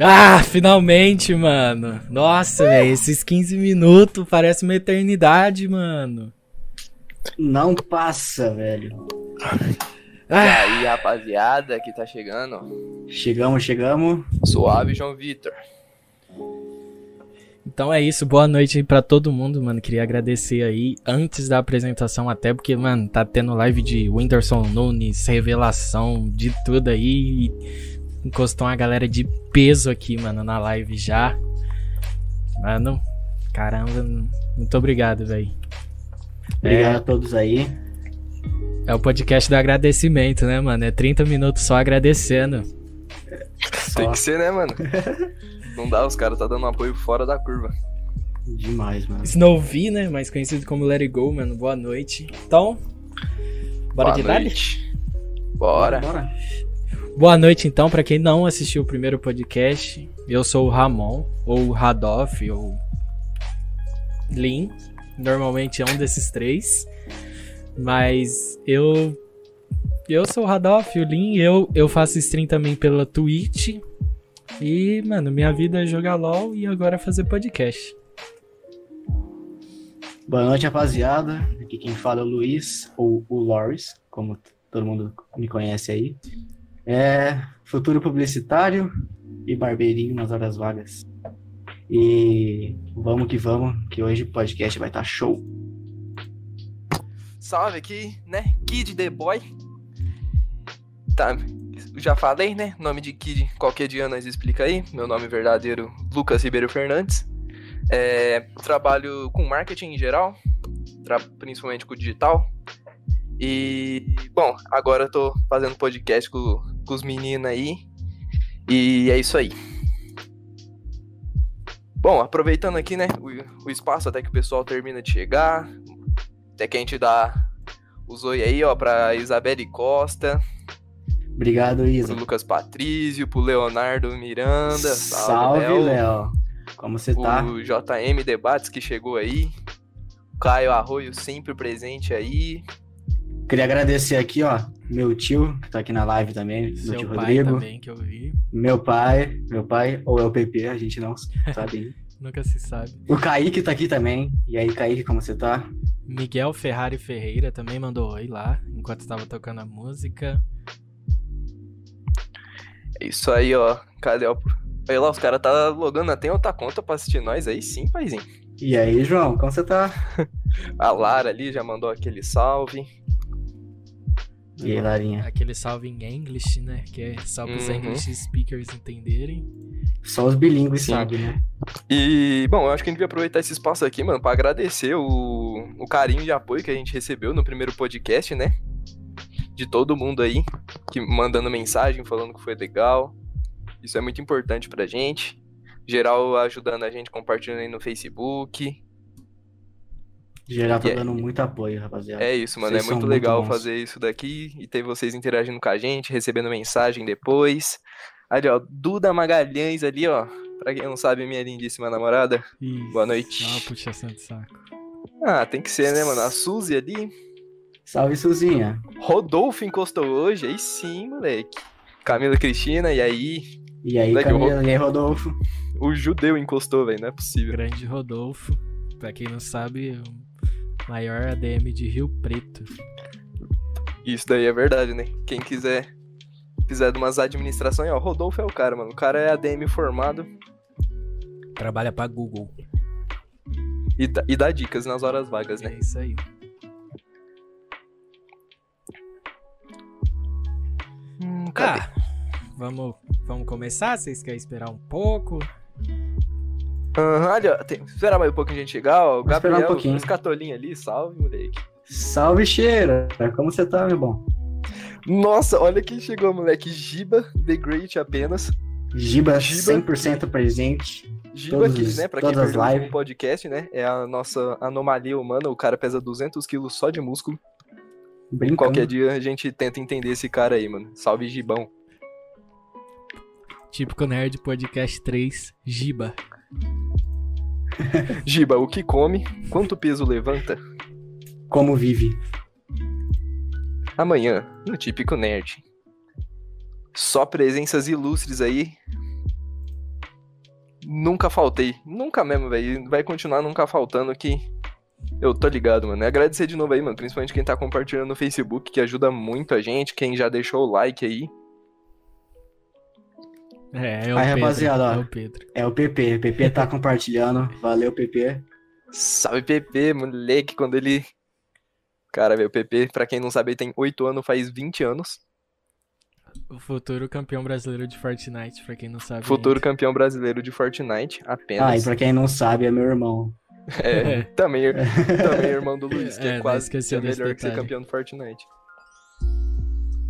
Ah, finalmente, mano. Nossa, velho, esses 15 minutos parece uma eternidade, mano. Não passa, velho. E aí, rapaziada, que tá chegando. Chegamos, chegamos. Suave, João Vitor. Então é isso, boa noite aí pra todo mundo, mano. Queria agradecer aí antes da apresentação, até porque, mano, tá tendo live de Whindersson Nunes, revelação, de tudo aí. Encostou uma galera de peso aqui, mano, na live já. Mano, caramba, muito obrigado, velho. Obrigado a todos aí. É o podcast do agradecimento, né, mano? É 30 minutos só agradecendo. Só Tem que ser, né, mano? Não dá, os caras tá dando um apoio fora da curva. demais, mano. Snowvi, né? Mais conhecido como Let It Go, mano. Boa noite. Então, bora Boa de dali? noite. Bora. Bora. Boa noite, então, pra quem não assistiu o primeiro podcast. Eu sou o Ramon, ou Radoff, ou Lin. Normalmente é um desses três. Mas eu. Eu sou o Radoff, o Lin. Eu, eu faço stream também pela Twitch. E, mano, minha vida é jogar LOL e agora é fazer podcast. Boa noite, rapaziada. Aqui quem fala é o Luiz, ou o Loris, como todo mundo me conhece aí. É futuro publicitário e barbeirinho nas horas vagas. E vamos que vamos, que hoje o podcast vai estar show. Salve aqui, né? Kid The Boy. Tá, já falei, né? Nome de Kid, qualquer dia nós explica aí. Meu nome verdadeiro, Lucas Ribeiro Fernandes. É, trabalho com marketing em geral, principalmente com digital. E, bom, agora eu tô fazendo podcast com, com os meninos aí. E é isso aí. Bom, aproveitando aqui, né, o, o espaço até que o pessoal termina de chegar, até que a gente dá os oi aí, ó, pra Isabelle Costa, Obrigado, Isa. pro Lucas Patrício, pro Leonardo Miranda, Salve, Léo. Como você tá? o JM Debates que chegou aí, o Caio Arroio sempre presente aí, Queria agradecer aqui, ó, meu tio, que tá aqui na live também, meu tio pai Rodrigo. também, que eu vi. Meu pai, meu pai, ou é o PP, a gente não sabe. Nunca se sabe. o Kaique tá aqui também. E aí, Kaique, como você tá? Miguel Ferrari Ferreira também mandou oi lá, enquanto estava tocando a música. é isso aí, ó, cadê o... Aí lá, os caras tá logando até outra conta pra assistir nós aí sim, paizinho. E aí, João, como você tá? A Lara ali já mandou aquele salve. E aí, Larinha? Aquele salve em English, né? Que é só para os Uhum. English speakers entenderem. Só os bilíngues sabem, né? E, bom, eu acho que a gente devia aproveitar esse espaço aqui, mano, pra agradecer o, o carinho e apoio que a gente recebeu no primeiro podcast, né? De todo mundo aí, que mandando mensagem, falando que foi legal. Isso é muito importante pra gente. Geral ajudando a gente, compartilhando aí no Facebook. Geral tá é- dando muito apoio, rapaziada. É isso, mano. Vocês é muito muito legal bons. fazer isso daqui e ter vocês interagindo com a gente, recebendo mensagem depois. Ali, ó, Duda Magalhães ali, ó. Pra quem não sabe, minha lindíssima namorada. Isso. Boa noite. Uma puxação de saco. Ah, tem que ser, né, mano? A Suzy ali. Salve, Suzinha. Rodolfo encostou hoje, aí sim, moleque. Camila Cristina, e aí? E aí, Moleque, Camila? E aí, Rodolfo? O judeu encostou, velho, não é possível. Grande Rodolfo. Pra quem não sabe, o maior ADM de Rio Preto. Isso daí é verdade, né? Quem quiser, quiser de umas administrações, ó, Rodolfo é o cara, mano. O cara é ADM formado Trabalha pra Google. e dá, e dá dicas nas horas vagas, É né? isso aí. Hum, cadê? Tá. Vamos, vamos começar? Vocês querem esperar um pouco? Aham, ali, ó, tem, esperar mais um pouquinho a gente chegar, ó. O Vamos esperar um pouquinho. esse catolinho ali, salve, moleque. Salve, cheira. Como você tá, meu bom? Nossa, olha quem chegou, moleque. Giba, The Great apenas. Giba, Giba. 100% presente. Giba Todos aqui, né? Pra quem todas as lives. podcast, né? É a nossa anomalia humana. O cara pesa 200 quilos só de músculo. Brincando. Qualquer dia a gente tenta entender esse cara aí, mano. Salve, Gibão. Típico Nerd Podcast 3, Giba. Giba, o que come? Quanto peso levanta? Como vive? Amanhã, no Típico Nerd. Só presenças ilustres aí. nunca faltei. Nunca mesmo, velho. Vai continuar nunca faltando aqui. Eu tô ligado, mano. E agradecer de novo aí, mano. Principalmente quem tá compartilhando no Facebook, que ajuda muito a gente. Quem já deixou o like aí. É, é o Aí, Pedro. rapaziada, ó. É o Pedro. É o PP. O PP tá compartilhando. Valeu, PP. Salve PP, moleque, quando ele. Cara, velho, o PP, pra quem não sabe, ele tem 8 anos, faz 20 anos. O futuro campeão brasileiro de Fortnite, pra quem não sabe. Futuro campeão brasileiro de Fortnite, Ah, e apenas. pra quem não sabe, é meu irmão. É, também, também irmão do Luiz, que É, é, quase que é melhor que ser campeão do Fortnite.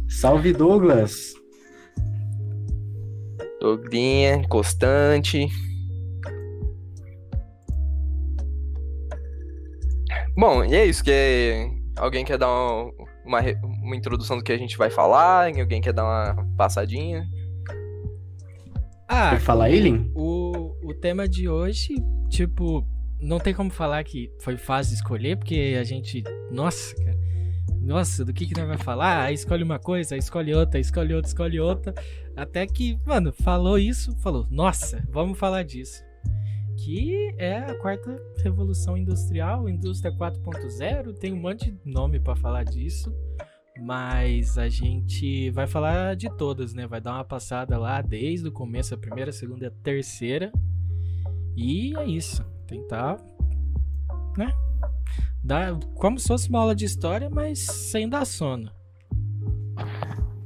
Salve, Douglas. Dogrinha, constante. Bom, e é isso. Que alguém quer dar uma, uma, uma introdução do que a gente vai falar? Alguém quer dar uma passadinha? Ah, Quer falar aí, Lin? o, o tema de hoje, tipo, não tem como falar que foi fácil escolher, porque a gente. Nossa, cara. Nossa, do que que nós vai falar? Aí escolhe uma coisa, aí escolhe outra, escolhe outra, escolhe outra. Até que, mano, falou isso, falou, nossa, vamos falar disso. Que é a quarta revolução industrial, indústria 4.0, tem um monte de nome pra falar disso. Mas a gente vai falar de todas, né? Vai dar uma passada lá desde o começo, a primeira, a segunda a terceira. E é isso. Tentar, né? Dar como se fosse uma aula de história, mas sem dar sono.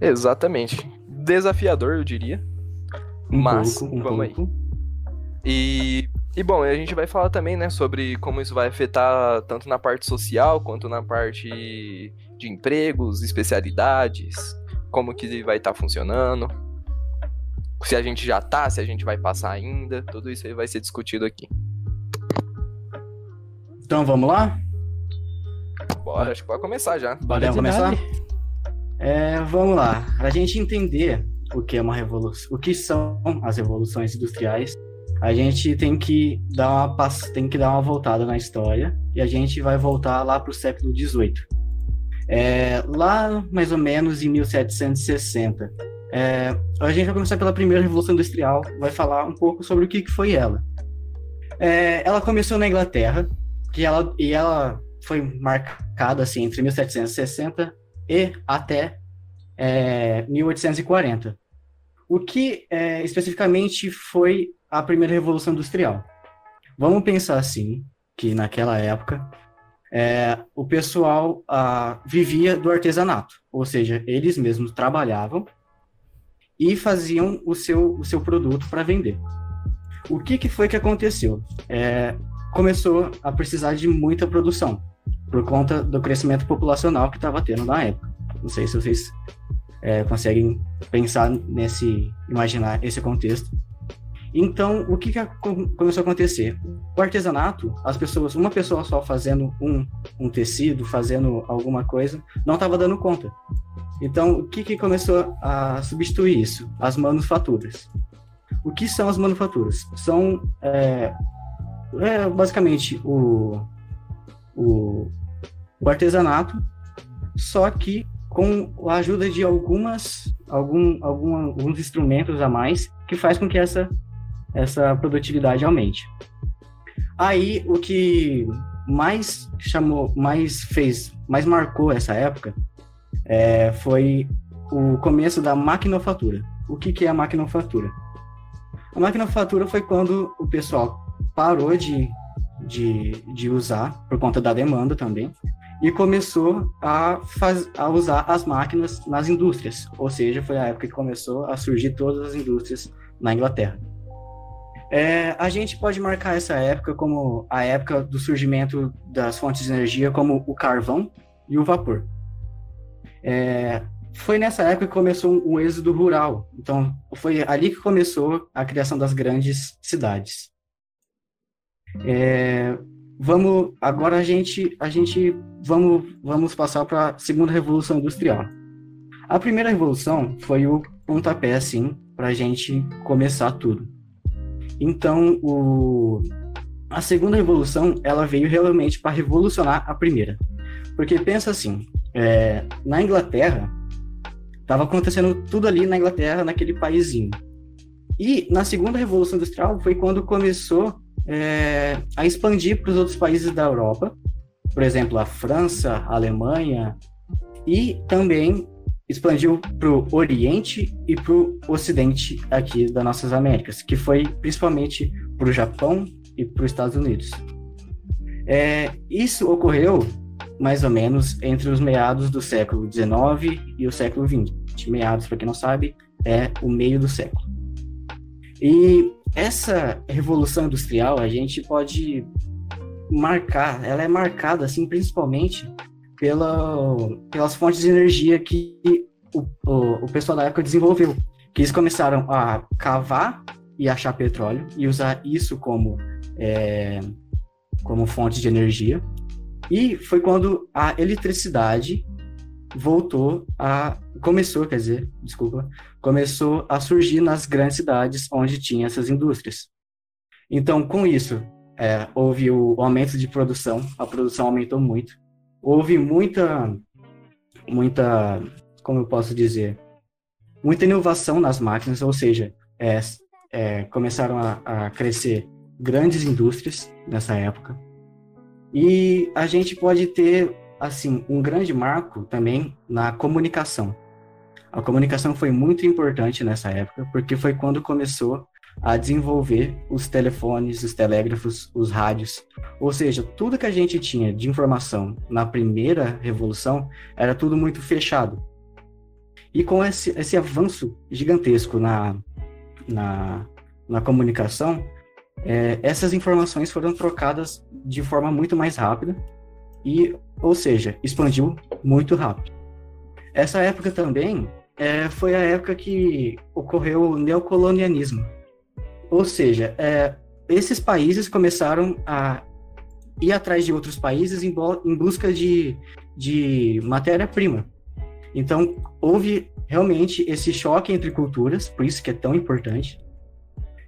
Exatamente. Desafiador, eu diria. Um Mas, pouco, um vamos aí. pouco. E, e bom, a gente vai falar também, né, sobre como isso vai afetar tanto na parte social quanto na parte de empregos, especialidades, como que vai estar funcionando, se a gente já tá, se a gente vai passar ainda, tudo isso aí vai ser discutido aqui. Então vamos lá? Bora, acho que pode começar já. Bora Podemos começar? É, vamos lá. Pra gente entender o que é uma revolução, o que são as revoluções industriais, a gente tem que dar uma pass- tem que dar uma voltada na história e a gente vai voltar lá para o século XVIII. É, lá mais ou menos em 1760. É, a gente vai começar pela primeira revolução industrial, vai falar um pouco sobre o que, que foi ela. É, ela começou na Inglaterra, que ela e ela foi marcada assim entre 1760 e até é, 1840. O que é, especificamente foi a primeira revolução industrial? Vamos pensar assim, que naquela época é, o pessoal ah, vivia do artesanato, ou seja, eles mesmos trabalhavam e faziam o seu, o seu produto para vender. O que, que foi que aconteceu? É, começou a precisar de muita produção, por conta do crescimento populacional que estava tendo na época. Não sei se vocês é, conseguem pensar nesse, imaginar esse contexto. Então, o que, que começou a acontecer? O artesanato, as pessoas, uma pessoa só fazendo um, um tecido, fazendo alguma coisa, não estava dando conta. Então, o que, que começou a substituir isso? As manufaturas. O que são as manufaturas? São é, é, basicamente o, o, o artesanato, só que com a ajuda de algumas algum, algum, alguns instrumentos a mais que faz com que essa essa produtividade aumente. Aí o que mais chamou, mais fez, mais marcou essa época é, foi o começo da maquinofatura. O que, que é a maquinofatura? A maquinofatura foi quando o pessoal parou de, de, de usar, por conta da demanda também, e começou a, faz, a usar as máquinas nas indústrias. Ou seja, foi a época que começou a surgir todas as indústrias na Inglaterra. É, a gente pode marcar essa época como a época do surgimento das fontes de energia, como o carvão e o vapor. É, foi nessa época que começou o êxodo rural. Então, foi ali que começou a criação das grandes cidades. É, vamos agora a gente a gente vamos vamos passar para a segunda revolução industrial. A primeira revolução foi o pontapé assim para a gente começar tudo. Então o a segunda revolução ela veio realmente para revolucionar a primeira, porque pensa assim, é, na Inglaterra estava acontecendo tudo ali na Inglaterra naquele paísinho. E na segunda Revolução Industrial foi quando começou é, a expandir para os outros países da Europa, por exemplo, a França, a Alemanha, e também expandiu para o Oriente e para o Ocidente aqui das nossas Américas, que foi principalmente para o Japão e para os Estados Unidos. É, isso ocorreu mais ou menos entre os meados do século XIX e o século XX. Meados, para quem não sabe, é o meio do século. E essa revolução industrial a gente pode marcar, ela é marcada assim principalmente pela, pelas fontes de energia que o, o, o pessoal da época desenvolveu. Que eles começaram a cavar e achar petróleo e usar isso como, é, como fonte de energia. E foi quando a eletricidade voltou a começou, quer dizer, desculpa, começou a surgir nas grandes cidades onde tinha essas indústrias. Então, com isso, é, houve o aumento de produção, a produção aumentou muito. Houve muita, muita, como eu posso dizer, muita inovação nas máquinas, ou seja, é, é, começaram a, a crescer grandes indústrias nessa época. E a gente pode ter assim, um grande marco também na comunicação. A comunicação foi muito importante nessa época, porque foi quando começou a desenvolver os telefones, os telégrafos, os rádios. Ou seja, tudo que a gente tinha de informação na primeira revolução era tudo muito fechado. E com esse, esse avanço gigantesco na, na, na comunicação, é, essas informações foram trocadas de forma muito mais rápida e, ou seja, expandiu muito rápido. Essa época também é, foi a época que ocorreu o neocolonialismo, ou seja, é, esses países começaram a ir atrás de outros países em, em busca de, de matéria-prima. Então, houve realmente esse choque entre culturas, por isso que é tão importante.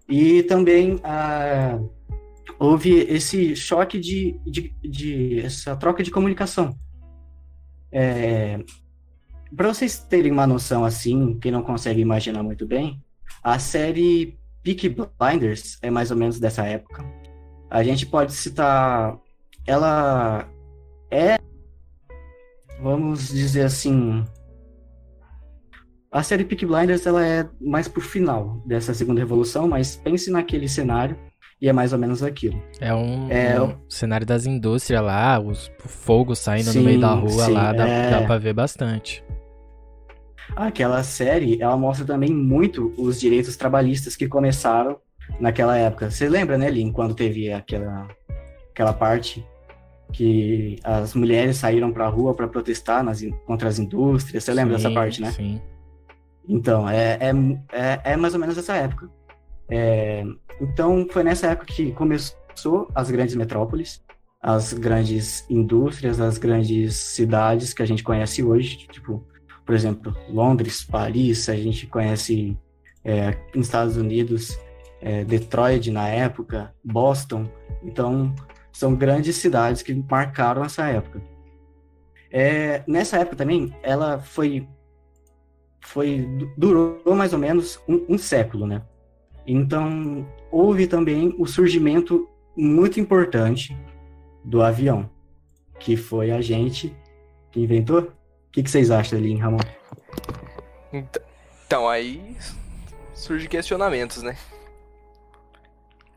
E também a, houve esse choque de, de, de essa troca de comunicação. É, Para vocês terem uma noção assim, quem não consegue imaginar muito bem, a série Peaky Blinders é mais ou menos dessa época. A gente pode citar, ela é, vamos dizer assim, a série Peaky Blinders ela é mais pro final dessa segunda revolução, mas pense naquele cenário e é mais ou menos aquilo. É um, é, um cenário das indústrias lá, os fogo saindo sim, no meio da rua sim, lá, dá, é... dá pra ver bastante. Aquela série, ela mostra também muito os direitos trabalhistas que começaram naquela época. Você lembra, né, Lin, quando teve aquela, aquela parte que as mulheres saíram pra rua para protestar nas, contra as indústrias? Você lembra sim, dessa parte, né? Sim. Então, é, é, é, é mais ou menos essa época. É, então, foi nessa época que começou as grandes metrópoles, as grandes indústrias, as grandes cidades que a gente conhece hoje, tipo, por exemplo, Londres, Paris, a gente conhece é, nos Estados Unidos, é, Detroit na época, Boston. Então, são grandes cidades que marcaram essa época. É, nessa época também, ela foi, foi durou mais ou menos um, um século, né? Então, houve também o surgimento muito importante do avião, que foi a gente que inventou. O que, que vocês acham ali, Ramon? Então, aí surge questionamentos, né?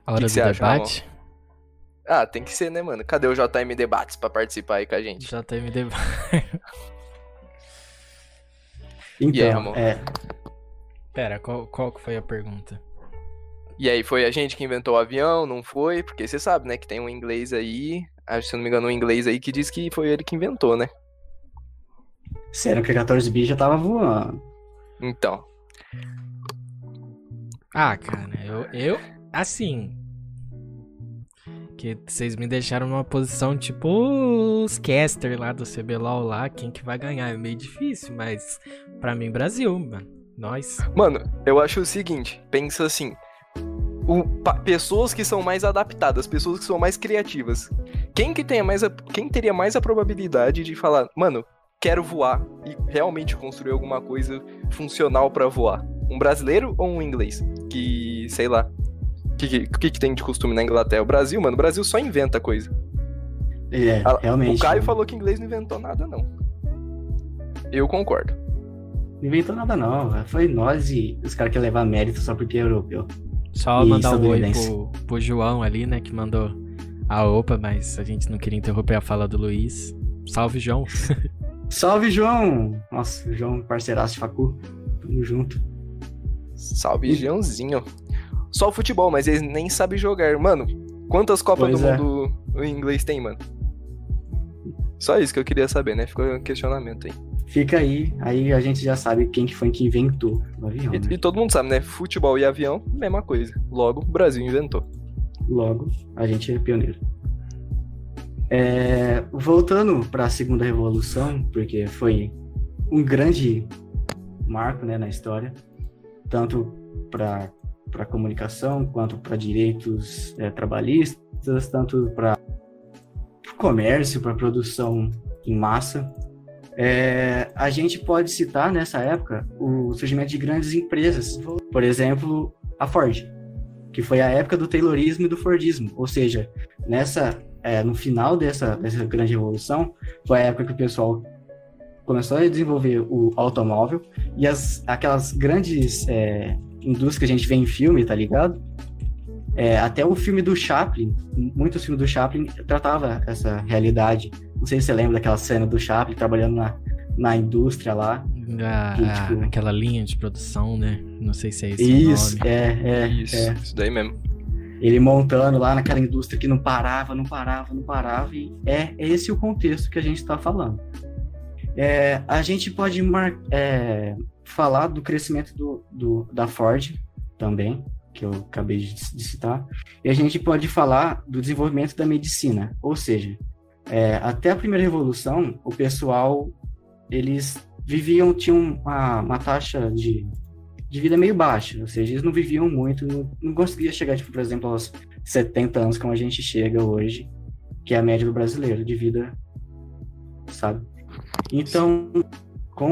A hora que que do debate? Acha, ah, tem que ser, né, mano? Cadê o JM Debates pra participar aí com a gente? JM Debates. então, aí, é... Pera, qual, qual foi a pergunta? E aí foi a gente que inventou o avião, não foi? Porque você sabe, né, que tem um inglês aí, acho, se não me engano, um inglês aí que diz que foi ele que inventou, né? Sério que 14 bi já tava voando. Então. Ah, cara, eu, eu assim, que vocês me deixaram numa posição tipo os caster lá do CBLOL lá, quem que vai ganhar? É meio difícil, mas para mim Brasil, mano. Nós. Mano, eu acho o seguinte, pensa assim, o, pessoas que são mais adaptadas, pessoas que são mais criativas. Quem que tenha mais a, quem teria mais a probabilidade de falar, mano, quero voar e realmente construir alguma coisa funcional para voar? Um brasileiro ou um inglês? Que, sei lá. O que, que, que, tem de costume na Inglaterra? O Brasil, mano, o Brasil só inventa coisa. É, A- realmente. O Caio falou que inglês não inventou nada, não. Eu concordo. Não inventou nada, não. Foi nós e os caras que levar mérito só porque é europeu. Só E mandar um oi pro, pro João ali, né? Que mandou a opa, mas a gente não queria interromper a fala do Luiz. Salve, João. Salve, João! Nossa, o João, parceiraço de facu. Tamo junto. Salve, Joãozinho. Só o futebol, mas eles nem sabem jogar. Mano, quantas Copas Pois do é. Mundo o inglês tem, mano? Só isso que eu queria saber, né? Ficou um questionamento aí. Fica aí, aí a gente já sabe quem que foi que inventou o avião, E, né? e todo mundo sabe, né? Futebol e avião, mesma coisa. Logo, o Brasil inventou. Logo, a gente é pioneiro. É, voltando para a segunda revolução, porque foi um grande marco né, na história, tanto para a comunicação quanto para direitos é, trabalhistas, tanto para comércio, para produção em massa. É, a gente pode citar nessa época o surgimento de grandes empresas, por exemplo, a Ford, que foi a época do Taylorismo e do Fordismo, ou seja, nessa é, no final dessa, dessa grande revolução foi a época que o pessoal começou a desenvolver o automóvel e as aquelas grandes é, indústrias que a gente vê em filme, tá ligado? É, até o filme do Chaplin, muitos filmes do Chaplin tratava essa realidade. Não sei se você lembra daquela cena do Chaplin trabalhando na, na indústria lá. A- Que, tipo- aquela linha de produção, né? Não sei se é esse Isso, o nome. é, é, isso, é. isso daí mesmo. Ele montando lá naquela indústria que não parava, não parava, não parava, e é esse o contexto que a gente está falando. É, a gente pode mar- é, falar do crescimento do, do- da Ford também, que eu acabei de, de citar, e a gente pode falar do desenvolvimento da medicina, ou seja, é, até a primeira revolução, o pessoal, eles viviam, tinham uma, uma taxa de, de vida meio baixa, ou seja, eles não viviam muito, não, conseguia chegar, tipo, por exemplo, aos 70 anos como a gente chega hoje, que é a média do brasileiro de vida, sabe? Então, com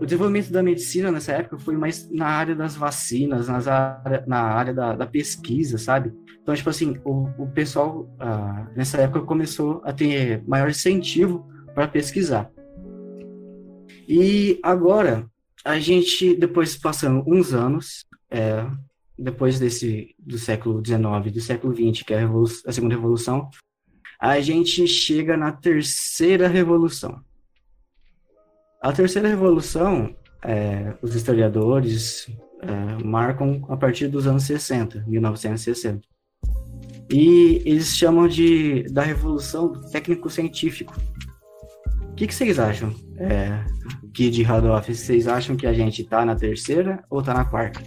o desenvolvimento da medicina nessa época foi mais na área das vacinas, nas área, na área da, da pesquisa, sabe? Então, tipo assim, o, o pessoal ah, nessa época começou a ter maior incentivo para pesquisar. E agora, a gente, depois passando uns anos, é, depois desse do século XIX, do século XX, que é a, a segunda revolução, a gente chega na terceira revolução. A terceira revolução, é, os historiadores é, marcam a partir dos anos 60, 1960. E eles chamam de da revolução técnico-científico. O que, que vocês acham, é, Kid Radoff? Vocês acham que a gente tá na terceira ou tá na quarta?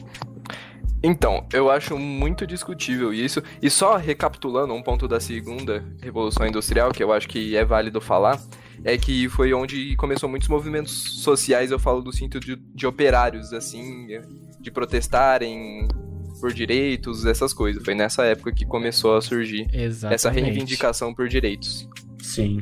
Então, eu acho muito discutível isso. E só recapitulando um ponto da segunda Revolução Industrial, que eu acho que é válido falar, é que foi onde começou muitos movimentos sociais, eu falo do sentido de, de operários, assim, de protestarem por direitos, essas coisas. Foi nessa época que começou a surgir Exatamente. essa reivindicação por direitos. Sim.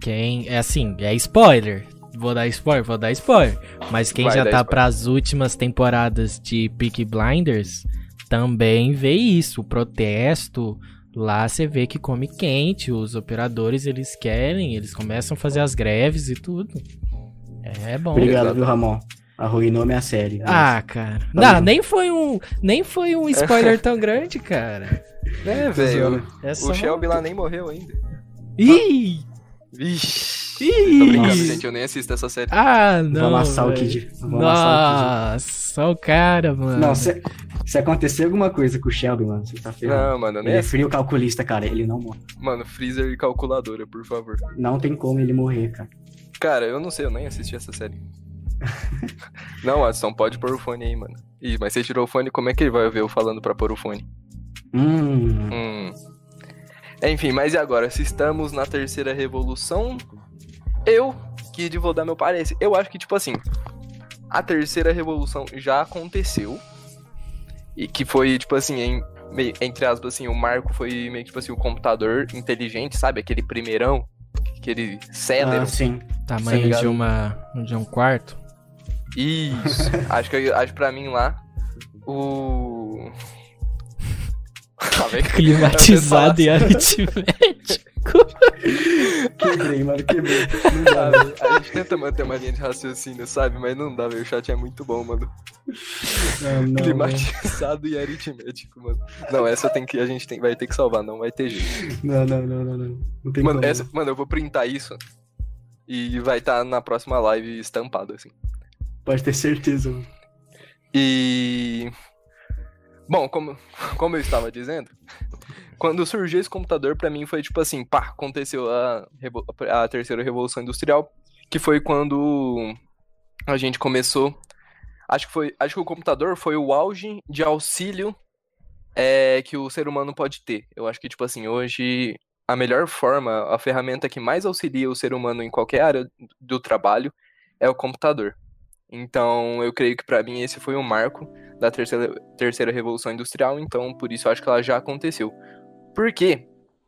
Quem, é assim, é spoiler. Vou dar spoiler, vou dar spoiler. Mas quem Vai já tá spoiler. pras últimas temporadas de Peaky Blinders também vê isso. O protesto. Lá você vê que come quente. Os operadores eles querem, eles começam a fazer as greves e tudo. É bom. Obrigado, viu, Ramon? Arruinou minha série. Ah, cara. Tá Não, bom. nem foi um, nem foi um spoiler tão grande, cara. É, velho. É O Shelby lá nem morreu ainda. Ih! Vixe. Tô brincando, gente. Eu nem assisto essa série. Ah, não. Vou amassar o velho. Kid. Vou amassar Nossa, o cara, o Kid. mano. Não, se, se acontecer alguma coisa com o Shelby, mano, você tá ferrado. Não, mano, eu nem Ele é frio calculista, cara. Ele não morre. Mano, freezer e calculadora, por favor. Não tem como ele morrer, cara. Cara, eu não sei, eu nem assisti essa série. não, Adson, pode pôr o fone aí, mano. Ih, mas você tirou o fone, como é que ele vai ver eu falando pra pôr o fone? Hum. Hum. Enfim, mas e agora? Se estamos na terceira revolução, eu, que vou dar meu parecer, eu acho que, tipo assim, a terceira revolução já aconteceu. E que foi, tipo assim, em, meio- entre aspas, assim, o marco foi meio que, tipo assim, o computador inteligente, sabe? Aquele primeirão, aquele Celeron. Ah, sim. Tamanho ligado? de uma de um quarto. Isso. acho que acho que pra mim lá, o. Ah, Climatizado e aritmético. Quebrei, mano, quebrei. Não Ah, dá, velho, a gente tenta manter uma linha de raciocínio, sabe? Mas não dá, velho. O chat é muito bom, mano. não, não, velho. Climatizado e aritmético, mano. Não, essa tem que, a gente tem, vai ter que salvar, não vai ter jeito. Não, não, não, não, não. Não tem Mano, como. essa, mano, eu vou printar isso e vai estar na próxima live estampado, assim. Pode ter certeza, mano. E. Bom, como, como eu estava dizendo, quando surgiu esse computador, pra mim foi tipo assim: pá, aconteceu a, a terceira revolução industrial, que foi quando a gente começou. Acho que, foi, acho que o computador foi o auge de auxílio é, que o ser humano pode ter. Eu acho que, tipo assim, hoje a melhor forma, a ferramenta que mais auxilia o ser humano em qualquer área do trabalho é o computador. Então, eu creio que pra mim esse foi o marco da terceira, terceira revolução industrial, então por isso eu acho que ela já aconteceu. Porque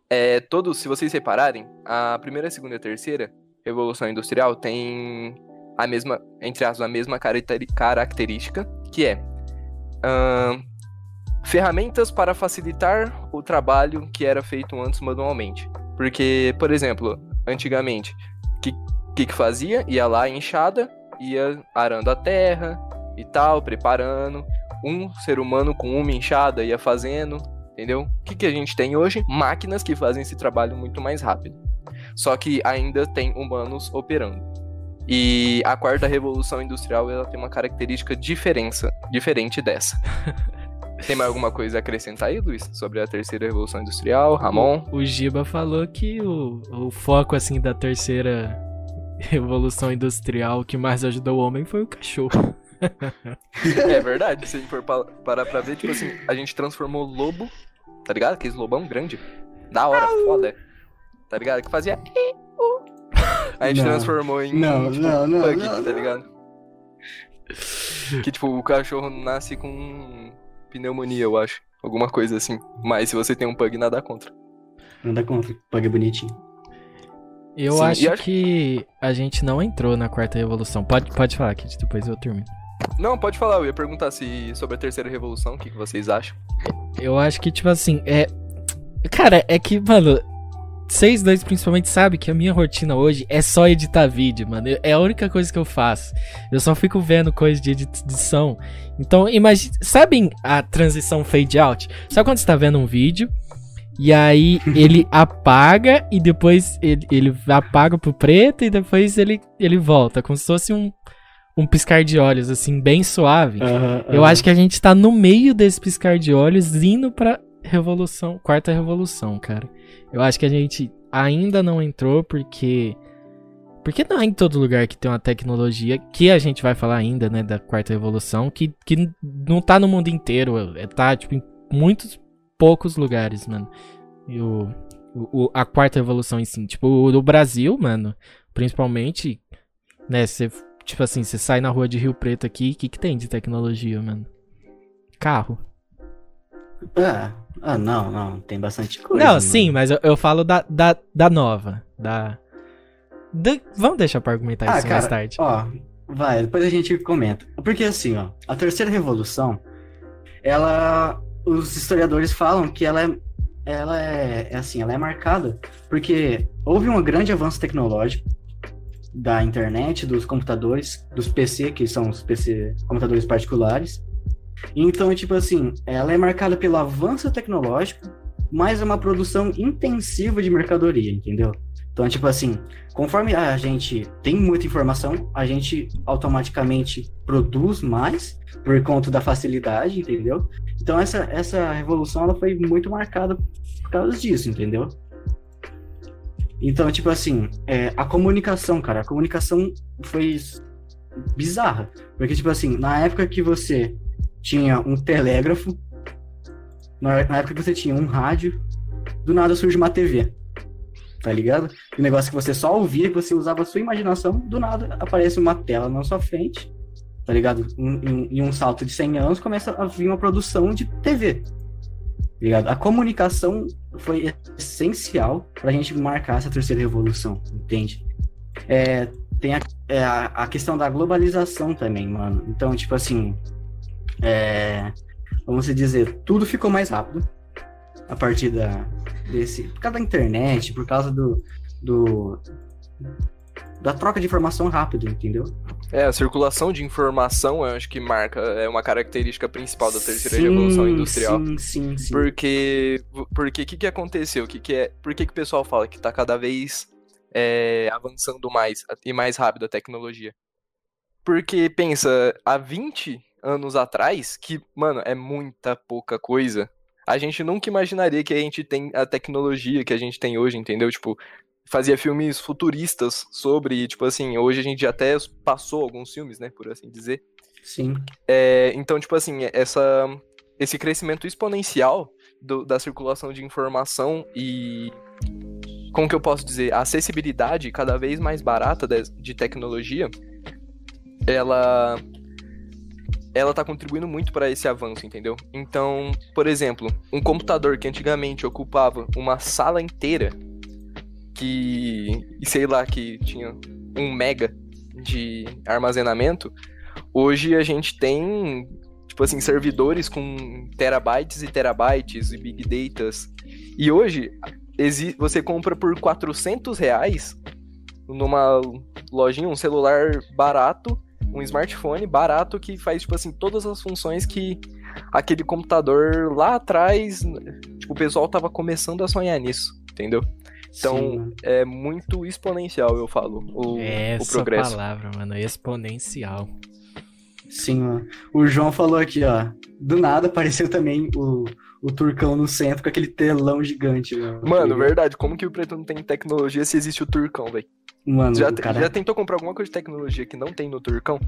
é, todos, se vocês repararem, a primeira, a segunda e a terceira revolução industrial tem a mesma, entre aspas, a mesma característica, que é ahn, ferramentas para facilitar o trabalho que era feito antes manualmente. Porque, por exemplo, antigamente, o que, que que fazia? Ia lá enxada, ia arando a terra e tal, preparando. Um ser humano com uma enxada ia fazendo, entendeu? O que, que a gente tem hoje? Máquinas que fazem esse trabalho muito mais rápido. Só que ainda tem humanos operando. E a quarta revolução industrial ela tem uma característica diferença, diferente dessa. tem mais alguma coisa a acrescentar aí, Luiz, sobre a terceira revolução industrial, Ramon? O Giba falou que o, o foco, assim, da terceira revolução industrial que mais ajudou o homem foi o cachorro. É verdade, se a gente for pa- parar pra ver, tipo assim, a gente transformou lobo, tá ligado? Aqueles lobão grande. Da hora, foda. Tá ligado? Que fazia. A gente Não. transformou em. Não, tipo, não, não, pug, não, tá não. ligado? Que tipo, o cachorro nasce com pneumonia, eu acho. Alguma coisa assim. Mas se você tem um pug, nada contra. Nada contra. Paga bonitinho. Eu Sim, acho acho- que a gente não entrou na quarta revolução. Pode, pode falar, Kit, depois eu termino. Não, pode falar, eu ia perguntar se sobre a terceira revolução, o que, que vocês acham? Eu acho que, tipo assim, é. Cara, é que, mano, vocês dois principalmente sabem que a minha rotina hoje é só editar vídeo, mano. É a única coisa que eu faço. Eu só fico vendo coisa de edição. Então, imagine. Sabem a transição fade out? Sabe quando você tá vendo um vídeo? E aí ele apaga e depois ele, ele apaga pro preto e depois ele, ele volta. Como se fosse um, um piscar de olhos, assim, bem suave. Eu acho que a gente tá no meio desse piscar de olhos indo pra revolução, quarta revolução, cara. Eu acho que a gente ainda não entrou porque porque não é em todo lugar que tem uma tecnologia que a gente vai falar ainda, né, da quarta revolução, que, que não tá no mundo inteiro, é, tá tipo em muitos poucos lugares, mano. E o, o- a quarta revolução em si, tipo, o Brasil, mano, principalmente, né, você tipo assim, você sai na rua de Rio Preto aqui, o que que tem de tecnologia, mano? Carro. Ah, ah, não, não. Tem bastante coisa. Não, mano. sim, mas eu, eu falo da, da, da nova. Da, da- Vamos deixar pra argumentar Ah, isso mais cara, tarde. Ó, vai, depois a gente comenta. Porque assim, ó, a terceira revolução, ela. Os historiadores falam que ela é. Ela é, é assim, ela é marcada porque houve um grande avanço tecnológico da internet, dos computadores, dos PC, que são os PC, computadores particulares. Então, tipo assim, ela é marcada pelo avanço tecnológico, mais uma produção intensiva de mercadoria, entendeu? Então, tipo assim, conforme a gente tem muita informação, a gente automaticamente produz mais por conta da facilidade, entendeu? Então essa, essa revolução ela foi muito marcada por causa disso, entendeu? Então, tipo assim, é, a comunicação, cara, a comunicação foi bizarra. Porque, tipo assim, na época que você tinha um telégrafo, na, época que você tinha um rádio, do nada surge uma TV. Tá ligado? Um negócio que você só ouvia, que você usava a sua imaginação, do nada aparece uma tela na sua frente, tá ligado? Em, em- em um salto de 100 anos começa a vir uma produção de TV. Tá ligado? A comunicação foi essencial pra gente marcar essa terceira revolução, entende? É, tem a é a, a questão da globalização também, mano. Então, tipo assim, é, vamos dizer, tudo ficou mais rápido a partir da, desse, por causa da internet, por causa do, do da troca de informação rápido, entendeu? É, a circulação de informação, eu acho que marca, é uma característica principal da terceira sim, revolução industrial. Sim, sim, sim. Porque, porque que que aconteceu? Que que é, por que que o pessoal fala que tá cada vez é, avançando mais e mais rápido a tecnologia? Porque pensa, há 20 anos atrás, que, mano, é muita pouca coisa. A gente nunca imaginaria que a gente tem a tecnologia que a gente tem hoje, entendeu? Tipo, fazia filmes futuristas sobre, tipo assim, hoje a gente até passou alguns filmes, né, por assim dizer. Sim. É, então, tipo assim, essa, esse crescimento exponencial do, da circulação de informação e, como que eu posso dizer, a acessibilidade cada vez mais barata de, de tecnologia, ela ela tá contribuindo muito para esse avanço, entendeu? Então, por exemplo, um computador que antigamente ocupava uma sala inteira que, sei lá, que tinha um mega de armazenamento, hoje a gente tem, tipo assim, servidores com terabytes e terabytes e big datas. E hoje você compra por 400 reais numa lojinha um celular barato, um smartphone barato que faz, tipo assim, todas as funções que aquele computador lá atrás, tipo, o pessoal tava começando a sonhar nisso, entendeu? Então, Sim. é muito exponencial, eu falo, o, Essa o progresso. palavra, mano, exponencial. Sim, mano. O João falou aqui, ó. Do nada apareceu também o, o Turcão no centro com aquele telão gigante. Mano, mano verdade. Como que o Preto não tem tecnologia se existe o Turcão, velho? Mano, já, cara... já tentou comprar alguma coisa de tecnologia que não tem no Turcão?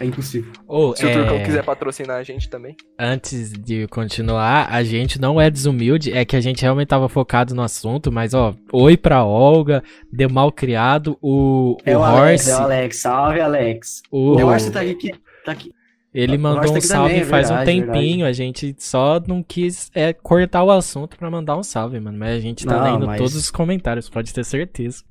É impossível. Oh, Se é... o Turcão quiser patrocinar a gente também. Antes de continuar, a gente não é desumilde, é que a gente realmente tava focado no assunto, mas ó, oi pra Olga, deu mal criado, o, é o, o Horse... Alex, é o Alex, salve Alex. O, o Horse tá aqui, tá aqui. Ele mandou um salve também, é faz verdade, um tempinho, verdade. a gente só não quis é, cortar o assunto para mandar um salve, mano. Mas a gente tá não, lendo mas... todos os comentários, pode ter certeza.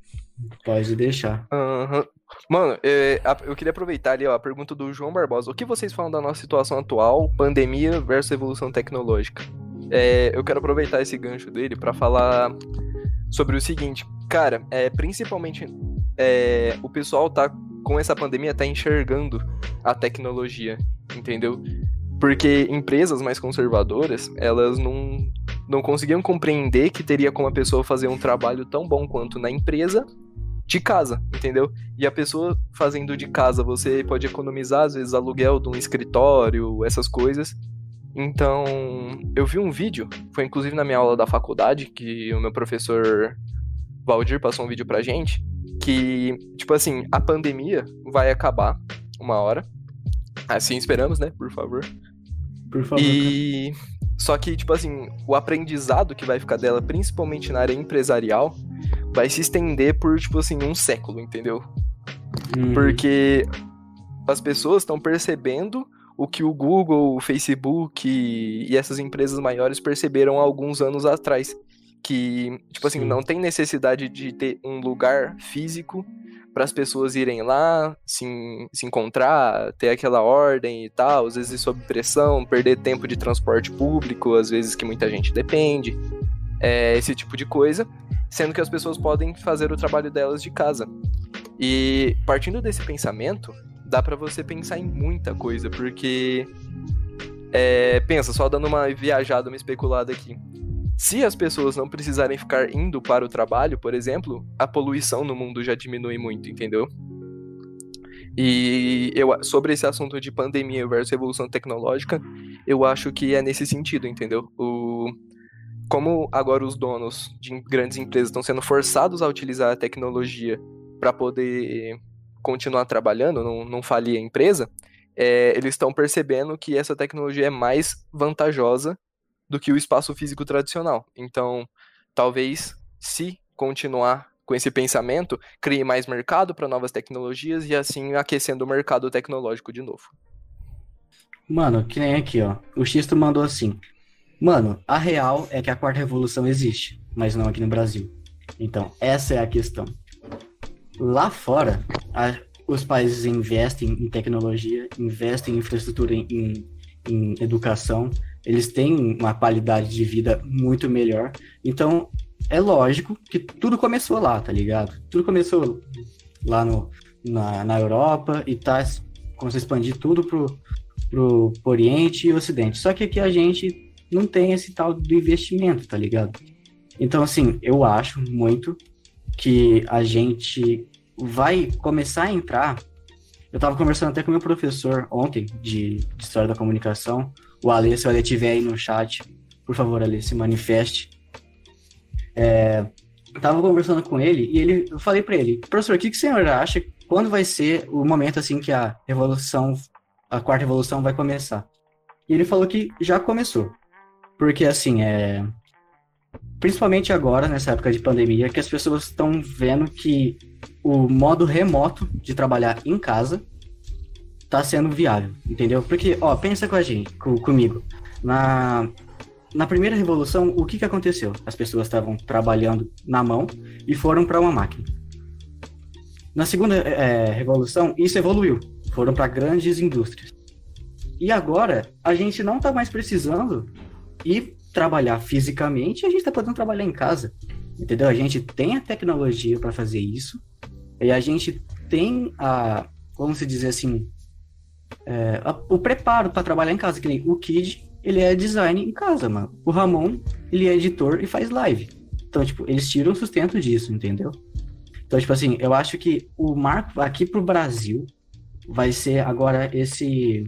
Pode deixar. Uhum. Mano, é, eu queria aproveitar ali ó, a pergunta do João Barbosa. O que vocês falam da nossa situação atual, pandemia versus evolução tecnológica? É, eu quero aproveitar esse gancho dele para falar sobre o seguinte. Cara, é, principalmente é, o pessoal tá com essa pandemia tá enxergando a tecnologia, entendeu? Porque empresas mais conservadoras, elas não, não conseguiam compreender que teria como a pessoa fazer um trabalho tão bom quanto na empresa de casa, entendeu? E a pessoa fazendo de casa, você pode economizar, às vezes, aluguel de um escritório, essas coisas. Então, eu vi um vídeo, foi inclusive na minha aula da faculdade, que o meu professor Valdir passou um vídeo pra gente, que, tipo assim, a pandemia vai acabar uma hora. Assim esperamos, né? Por favor. Por favor. E. Só que, tipo assim, o aprendizado que vai ficar dela, principalmente na área empresarial, vai se estender por, tipo assim, um século, entendeu? Hum. Porque as pessoas estão percebendo o que o Google, o Facebook e essas empresas maiores perceberam há alguns anos atrás. Que, tipo assim, Sim. não tem necessidade de ter um lugar físico para as pessoas irem lá, se, se encontrar, ter aquela ordem e tal, às vezes sob pressão, perder tempo de transporte público, às vezes que muita gente depende, é, esse tipo de coisa sendo que as pessoas podem fazer o trabalho delas de casa. E partindo desse pensamento, dá para você pensar em muita coisa, porque é, pensa, só dando uma viajada, uma especulada aqui. Se as pessoas não precisarem ficar indo para o trabalho, por exemplo, a poluição no mundo já diminui muito, entendeu? E eu, sobre esse assunto de pandemia versus evolução tecnológica, eu acho que é nesse sentido, entendeu? O, como agora os donos de grandes empresas estão sendo forçados a utilizar a tecnologia para poder continuar trabalhando, não, não falir a empresa, é, eles estão percebendo que essa tecnologia é mais vantajosa do que o espaço físico tradicional. Então, talvez, se continuar com esse pensamento, crie mais mercado para novas tecnologias e assim aquecendo o mercado tecnológico de novo. Mano, que nem aqui, ó. O Xisto mandou assim: Mano, a real é que a quarta revolução existe, mas não aqui no Brasil. Então, essa é a questão. Lá fora, a, os países investem em tecnologia, investem em infraestrutura, em, em educação, eles têm uma qualidade de vida muito melhor. Então, é lógico que tudo começou lá, tá ligado? Tudo começou lá no, na, na Europa e tá começou a expandir tudo pro, pro, pro Oriente e Ocidente. Só que aqui a gente não tem esse tal do investimento, tá ligado? Então, assim, eu acho muito que a gente vai começar a entrar. Eu tava conversando até com meu professor ontem de, de História da Comunicação, o Ale, se o Ale estiver aí no chat, por favor, Ale, se manifeste. É, tava conversando com ele e ele, eu falei para ele, professor, o que, que o senhor acha quando vai ser o momento assim que a revolução, a quarta revolução vai começar? E ele falou que já começou. Porque assim, é principalmente agora, nessa época de pandemia, que as pessoas estão vendo que o modo remoto de trabalhar em casa tá sendo viável, entendeu? Porque, ó, pensa com a gente, com, comigo. Na, na primeira revolução, o que, que aconteceu? As pessoas estavam trabalhando na mão e foram para uma máquina. Na segunda é, revolução, isso evoluiu. Foram para grandes indústrias. E agora, a gente não está mais precisando ir trabalhar fisicamente, a gente está podendo trabalhar em casa. Entendeu? A gente tem a tecnologia para fazer isso. E a gente tem a, vamos dizer assim, é, o preparo para trabalhar em casa. Que nem o Kid, ele é design em casa, mano. O Ramon, ele é editor e faz live. Então, tipo, eles tiram sustento disso, entendeu? Então, tipo assim, eu acho que o marco aqui pro Brasil vai ser agora esse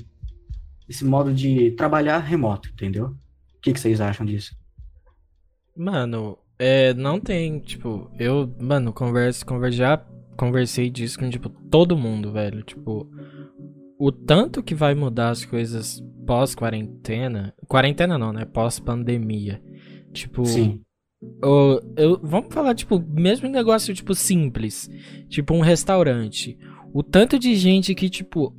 esse modo de trabalhar remoto, entendeu? O que, que vocês acham disso? Mano, é, não tem, tipo, eu, mano, converso, converso, já conversei disso com, tipo, todo mundo, velho. Tipo, o tanto que vai mudar as coisas pós-quarentena. Quarentena não, né? Pós-pandemia. Tipo. Sim. O, eu, vamos falar, tipo, mesmo negócio, tipo, simples. Tipo, um restaurante. O tanto de gente que, tipo,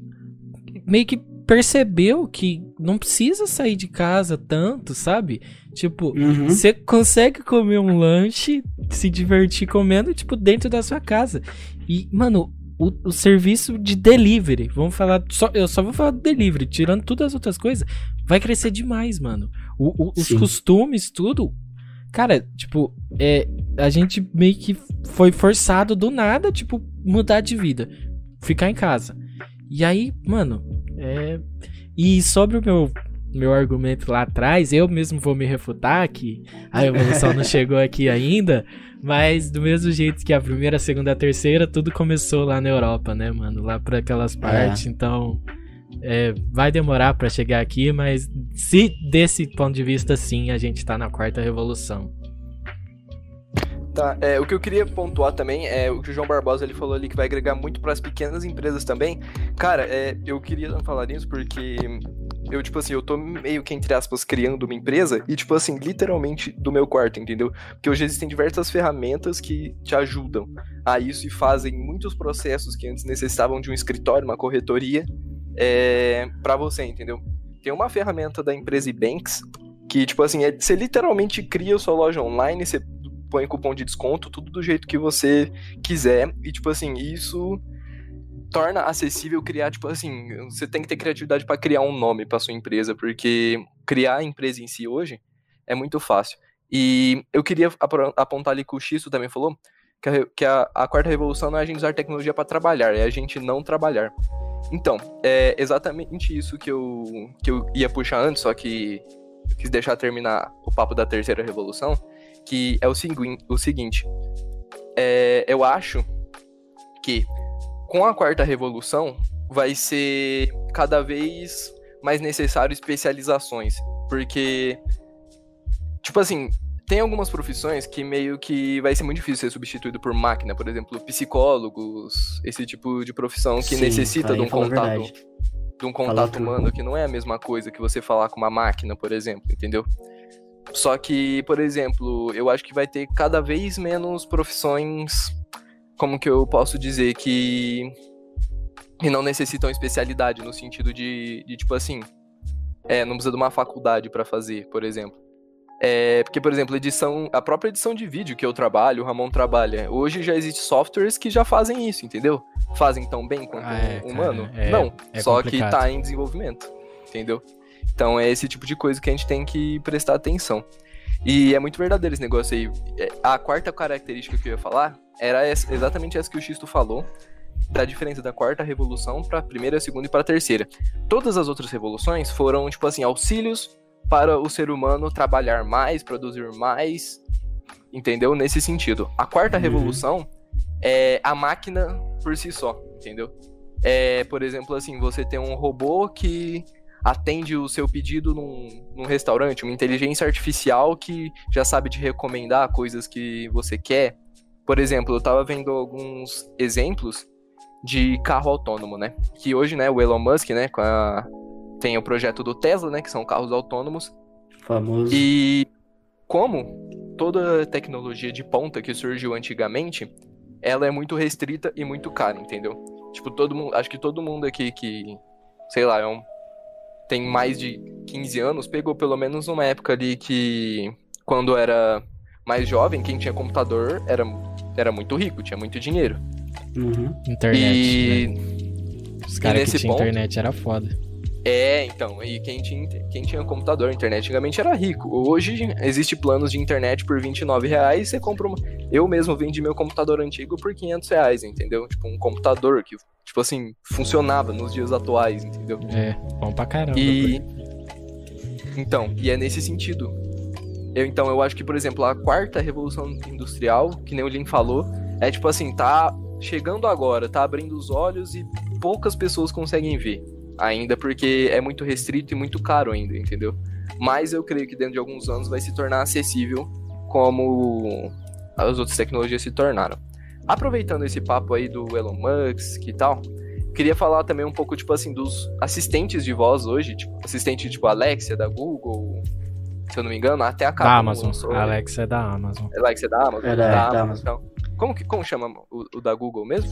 meio que percebeu que não precisa sair de casa tanto, sabe? Tipo, Uhum. você consegue comer um lanche, se divertir comendo, tipo, dentro da sua casa. E, mano, o, o serviço de delivery, vamos falar, só, eu só vou falar do delivery, tirando todas as outras coisas, vai crescer demais, mano. O, o- os costumes, tudo. Cara, tipo, é, a gente meio que foi forçado do nada, tipo, mudar de vida. Ficar em casa. E aí, mano, é. E sobre o meu, meu argumento lá atrás, eu mesmo vou me refutar que a evolução não chegou aqui ainda, mas do mesmo jeito que a primeira, a segunda, a terceira, tudo começou lá na Europa, né, mano? Lá por aquelas partes, então. é, vai demorar pra chegar aqui, mas se desse ponto de vista, sim, a gente tá na quarta revolução. Tá, é, o que eu queria pontuar também é o que o João Barbosa ele falou ali que vai agregar muito para as pequenas empresas também. Cara, é, eu queria falar nisso porque eu, tipo assim, eu tô meio que, entre aspas, criando uma empresa e, tipo assim, literalmente do meu quarto, entendeu? Porque hoje existem diversas ferramentas que te ajudam a isso e fazem muitos processos que antes necessitavam de um escritório, uma corretoria, é, para você, entendeu? Tem uma ferramenta da empresa Ebanks que, tipo assim, é, você literalmente cria sua loja online, você põe cupom de desconto, tudo do jeito que você quiser. E, tipo assim, isso torna acessível criar, tipo assim, você tem que ter criatividade para criar um nome para sua empresa, porque criar a empresa em si hoje é muito fácil. E eu queria apontar ali que o Xisto também falou que, a, que a, a quarta revolução não é a gente usar tecnologia para trabalhar, é a gente não trabalhar. Então, é exatamente isso que eu, que eu ia puxar antes, só que quis deixar terminar o papo da terceira revolução, que é o, segui o seguinte. É, eu acho que com a quarta revolução vai ser cada vez mais necessário especializações, porque tipo assim, tem algumas profissões que meio que vai ser muito difícil ser substituído por máquina, por exemplo, psicólogos, esse tipo de profissão que Sim, necessita de um contato, de um contato humano que não é a mesma coisa que você falar com uma máquina, por exemplo, entendeu? Só que, por exemplo, eu acho que vai ter cada vez menos profissões, como que eu posso dizer, que, que não necessitam especialidade, no sentido de, de tipo assim, é, não precisa de uma faculdade pra fazer, por exemplo. É, porque, por exemplo, edição, a própria edição de vídeo que eu trabalho, o Ramon trabalha, hoje já existe softwares que já fazem isso, entendeu? Fazem tão bem quanto Ah, é, um humano? cara, é- Não, é só complicado. que tá em desenvolvimento, entendeu? Então é esse tipo de coisa que a gente tem que prestar atenção. E é muito verdadeiro esse negócio aí. É, A quarta característica que eu ia falar era essa- exatamente essa que o Xisto falou, da diferença da quarta revolução para a primeira, segunda e para a terceira. Todas as outras revoluções foram, tipo assim, auxílios para o ser humano trabalhar mais, produzir mais, entendeu? Nesse sentido. A quarta Uhum. revolução é a máquina por si só, entendeu? É, por exemplo, assim, você tem um robô que atende o seu pedido num, num restaurante, uma inteligência artificial que já sabe te recomendar coisas que você quer. Por exemplo, eu tava vendo alguns exemplos de carro autônomo, né? Que hoje, né, o Elon Musk, né, a- tem o projeto do Tesla, né, que são carros autônomos, Famoso. e como toda tecnologia de ponta que surgiu antigamente, ela é muito restrita e muito cara, entendeu? Tipo, todo mundo, acho que todo mundo aqui que, sei lá, é um, tem mais de 15 anos, pegou pelo menos uma época ali que quando era mais jovem, quem tinha computador era, era muito rico, tinha muito dinheiro. Uhum. Internet, e né? Os caras que nesse tinham ponto- internet era foda. É, então, e quem tinha, quem tinha computador, internet, antigamente era rico. Hoje existe planos de internet por 29 reais, você compra uma... Eu mesmo vendi meu computador antigo por 500 reais, entendeu? Tipo, um computador que, tipo assim, funcionava nos dias atuais, entendeu? É, bom pra caramba. E... Então, e é nesse sentido. Eu, então, eu acho que, por exemplo, a quarta revolução industrial, que nem o Lin falou, é tipo assim, tá chegando agora, tá abrindo os olhos e poucas pessoas conseguem ver ainda, porque é muito restrito e muito caro ainda, entendeu? Mas eu creio que dentro de alguns anos vai se tornar acessível como as outras tecnologias se tornaram. Aproveitando esse papo aí do Elon Musk e tal, queria falar também um pouco, tipo assim, dos assistentes de voz hoje, tipo, assistente tipo Alexia da Google, se eu não me engano, até a Da Kabum Amazon. lançou, A né? Alexa é da Amazon. Alexia da Amazon? É da- da da Amazon. Então. Como, que, como chama o, o da Google mesmo?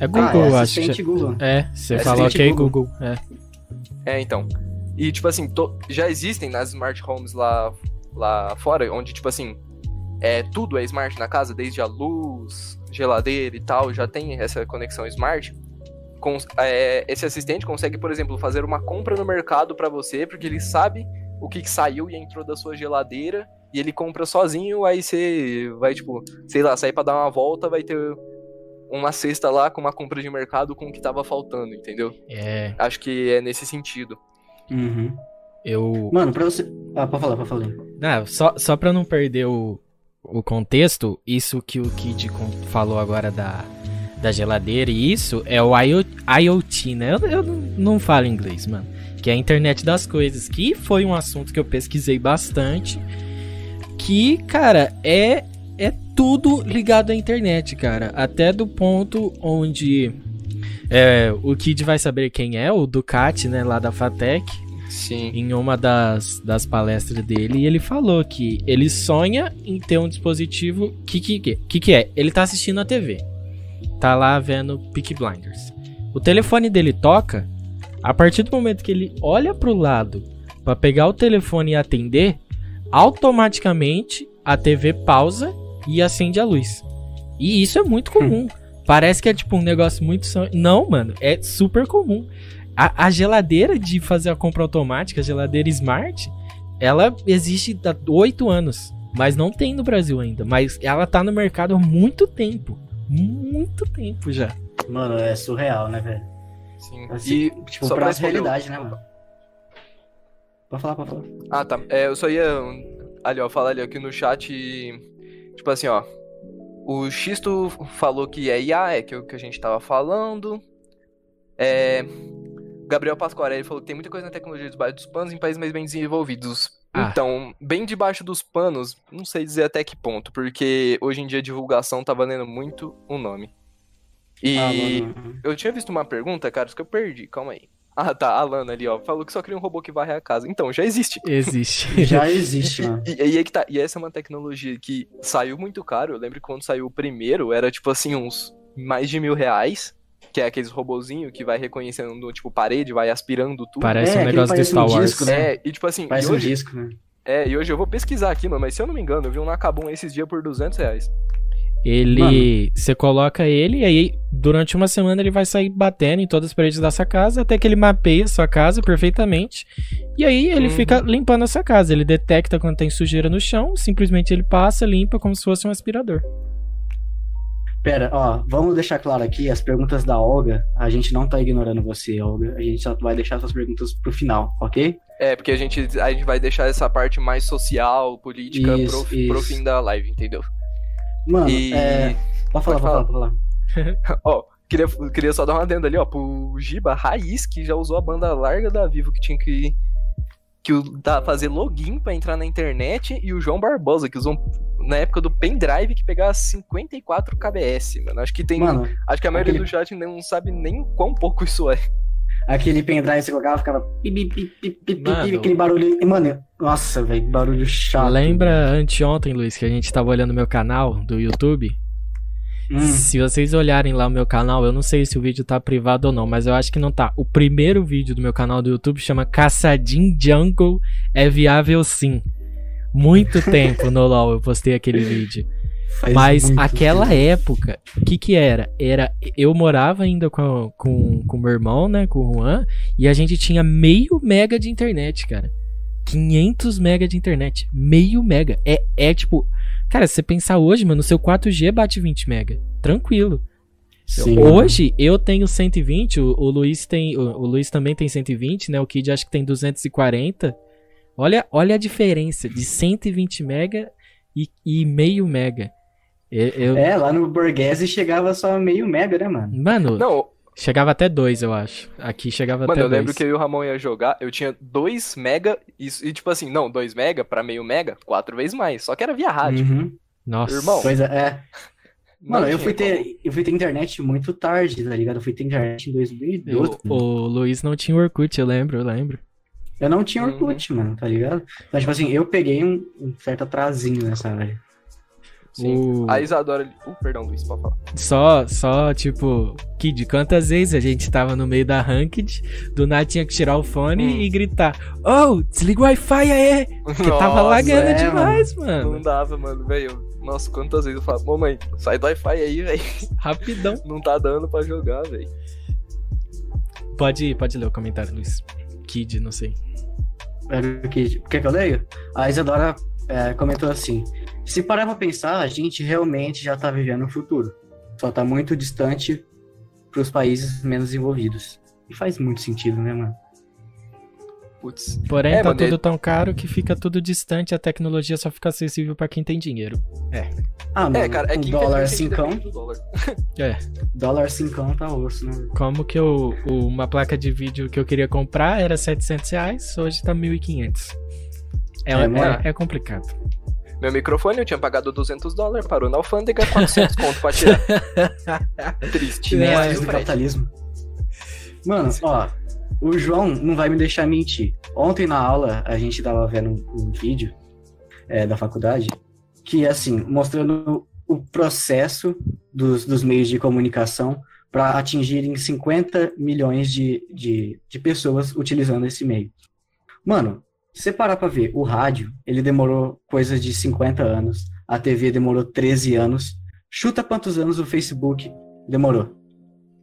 É Ah, Google, é acho assistente que. Google. É, você É falou assistente ok, Google. Google. É. É, então. E, tipo assim, to- já existem nas smart homes lá, lá fora, onde, tipo assim, é, tudo é smart na casa, desde a luz, geladeira e tal, já tem essa conexão smart. Com- é, esse assistente consegue, por exemplo, fazer uma compra no mercado pra você, porque ele sabe o que, que saiu e entrou da sua geladeira, e ele compra sozinho, aí você vai, tipo, sei lá, sair pra dar uma volta, vai ter uma cesta lá com uma compra de mercado com o que tava faltando, entendeu? É, Acho que é nesse sentido. Uhum. eu. Mano, pra você. Ah, pode falar, pode falar. Não, só, só pra não perder o, o contexto, isso que o Kid falou agora da, da geladeira e isso é o IO- IoT, né? Eu, eu não- falo inglês, mano. Que é a internet das coisas, que foi um assunto que eu pesquisei bastante. Que, cara, é tudo ligado à internet, cara. Até do ponto onde é, o Kid vai saber quem é, o Ducati, né, lá da Fatec Sim. em uma das, das palestras dele, ele falou que ele sonha em ter um dispositivo. Que que, que, que que é? Ele tá assistindo a TV. Tá lá vendo Peak Blinders. O telefone dele toca. A partir do momento que ele olha pro lado pra pegar o telefone e atender, automaticamente a TV pausa e acende a luz. E isso é muito comum. Parece que é tipo um negócio muito. Não, mano, é super comum. A, a geladeira de fazer a compra automática, a geladeira Smart, ela existe há 8 anos. Mas não tem no Brasil ainda. Mas ela tá no mercado há muito tempo. Muito tempo já. Mano, é surreal, né, velho? Sim. Assim, E tipo, só pra realidade, né, mano? Pode falar, pode falar. Ah, tá. É, eu só ia ali, ó, falar ali aqui no chat. Tipo assim, ó. O Xisto falou que é IA, é que o que a gente tava falando. É. Gabriel Pasquarelli falou que tem muita coisa na tecnologia debaixo dos panos em países mais bem desenvolvidos. Ah. Então, bem debaixo dos panos, não sei dizer até que ponto, porque hoje em dia a divulgação tá valendo muito o nome. E Ah, eu tinha visto uma pergunta, cara, que eu perdi, calma aí. Ah, tá, a Lana ali, ó, falou que só queria um robô que varre a casa. Então, já existe. Existe. Já existe, mano. E, e aí que tá, e essa é uma tecnologia que saiu muito caro. Eu lembro que quando saiu o primeiro, era tipo assim, uns mais de mil reais. Que é aqueles robozinho que vai reconhecendo, tipo, parede, vai aspirando tudo. Parece É, um negócio de parece Star um Wars. disco, né? É, e tipo assim, Parece e um hoje, disco, né? É, e hoje eu vou pesquisar aqui, mano, mas se eu não me engano, eu vi um Nakabum esses dias por 200 reais. Ele. Você coloca ele e aí, durante uma semana, ele vai sair batendo em todas as paredes da sua casa até que ele mapeia a sua casa perfeitamente. E aí ele Uhum. fica limpando a sua casa. Ele detecta quando tem sujeira no chão, simplesmente ele passa, limpa como se fosse um aspirador. Pera, ó, vamos deixar claro aqui, as perguntas da Olga, a gente não tá ignorando você, Olga. A gente só vai deixar essas perguntas pro final, ok? É, porque a gente, a gente vai deixar essa parte mais social, política Isso, pro, pro isso. fim da live, entendeu? Mano, e. é. Pode falar, Pode pode falar, pode falar. Ó, queria, queria só dar uma adenda ali, ó, pro Giba Raiz, que já usou a banda larga da Vivo, que tinha que, que da, fazer login pra entrar na internet, e o João Barbosa, que usou na época do pendrive que pegava 54 kbs, mano. Acho que tem. Mano, acho que a maioria aquele- do chat não sabe nem quão pouco isso é. Aquele pendrive você colocava, ficava. pi, pi, pi, pi, pi, pi, Mano. aquele barulho. Mano, nossa, velho, que barulho chato. Lembra anteontem, Luiz, que a gente tava olhando meu canal do YouTube? Hum, Se vocês olharem lá o meu canal, eu não sei se o vídeo tá privado ou não, mas eu acho que não tá. O primeiro vídeo do meu canal do YouTube chama Caçadin Jungle é viável sim. Muito tempo no LoL eu postei aquele vídeo. Faz Mas aquela tempo. época, o que que era? Era eu morava ainda com com com meu irmão, né, com o Juan, e a gente tinha meio mega de internet, cara. 500 mega de internet, meio mega. É é tipo, cara, se você pensar hoje, mano, o seu 4G bate 20 mega, tranquilo. Sim. Hoje eu tenho 120, o, o Luiz tem, o, o Luiz também tem 120, né? O Kid acho que tem 240. Olha, olha a diferença de 120 mega e, e meio mega. Eu, eu- É, lá no Borghese chegava só meio mega, né, mano? Mano, Não, chegava até 2, eu acho. Aqui chegava mano, até eu lembro 2. que eu e o Ramon ia jogar, eu tinha 2 mega, e, e tipo assim, não, 2 mega pra meio mega, quatro vezes mais. Só que era via rádio. Uhum. Nossa. Irmão, Pois é, é. Não Mano, eu fui como. ter, eu fui ter internet muito tarde, tá ligado? Eu fui ter internet em 2012. O, o Luiz não tinha Orkut, eu lembro, eu lembro. Eu não tinha Uhum. Orkut, mano, tá ligado? Então, tipo assim, eu peguei um, um certo atrasinho nessa área. Sim. O- A Isadora. Uh, perdão, Luiz, pode falar. Só, só, tipo, Kid, quantas vezes a gente tava no meio da ranked, do nada tinha que tirar o fone Hum. e gritar, oh, desliga o Wi-Fi aí! Porque tava Nossa, lagando é, demais, mano. Não dava, mano, velho. Nossa, quantas vezes eu falo, mamãe, sai do Wi-Fi aí, velho. Rapidão. Não tá dando pra jogar, velho. Pode, pode ler o comentário, Luiz. Kid, não sei. Era o que, quer que eu leio? A Isadora é, comentou assim: se parar pra pensar, a gente realmente já tá vivendo o futuro. Só tá muito distante pros países menos desenvolvidos. E faz muito sentido, né, mano? Putz. Porém, É, tá mano, tudo ele- tão caro que fica tudo distante, a tecnologia só fica acessível pra quem tem dinheiro. Ah, mano, É, cara, é um que dólar cincão, dólar. É. dólar cincão tá osso, né? Como que eu, o- uma placa de vídeo que eu queria comprar era 700 reais, hoje tá 1.500. É, É, mano. é, é complicado. Meu microfone eu tinha pagado 200 dólares, parou na alfândega, 400 conto pra tirar. Triste. É, Mestres Mas do capitalismo. Mano, ó, o João não vai me deixar mentir. Ontem na aula a gente tava vendo um, um vídeo é, da faculdade que, assim, mostrando o processo dos, dos meios de comunicação para atingirem 50 milhões de, de, de pessoas utilizando esse meio. Mano, se você parar pra ver, o rádio, ele demorou coisa de 50 anos, a TV demorou 13 anos. Chuta quantos anos o Facebook demorou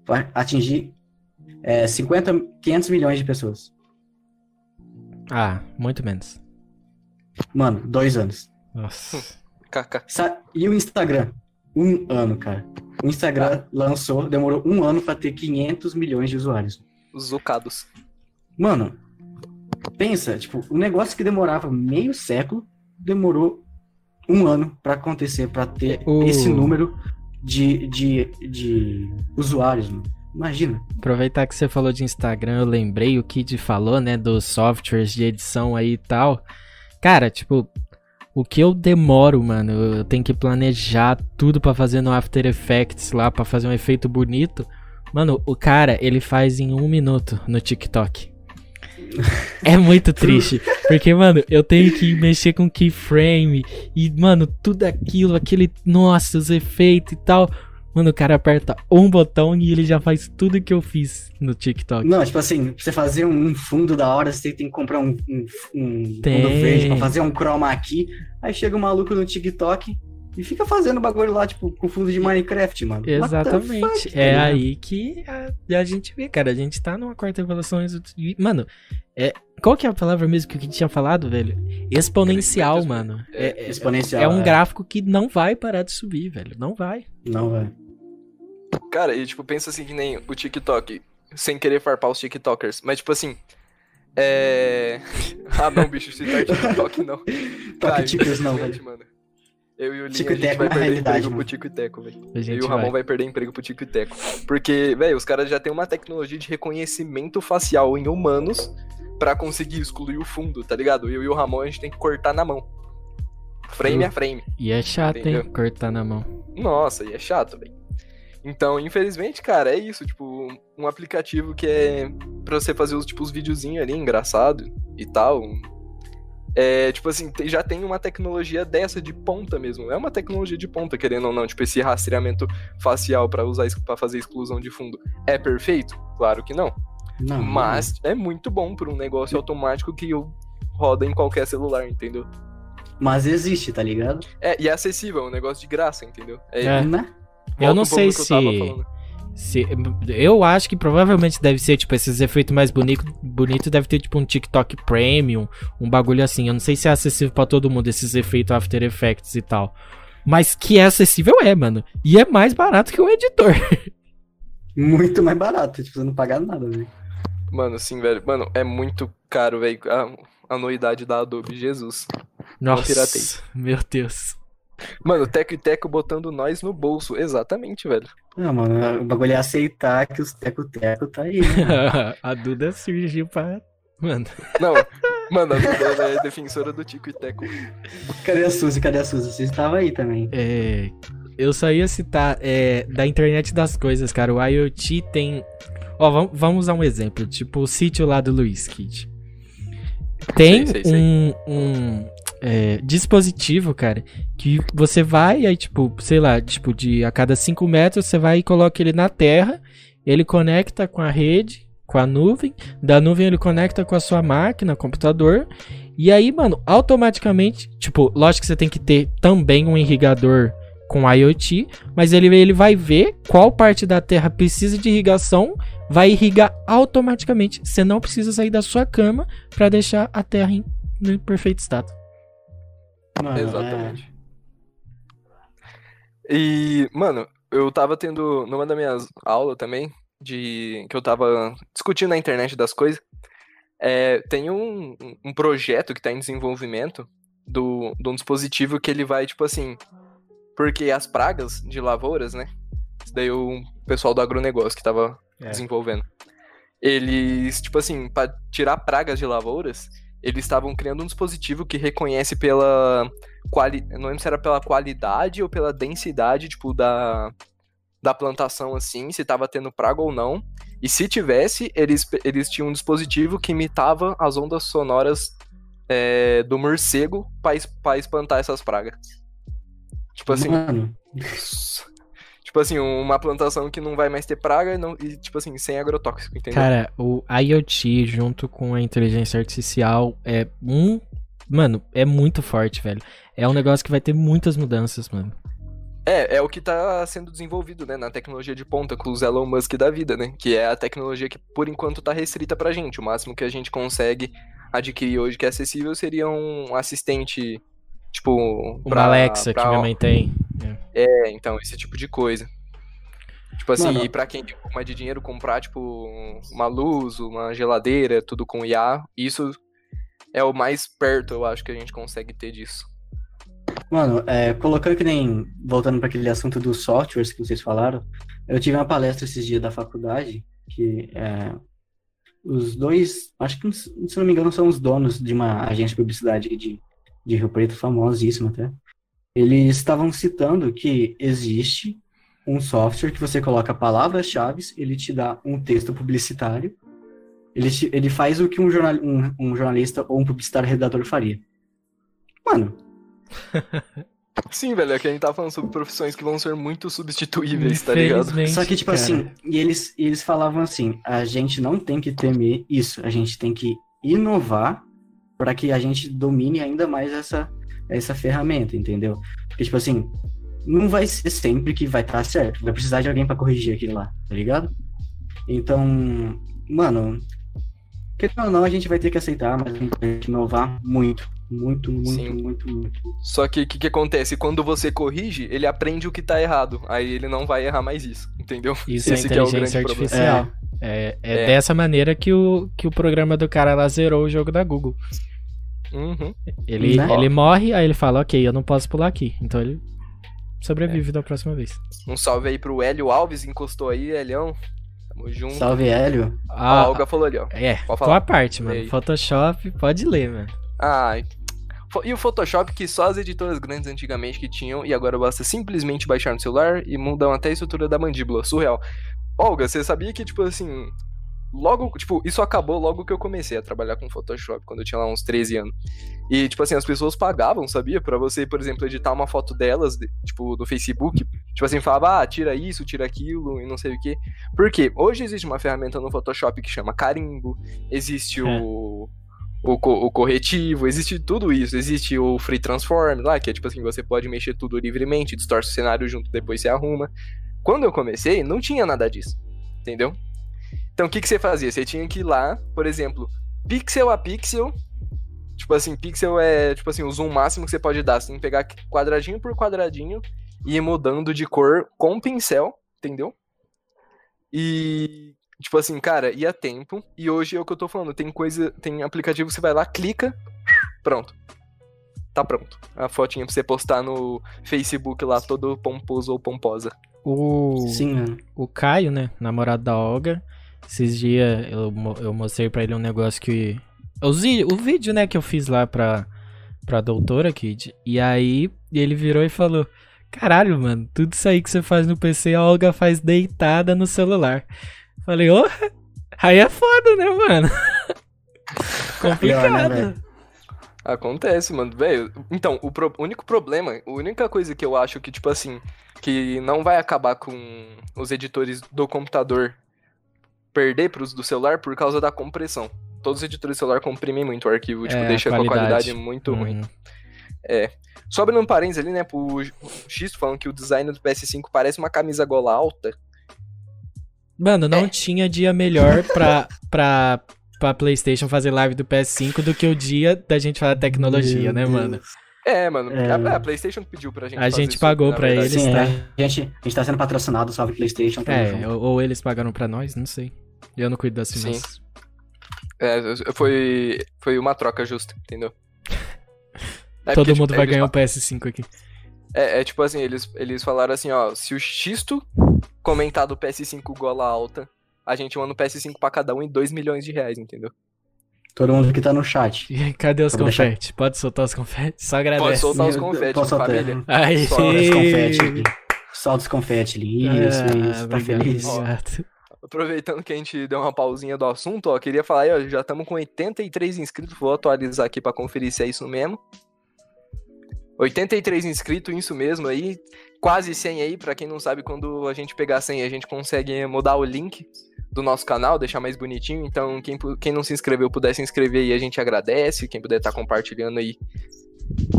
para atingir é, 50, 500 milhões de pessoas. Ah, muito menos. Mano, dois anos. Nossa. Sa- E o Instagram? Um ano, cara. O Instagram lançou, demorou um ano para ter 500 milhões de usuários. Os zucados. Mano, pensa, tipo, um negócio que demorava meio século, demorou um ano para acontecer, para ter O- esse número de, de, de usuários, mano. Imagina. Aproveitar que você falou de Instagram, eu lembrei o Kid falou, né, dos softwares de edição aí e tal. Cara, tipo, o que eu demoro, mano, eu tenho que planejar tudo pra fazer no After Effects lá, pra fazer um efeito bonito. Mano, o cara, ele faz em um minuto no TikTok. É muito triste, porque, mano, eu tenho que mexer com keyframe e, mano, tudo aquilo, aquele, nossa, os efeitos e tal. Mano, o cara aperta um botão e ele já faz tudo que eu fiz no TikTok. Não, tipo assim, pra você fazer um fundo da hora, você tem que comprar um, um, um Tem. fundo verde pra fazer um chroma aqui. Aí chega um maluco no TikTok e fica fazendo bagulho lá, tipo, com fundo de Minecraft, mano. Exatamente. fuck, tá é ligado? aí que a, a gente vê, cara. A gente tá numa quarta evolução. Mano, é, qual que é a palavra mesmo que eu tinha falado, velho? Exponencial, Crescimento mano. É, é- Exponencial. é um gráfico que não vai parar de subir, velho. Não vai. Não, velho. Cara, e tipo, pensa assim que nem o TikTok, sem querer farpar os TikTokers, mas tipo assim. É. Ah não, bicho, citar TikTok não. Toque ticos não, velho. mano. Eu e o Linha, Tico a e gente Teco vai na perder emprego pro mano. Tico e Teco, velho. Eu e o Ramon vai. vai perder emprego pro Tico e Teco. Porque, velho, os caras já têm uma tecnologia de reconhecimento facial em humanos pra conseguir excluir o fundo, tá ligado? Eu e o Ramon a gente tem que cortar na mão. Frame a frame. E é chato, hein? Entendeu? Cortar na mão. Nossa, e é chato, velho. Então, infelizmente, cara, é isso, tipo, um aplicativo que é pra você fazer os, tipo, os videozinhos ali, engraçado e tal. É, tipo assim, já tem uma tecnologia dessa de ponta mesmo. É uma tecnologia de ponta, querendo ou não, tipo, esse rastreamento facial pra usar para fazer exclusão de fundo. É perfeito? Claro que não. Não, Mas é muito bom por um negócio automático que roda em qualquer celular, entendeu? Mas existe, tá ligado? É, e é acessível, é um negócio de graça, entendeu? É. Né? Eu não sei se- falando. Se, eu acho que provavelmente deve ser, tipo, esses efeitos mais bonitos bonito deve ter, tipo, um TikTok Premium, um bagulho assim. Eu não sei se é acessível pra todo mundo, esses efeitos After Effects e tal. Mas que é acessível é, mano. E é mais barato que um editor. Muito mais barato, tipo, você não pagar nada, velho. Mano, sim, velho. Mano, é muito caro, velho. A anuidade da Adobe, Jesus. Nossa, meu Deus. Mano, Teco e Teco botando nós no bolso. Exatamente, velho. Não, mano, o bagulho é aceitar que os teco-teco tá aí. né? a Duda surgiu pra... Mano, Não, mano, a Duda é defensora do Tico e Teco. Cadê a Suzy? Cadê a Suzy? Você estava aí também. é... Eu só ia citar é, da internet das coisas, cara. O IoT tem... Ó, vamos, vamos usar um exemplo. Tipo o sítio lá do Luiz Kid. Tem Sei, sei, sei. um, um, é, dispositivo, cara, que você vai, aí, tipo, sei lá, tipo, de a cada 5 metros, você vai e coloca ele na terra, ele conecta com a rede, com a nuvem, da nuvem ele conecta com a sua máquina, computador, e aí, mano, automaticamente, tipo, lógico que você tem que ter também um irrigador com IoT, mas ele, ele vai ver qual parte da terra precisa de irrigação, vai irrigar automaticamente. Você não precisa sair da sua cama para deixar a terra em, perfeito estado. Mano, Exatamente. E, mano, eu tava tendo, numa das minhas aulas também, de que eu tava discutindo na internet das coisas, é, tem um, um projeto que tá em desenvolvimento do, de um dispositivo que ele vai, tipo assim, porque as pragas de lavouras, né? Isso daí o pessoal do agronegócio que tava É. desenvolvendo. Eles, tipo assim, pra tirar pragas de lavouras, eles estavam criando um dispositivo que reconhece pela quali... não lembro se era pela qualidade ou pela densidade, tipo, da, da plantação, assim, se tava tendo praga ou não. E se tivesse, eles, eles tinham um dispositivo que imitava as ondas sonoras é, do morcego pra, es- pra espantar essas pragas. Tipo assim, Mano, tipo assim, uma plantação que não vai mais ter praga e, não, e tipo assim, sem agrotóxico, entendeu? Cara, o IoT junto com a inteligência artificial é um. Mano, é muito forte, velho. É um negócio que vai ter muitas mudanças, mano. É, é o que tá sendo desenvolvido, né, na tecnologia de ponta com os Elon Musk da vida, né? Que é a tecnologia que, por enquanto, tá restrita pra gente. O máximo que a gente consegue adquirir hoje que é acessível seria um assistente, tipo... Uma Alexa pra- que minha mãe tem. É, então, esse tipo de coisa. Tipo assim, Mano. e pra quem tem um pouco mais de dinheiro, comprar, tipo, uma luz, uma geladeira, tudo com IA, isso é o mais perto, eu acho, que a gente consegue ter disso. Mano, é, colocando que nem. Voltando para aquele assunto dos softwares que vocês falaram, eu tive uma palestra esses dias da faculdade que é, os dois, acho que se não me engano, são os donos de uma agência de publicidade aqui de, de Rio Preto, famosíssima até. Eles estavam citando que existe um software que você coloca palavras-chave, ele te dá um texto publicitário, ele, te- ele faz o que um, jornal, um, um jornalista ou um publicitário redator faria. Mano, Sim, velho, é que a gente tá falando sobre profissões que vão ser muito substituíveis, tá ligado? Só que, tipo cara. assim, e eles, e eles falavam assim: a gente não tem que temer isso, a gente tem que inovar para que a gente domine ainda mais essa, essa ferramenta, entendeu? Porque, tipo assim, não vai ser sempre que vai estar certo, vai precisar de alguém para corrigir aquilo lá, tá ligado? Então, mano, querendo ou não, a gente vai ter que aceitar, mas a gente vai ter que inovar muito, muito, muito, Sim. muito, muito. Só que o que, que acontece? Quando você corrige, ele aprende o que tá errado. Aí ele não vai errar mais isso, entendeu? Isso Esse é que é o inteligência grande artificial. É, é, É. dessa maneira que o, que o programa do cara lá zerou o jogo da Google. Uhum. Ele, Né? ele morre, aí ele fala, ok, eu não posso pular aqui. Então ele sobrevive da próxima vez. Um salve aí pro Hélio Alves, encostou aí, Helião. Tamo junto. Salve, Hélio. Ah, a Olga falou ali, ó. é, Pode tua falar. parte, mano. E aí? Photoshop, pode ler, mano. Ah, e o Photoshop que só as editoras grandes antigamente que tinham, e agora basta simplesmente baixar no celular e mudam até a estrutura da mandíbula. Surreal. Olga, você sabia que, tipo assim. Logo, tipo, isso acabou logo que eu comecei a trabalhar com Photoshop, quando eu tinha lá uns 13 anos. E, tipo assim, as pessoas pagavam, sabia? Pra você, por exemplo, editar uma foto delas, de- tipo, do Facebook. Tipo assim, falava, ah, tira isso, tira aquilo, e não sei o quê. Por quê? Hoje existe uma ferramenta no Photoshop que chama carimbo, existe É. o o, co- o corretivo, existe tudo isso. Existe o Free Transform lá, que é tipo assim, você pode mexer tudo livremente, distorce o cenário junto, depois você arruma. Quando eu comecei, não tinha nada disso, entendeu? Então o que, que você fazia? Você tinha que ir lá, por exemplo, pixel a pixel. Tipo assim, pixel é tipo assim, o zoom máximo que você pode dar. Você tem que pegar quadradinho por quadradinho e ir mudando de cor com pincel, entendeu? E Tipo assim, cara, ia tempo. E hoje é o que eu tô falando. Tem coisa. Tem aplicativo que você vai lá, clica. Pronto. Tá pronto. A fotinha pra você postar no Facebook lá, todo pomposo ou pomposa. O, Sim, mano. o Caio, né, namorado da Olga, esses dias eu, eu mostrei pra ele um negócio que... Vi- o vídeo, né, que eu fiz lá pra, pra doutora Kid. E aí ele virou e falou... Caralho, mano, tudo isso aí que você faz no PC, a Olga faz deitada no celular. Falei, ô, aí é foda, né, mano? Complicado. Pior, né? Acontece, mano. Velho, então, o pro- único problema, a única coisa que eu acho que, tipo assim, que não vai acabar com os editores do computador perder pros do celular por causa da compressão. Todos os editores do celular comprimem muito o arquivo, tipo, É, a deixa com a qualidade. qualidade muito ruim. Uhum. Sobre um parênteses ali, né, pro X falando que o design do PS5 parece uma camisa gola alta. Mano, não É. tinha dia melhor pra, pra, pra PlayStation fazer live do PS5 do que o dia da gente falar tecnologia, Meu né, Deus. mano? É, mano, É. a, a PlayStation pediu pra gente A fazer gente isso, pagou pra verdade. eles, Sim, tá? é, a, gente, a gente tá sendo patrocinado, salve PlayStation. É, ou, ou eles pagaram pra nós, não sei. Eu não cuido das Sim. finanças. É, foi, foi uma troca justa, entendeu? É Todo porque, mundo tipo, vai eles ganhar um PS5 aqui. É, é tipo assim, eles, eles falaram assim, ó, se o Xisto comentar do PS5 gola alta, a gente manda o PS5 pra cada um em 2 milhões de reais, entendeu? Todo mundo que tá no chat. E cadê os Vou deixar- confetes? Pode soltar os confetes? Só Pode agradece. soltar os confetes, posso família. Aí. Solta os confete ali. Solta os confete ali. Isso, Ah, isso. Tá obrigado, feliz? obrigado. Aproveitando que a gente deu uma pausinha do assunto, ó, queria falar aí, ó, já estamos com 83 inscritos, vou atualizar aqui pra conferir se é isso mesmo. 83 inscritos, isso mesmo aí. Quase 100 aí, pra quem não sabe, quando a gente pegar 100, a gente consegue mudar o link do nosso canal, deixar mais bonitinho. Então, quem, quem não se inscreveu, puder se inscrever aí, a gente agradece. Quem puder estar compartilhando aí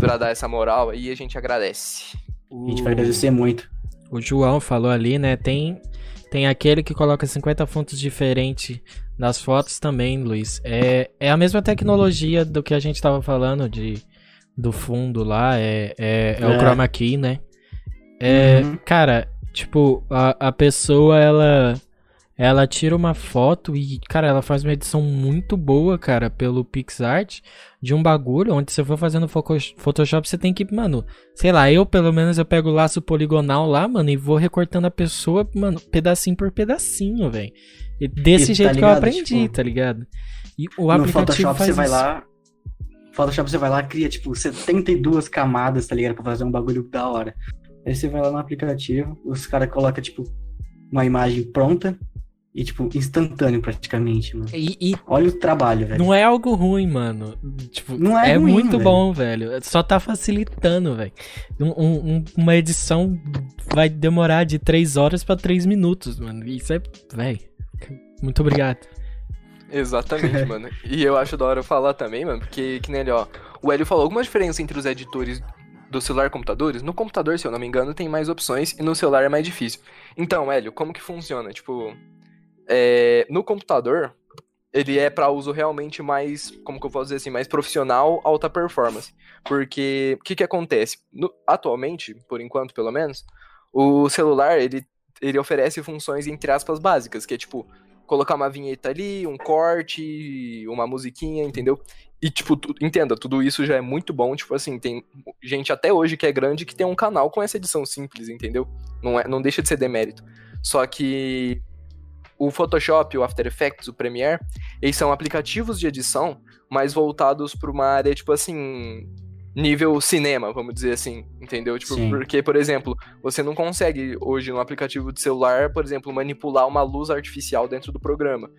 pra dar essa moral aí, a gente agradece. A gente vai agradecer muito. O João falou ali, né? Tem, tem aquele que coloca 50 fontes diferentes nas fotos também, Luiz. É, é a mesma tecnologia do que a gente tava falando de, do fundo lá. É, é, é o É. chroma key, né? É, Uhum. Cara, tipo, a, a pessoa, ela. Ela tira uma foto e, cara, ela faz uma edição muito boa, cara, pelo PixArt de um bagulho onde você for fazendo Photoshop, você tem que, mano, sei lá, eu pelo menos eu pego o laço poligonal lá, mano, e vou recortando a pessoa, mano, pedacinho por pedacinho, velho. E Desse E tá jeito que eu aprendi, tipo, tá ligado? E o no aplicativo Photoshop faz você vai isso. lá. Photoshop você vai lá, cria tipo 72 camadas, tá ligado? Pra fazer um bagulho da hora. Aí você vai lá no aplicativo, os caras colocam tipo uma imagem pronta e, tipo, instantâneo praticamente, mano. E, e Olha o trabalho, velho. não é algo ruim, mano. Tipo, Não é ruim, muito velho. bom, velho. Só tá facilitando, velho. Um- um- um- uma edição vai demorar de 3 horas pra 3 minutos, mano. Isso é. Velho. Muito obrigado. Exatamente, mano. E eu acho da hora falar também, mano, porque, que nem ele, ó. O Hélio falou alguma diferença entre os editores do celular e computadores. No computador, se eu não me engano, tem mais opções e no celular é mais difícil. Então, Hélio, como que funciona? Tipo, é, no computador, ele é pra uso realmente mais, como que eu posso dizer assim, mais profissional, alta performance. Porque, o que que acontece? No- atualmente, por enquanto pelo menos, o celular, ele, ele oferece funções, entre aspas, básicas, que é tipo, colocar uma vinheta ali, um corte, uma musiquinha, entendeu? E, tipo, tu- entenda, tudo isso já é muito bom. Tipo assim, tem gente até hoje que é grande que tem um canal com essa edição simples, entendeu? Não, é, não deixa de ser demérito. Só que o Photoshop, o After Effects, o Premiere, eles são aplicativos de edição, mas voltados para uma área, tipo assim, nível cinema, vamos dizer assim, entendeu? Tipo, Sim. porque, por exemplo, você não consegue hoje no aplicativo de celular, por exemplo, manipular uma luz artificial dentro do programa.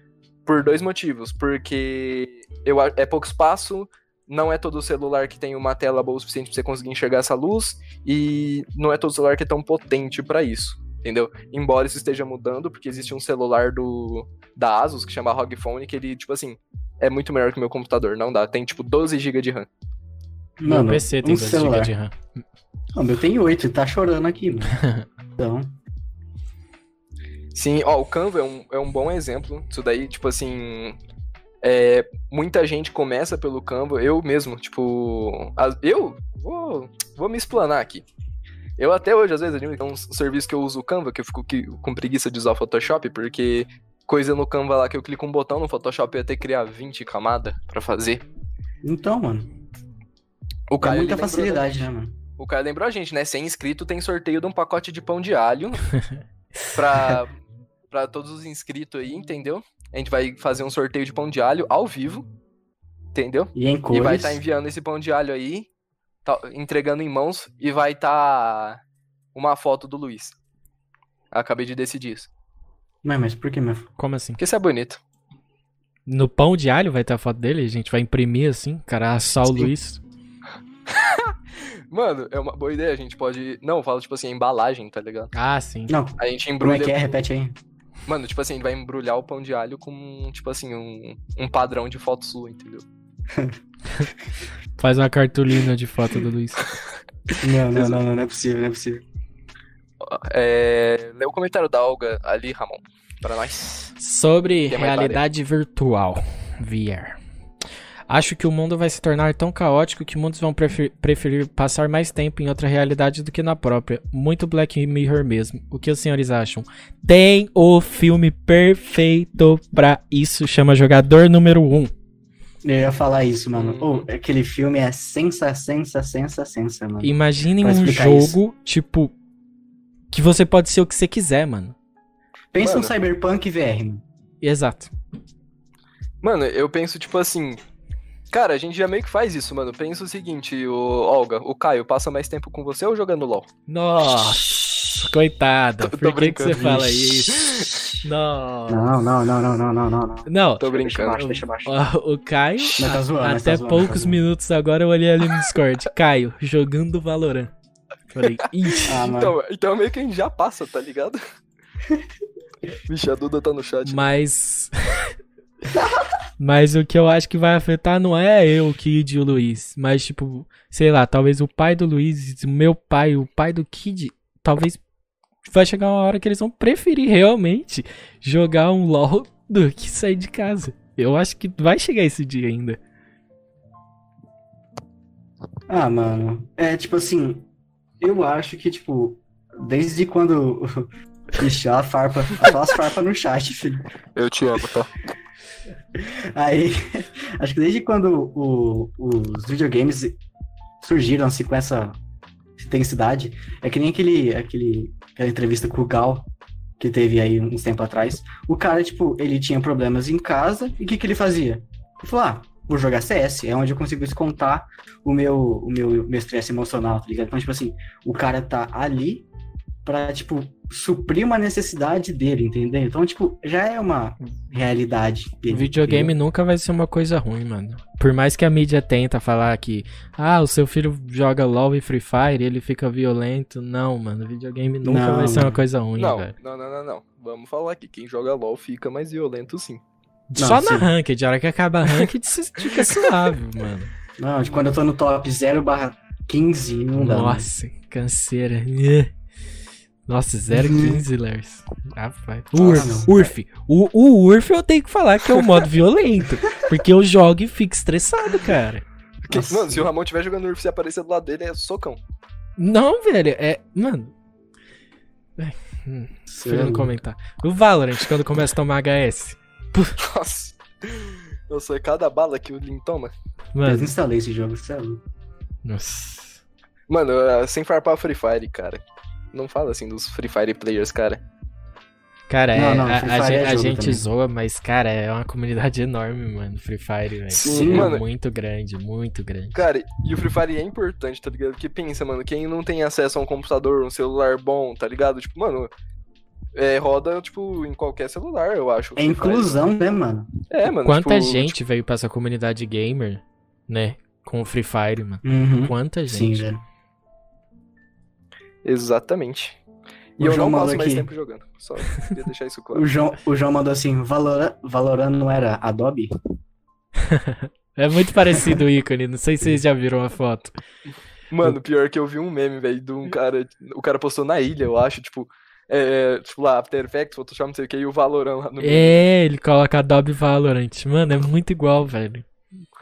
Por dois motivos. Porque eu, é pouco espaço, não é todo celular que tem uma tela boa o suficiente pra você conseguir enxergar essa luz, e não é todo celular que é tão potente pra isso. Entendeu? Embora isso esteja mudando, porque existe um celular do da Asus que chama ROG Phone, que ele, tipo assim, é muito melhor que o meu computador. Não dá. Tem, tipo, 12 GB de RAM. Meu PC tem um 2 GB celular. de RAM. Não, meu tem 8 e tá chorando aqui, mano. Então, Sim, ó, o Canva é um, é um bom exemplo. Isso daí, tipo assim. É, muita gente começa pelo Canva. Eu mesmo, tipo. eu vou, vou me explanar aqui. Eu até hoje, às vezes, admito é um serviço que eu uso o Canva, que eu fico que- com preguiça de usar o Photoshop, porque coisa no Canva lá que eu clico um botão no Photoshop eu ia ter que criar 20 camadas pra fazer. então, mano. O É Caio, ele muita facilidade, né, mano? O cara lembrou a gente, né? Sem inscrito tem sorteio de um pacote de pão de alho pra, pra todos os inscritos aí, entendeu? A gente vai fazer um sorteio de pão de alho ao vivo, entendeu? E em E cores. vai estar enviando esse pão de alho aí, tá- entregando em mãos, e vai estar uma foto do Luiz. Acabei de decidir isso. Mas, mas por que, meu? Como assim? Porque isso é bonito. No pão de alho vai ter a foto dele? A gente vai imprimir assim? Cara, assar o Sim. Luiz. Mano, é uma boa ideia, a gente pode... Não, eu falo tipo assim, a embalagem, tá ligado? Ah, sim. Não, A gente como embrulha... é que é? Repete aí. Mano, tipo assim, vai embrulhar o pão de alho com, tipo assim, um, um padrão de foto sua, entendeu? Faz uma cartolina de foto do Luiz. Não, não, não, não, não é possível, não é possível. É, lê o comentário da Olga ali, Ramon, pra nós. Sobre mais realidade virtual, VR. Acho que o mundo vai se tornar tão caótico que muitos vão prefer- preferir passar mais tempo em outra realidade do que na própria. Muito Black Mirror mesmo. O que os senhores acham? Tem o filme perfeito pra isso, chama Jogador Número 1. Eu ia falar isso, mano. Hum. Ô, aquele filme é sensa, sensa, sensa, sensa, mano. Imaginem um jogo, tipo, que você pode ser o que você quiser, mano. Pensa Mano. um Cyberpunk VR, mano. Exato. Mano, eu penso, tipo assim. Cara, a gente já meio que faz isso, mano. Pensa o seguinte, o Olga, o Caio passa mais tempo com você ou jogando LOL? Nossa, coitada. Tô- Por que, que você fala isso? Não, não, não, não, não, não, não, não. Não, Tô Deixa brincando. baixo, deixa baixo. o o Caio, tá zoando, até tá zoando, tá poucos zoando. minutos agora eu olhei ali no Discord. Caio, jogando Valorant. Falei, ixi. Ah, mano. Então, então meio que a gente já passa, tá ligado? Vixe, a Duda tá no chat. Mas. Mas o que eu acho que vai afetar não é eu, o Kid e o Luiz. Mas, tipo, sei lá, talvez o pai do Luiz, o meu pai, o pai do Kid, talvez vai chegar uma hora que eles vão preferir realmente jogar um LOL do que sair de casa. Eu acho que vai chegar esse dia ainda. Ah, mano. É tipo assim, eu acho que, tipo, desde quando. Ixi, a farpa. Só as farpas no chat, filho. Eu te amo, tá? Aí, acho que desde quando o- os videogames surgiram assim com essa intensidade, é que nem aquele, aquele, aquela entrevista com o Gal que teve aí uns tempo atrás. O cara, tipo, ele tinha problemas em casa e o que, que ele fazia? Ele falou: ah, vou jogar CS, é onde eu consigo descontar o meu o meu meu estresse emocional, tá ligado? Então, tipo assim, o cara tá ali pra, tipo, suprir uma necessidade dele, entendeu? Então, tipo, já é uma realidade dele. Videogame entendeu? nunca vai ser uma coisa ruim, mano. Por mais que a mídia tenta falar que, ah, o seu filho joga LOL e Free Fire, ele fica violento. Não, mano, videogame nunca Não, vai ser uma coisa ruim, Não, velho. não, não, não, não. Vamos falar que quem joga LOL fica mais violento sim. Não, Só na sim. ranked, a hora que acaba a ranked, você fica suave, mano. Não, de quando eu tô no top 0 barra 15, não dá. né? Nossa, canseira. Nossa, 015, Lars. Rapaz. Ah, Urf, não. Urf. O, o Urf eu tenho que falar que é o modo violento. Porque eu jogo e fico estressado, cara. Porque, mano, se o Ramon estiver jogando Urf e aparecer do lado dele, é socão. Não, velho, é. Mano. É, hum, não comentar. O Valorant, quando começa a tomar HS. Nossa. Nossa, é cada bala que o Lin toma. Eu Mano, desinstalei esse jogo, você é louco. nossa. Mano, é, sem farpar o Free Fire, cara. Não fala assim dos Free Fire players, cara. Cara, é, Não, não, a, a é a gente também. zoa, mas, cara, é uma comunidade enorme, mano. Free Fire, velho. Sim, É mano. Muito grande, muito grande. Cara, e o Free Fire é importante, tá ligado? Porque pensa, mano, quem não tem acesso a um computador, um celular bom, tá ligado? Tipo, mano, é, roda, tipo, em qualquer celular, eu acho. É Free Fire. inclusão, né, mano? É, mano. Quanta tipo, gente veio pra essa comunidade gamer, né? Com o Free Fire, mano. Uhum. Quanta Sim, gente. velho. Exatamente. E O eu João não mandou passo mais aqui. tempo jogando. Só queria deixar isso claro. O João, o João mandou assim: Valorant, Valorant não era Adobe? É muito parecido o ícone, não sei se vocês já viram a foto. Mano, pior que eu vi um meme, velho, de um cara. O cara postou na ilha, eu acho, tipo. É, tipo lá, After Effects, Photoshop, não sei o que, e o Valorant lá no meio. É, ele coloca Adobe Valorant. Mano, é muito igual, velho.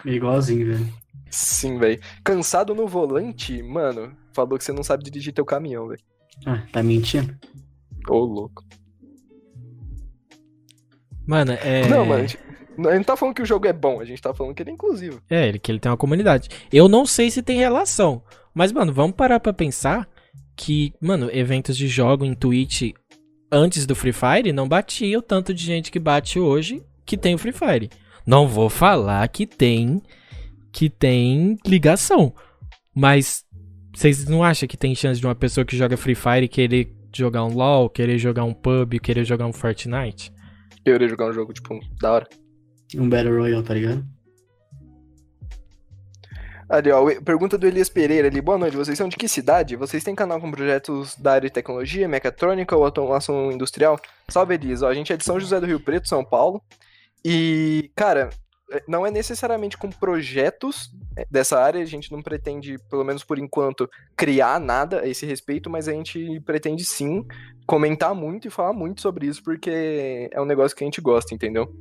Igualzinho, velho. Sim, velho. Cansado no volante, mano, falou que você não sabe dirigir teu caminhão, velho. Ah, tá mentindo? Ô, louco. Mano, é. Não, mano, a gente, a gente não tá falando que o jogo é bom, a gente tá falando que ele é inclusivo. É, ele que ele tem uma comunidade. Eu não sei se tem relação. Mas, mano, vamos parar pra pensar que, mano, eventos de jogo em Twitch antes do Free Fire não batia o tanto de gente que bate hoje que tem o Free Fire. Não vou falar que tem que tem ligação. Mas vocês não acham que tem chance de uma pessoa que joga Free Fire querer jogar um LoL, querer jogar um PUB, querer jogar um Fortnite? Eu iria jogar um jogo, tipo, da hora. Um Battle Royale, tá ligado? Ali, ó, pergunta do Elias Pereira ali. Boa noite, vocês são de que cidade? Vocês têm canal com projetos da área de tecnologia, mecatrônica ou automação industrial? Salve, Elias. Ó, a gente é de São José do Rio Preto, São Paulo. E, cara, não é necessariamente com projetos é, dessa área. A gente não pretende, pelo menos por enquanto, criar nada a esse respeito, mas a gente pretende sim comentar muito e falar muito sobre isso, porque é um negócio que a gente gosta, entendeu?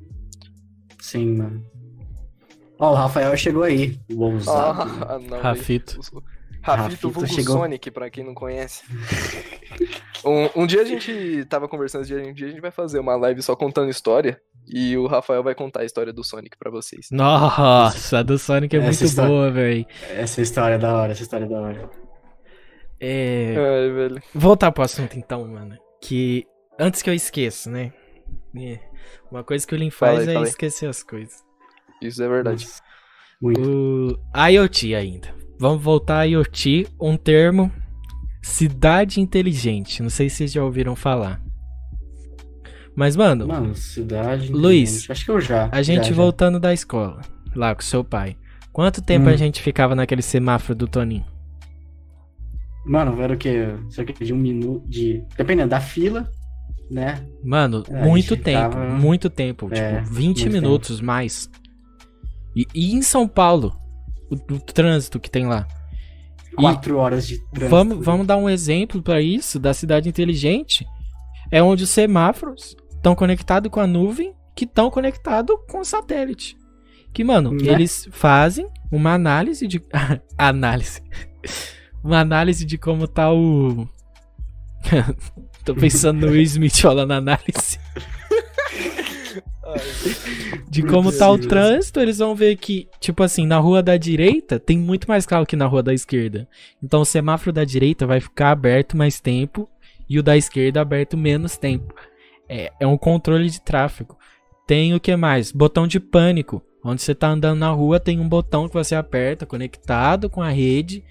Sim, mano. Ó, o Rafael chegou aí. O ousado. Ah, não, Rafito. Rafito Rafito chegou. Sonic, pra quem não conhece. um, um dia a gente tava conversando, esse dia, um dia a gente vai fazer uma live só contando história. E o Rafael vai contar a história do Sonic pra vocês. Nossa, a do Sonic é Essa muito história- boa, velho. Essa história é da hora, essa história é da hora. É. Ai, velho. Voltar pro assunto então, mano. Que antes que eu esqueça, né? É, Uma coisa que o Lin faz aí, é esquecer as coisas. Isso é verdade. Muito. O IoT ainda. Vamos voltar a IoT, um termo cidade inteligente. Não sei se vocês já ouviram falar. Mas, mano, Mano, cidade. Luiz. Acho que eu já. a gente já, já. voltando da escola, lá com seu pai. Quanto tempo Hum. a gente ficava naquele semáforo do Toninho? Mano, era o quê? Cerca de um minuto. De... Dependendo da fila, né? Mano, É, muito tempo, ficava- muito tempo. É, tipo, 20 muito minutos mais. E, e em São Paulo, o, o trânsito que tem lá. E Quatro horas de trânsito. vamos, vamos dar um exemplo pra isso da cidade inteligente. É onde os semáforos estão conectados com a nuvem, que estão conectados com o satélite. Que, mano, Né? eles fazem uma análise de. análise. uma análise de como tá o. Tô pensando no Will Smith falando análise. De como tá o Deus. trânsito, eles vão ver que, tipo assim, na rua da direita tem muito mais carro que na rua da esquerda. Então o semáforo da direita vai ficar aberto mais tempo e o da esquerda aberto menos tempo. É, é um controle de tráfego. Tem o que mais? Botão de pânico. Onde você tá andando na rua, tem um botão que você aperta conectado com a rede,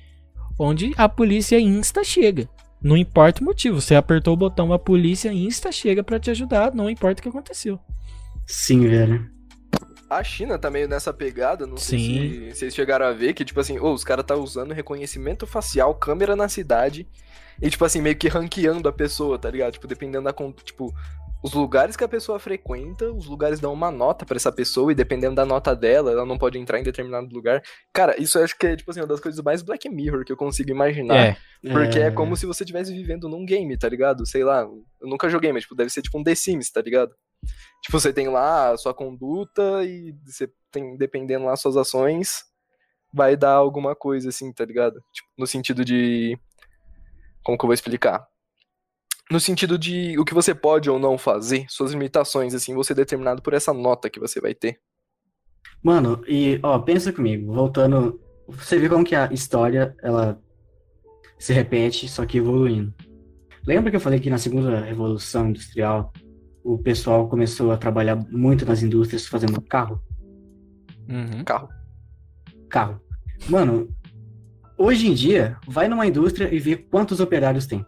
onde a polícia insta chega. Não importa o motivo. Você apertou o botão, a polícia insta chega pra te ajudar, não importa o que aconteceu. Sim, velho. A China tá meio nessa pegada, não sei Sim. se vocês chegaram a ver, que tipo assim, ô, os caras tá usando reconhecimento facial, câmera na cidade, e tipo assim, meio que ranqueando a pessoa, tá ligado? Tipo, dependendo da. Tipo, os lugares que a pessoa frequenta, os lugares dão uma nota pra essa pessoa, e dependendo da nota dela, ela não pode entrar em determinado lugar. Cara, isso eu acho que é, tipo assim, uma das coisas mais Black Mirror que eu consigo imaginar. É. Porque é... como se você estivesse vivendo num game, tá ligado? Sei lá, eu nunca joguei, mas tipo, deve ser tipo um The Sims, tá ligado? Tipo, você tem lá a sua conduta e você tem, dependendo lá suas ações, vai dar alguma coisa assim, tá ligado? Tipo, no sentido de. Como que eu vou explicar? No sentido de o que você pode ou não fazer, suas limitações, assim, você é determinado por essa nota que você vai ter. Mano, e ó, pensa comigo, voltando. Você vê como que a história ela se repete, só que evoluindo. Lembra que eu falei que na segunda revolução industrial o pessoal começou a trabalhar muito nas indústrias fazendo carro? Uhum. Carro. Carro. Mano, hoje em dia, vai numa indústria e vê quantos operários tem.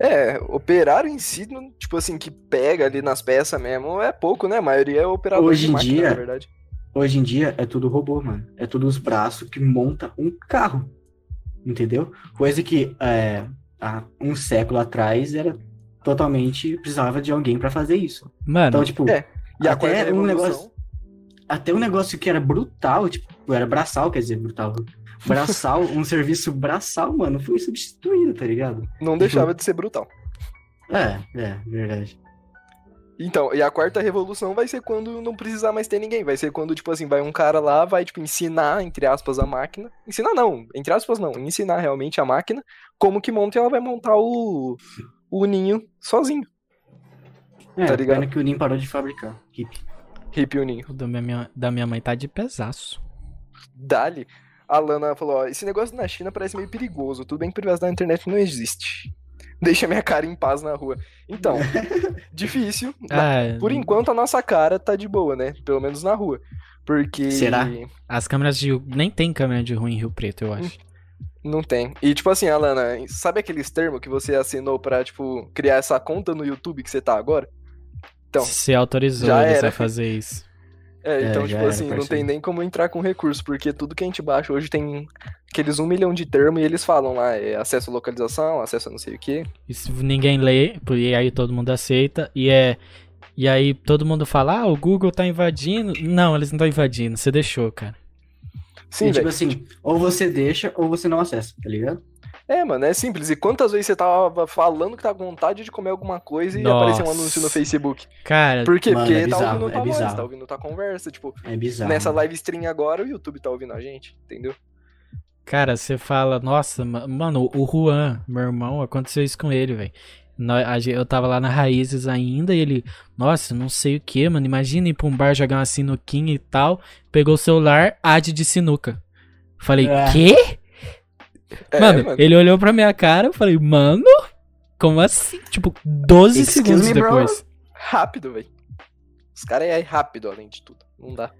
É, operário em si, tipo assim, que pega ali nas peças mesmo, é pouco, né? A maioria é operador Hoje de em máquina, dia- na verdade. Hoje em dia é tudo robô, mano. É tudo os braços que monta um carro. Entendeu? Coisa que é, há um século atrás era totalmente precisava de alguém pra fazer isso. Mano, Então, tipo, É, E Até um negócio- até um negócio que era brutal, tipo, era braçal, quer dizer, brutal. Braçal, um serviço braçal, mano, foi substituído, tá ligado? não deixava de ser brutal. É, é, verdade. Então, e a quarta revolução vai ser quando não precisar mais ter ninguém. Vai ser quando, tipo assim, vai um cara lá, vai, tipo, ensinar, entre aspas, a máquina. Ensinar não, entre aspas não. Ensinar realmente a máquina como que monta e ela vai montar o, o ninho sozinho. É, Tá ligado? pena que o Nim parou de fabricar. Hip. Hip o ninho. o da minha, da minha mãe tá de pesaço. Dali. A Lana falou, ó, esse negócio na China parece meio perigoso. Tudo bem que privacidade na internet não existe. Deixa minha cara em paz na rua. Então, difícil. Na- Ah, Por enquanto a nossa cara tá de boa, né? Pelo menos na rua. Porque. Será? As câmeras de. Nem tem câmera de rua em Rio Preto, eu acho. Não tem. E tipo assim, Alana, sabe aqueles termos que você assinou pra, tipo, criar essa conta no YouTube que você tá agora? Então, Se autorizou era. a fazer isso. É, É, então, tipo era, assim, não tem nem como entrar com recurso, porque tudo que a gente baixa hoje tem aqueles um milhão de termos e eles falam lá, é acesso à localização, acesso a não sei o quê. Isso ninguém lê, e aí todo mundo aceita. E é. E aí todo mundo fala, ah, o Google tá invadindo. Não, eles não estão invadindo, você deixou, cara. Sim, e, tipo assim, ou você deixa ou você não acessa, tá ligado? É, mano, é simples. E quantas vezes você tava falando que tá com vontade de comer alguma coisa e Nossa. apareceu um anúncio no Facebook? Cara, Por quê? Mano, Porque é tá bizarro, ouvindo é tua voz, bizarro. tá ouvindo tua conversa. Tipo, É bizarro. nessa live stream agora, o YouTube tá ouvindo a gente, entendeu? cara, você fala, nossa, ma- mano, o Juan, meu irmão, aconteceu isso com ele, velho. Eu tava lá na Raízes ainda e ele, nossa, não sei o que, mano. Imagina ir pra um bar jogar uma sinuquinha e tal. Pegou o celular, ad de sinuca. Falei, É. quê? É, mano, ele olhou pra minha cara, eu falei, mano, como assim? Tipo, 12 Excuse segundos me, bro? depois. rápido, velho. Os caras é rápido, além de tudo. Não dá.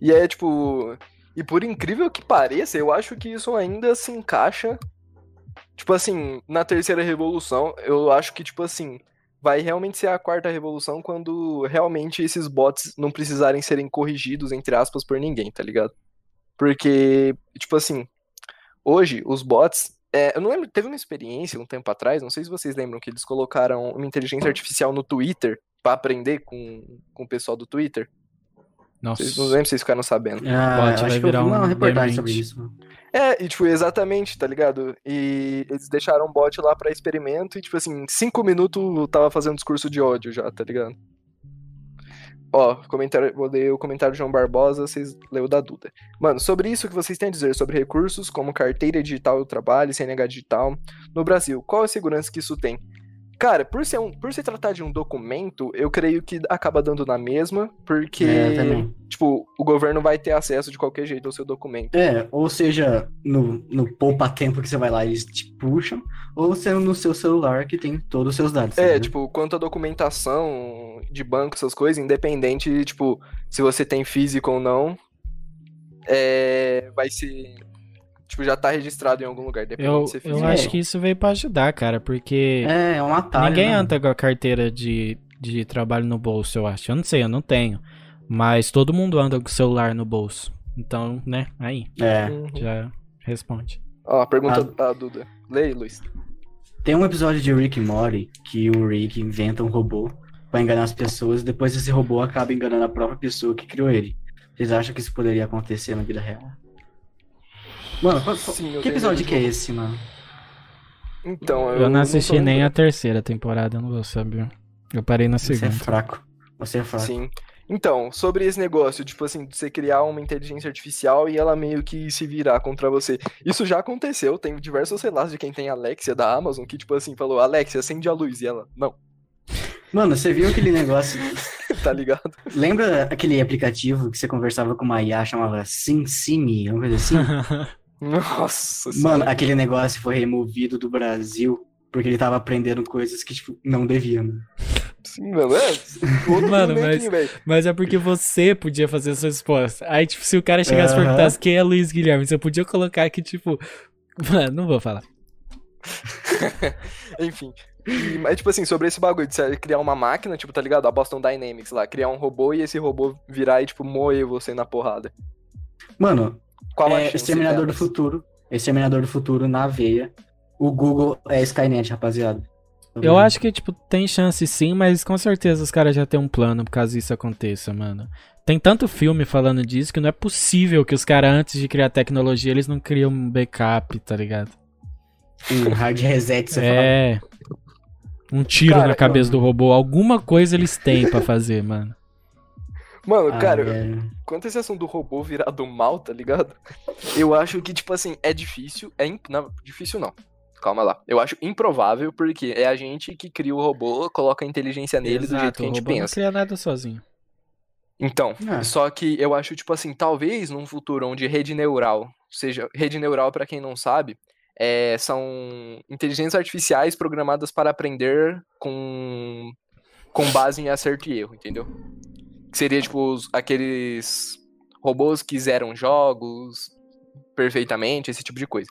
E é tipo. E por incrível que pareça, eu acho que isso ainda se encaixa. Tipo assim, na terceira revolução, eu acho que, tipo assim, vai realmente ser a quarta revolução quando realmente esses bots não precisarem serem corrigidos, entre aspas, por ninguém, tá ligado? Porque, tipo assim, hoje os bots. é, eu não lembro, teve uma experiência um tempo atrás, não sei se vocês lembram, que eles colocaram uma inteligência artificial no Twitter pra aprender com, com o pessoal do Twitter. Nossa. Vocês, não lembro se vocês ficaram sabendo. Ah, vai acho que eu vi uma um reportagem sobre isso. É, e tipo, exatamente, tá ligado? E eles deixaram o bot lá pra experimento e, tipo assim, em cinco minutos tava fazendo discurso de ódio já, tá ligado? Ó, comentário, vou ler o comentário do João Barbosa, vocês leu da Duda. Mano, sobre isso que vocês têm a dizer sobre recursos como carteira digital do trabalho, CNH digital, no Brasil, qual a segurança que isso tem? Cara, por, ser um, por se tratar de um documento, eu creio que acaba dando na mesma, porque, É, tipo, o governo vai ter acesso de qualquer jeito ao seu documento. É, ou seja, no, no poupa-tempo que você vai lá, eles te puxam, ou sendo no seu celular que tem todos os seus dados. É, tipo, quanto à documentação de banco, essas coisas, independente, tipo, se você tem físico ou não, é, vai ser, Tipo, já tá registrado em algum lugar, depois Eu, de você eu fizer. acho que isso veio pra ajudar, cara, porque É, é um atalho. ninguém né? anda com a carteira de, de trabalho no bolso, eu acho. Eu não sei, eu não tenho. Mas todo mundo anda com o celular no bolso. Então, né, aí, É. Uhum. já responde. Ó, a pergunta Ah. da Duda. Aí, Luiz. Tem um episódio de Rick e Morty que o Rick inventa um robô pra enganar as pessoas e depois esse robô acaba enganando a própria pessoa que criou ele. Vocês acham que isso poderia acontecer na vida real? Mano, Sim, eu que episódio que é esse, mano? Então, eu, Eu não assisti nem a terceira temporada, eu não vou saber. Eu parei na Você é segunda. fraco. Você é fraco. Sim. Então, sobre esse negócio, tipo assim, de você criar uma inteligência artificial e ela meio que se virar contra você. Isso já aconteceu, tem diversos relatos de quem tem Alexia da Amazon que, tipo assim, falou, Alexia, acende a luz. E ela, não, Mano, você viu aquele negócio? tá ligado? Lembra aquele aplicativo que você conversava com uma IA chamava SimSimi, uma coisa assim? Nossa Mano, senhora. aquele negócio foi removido do Brasil porque ele tava aprendendo coisas que, tipo, não devia, mano. Sim, mano, é. Outro Mano, velho. Mas é porque você podia fazer essa resposta. Aí, tipo, se o cara chegasse e Aham. perguntasse quem é Luiz Guilherme, você podia colocar que, tipo. Mano, não vou falar. Enfim. E, mas, tipo assim, sobre esse bagulho de você criar uma máquina, tipo, tá ligado? A Boston Dynamics lá, criar um robô e esse robô virar e, tipo, moer você na porrada. Mano, Qual é Exterminador do? Futuro. Exterminador do Futuro na veia. O Google é Skynet, rapaziada. Eu acho que, tipo, tem chance sim, mas com certeza os caras já têm um plano caso isso aconteça, mano. Tem tanto filme falando disso que não é possível que os caras, antes de criar tecnologia, eles não criam um backup, tá ligado? Um hard reset, você fala. É. Um tiro Cara, na cabeça do robô. Alguma coisa eles têm pra fazer, mano. Mano, Ah, cara, velho. quanto a esse assunto do robô virar do mal, tá ligado? Eu acho que, tipo assim, é difícil. É imp... Não, difícil não. Calma lá. Eu acho improvável, porque é a gente que cria o robô, coloca a inteligência nele do jeito que a o gente robô não pensa. cria nada sozinho. Então, Ah. só que eu acho, tipo assim, talvez num futuro onde rede neural, seja, rede neural, pra quem não sabe, é, são inteligências artificiais programadas para aprender com, com base em acerto e erro, entendeu? Que seria, tipo, os- aqueles robôs que zeram jogos perfeitamente, esse tipo de coisa.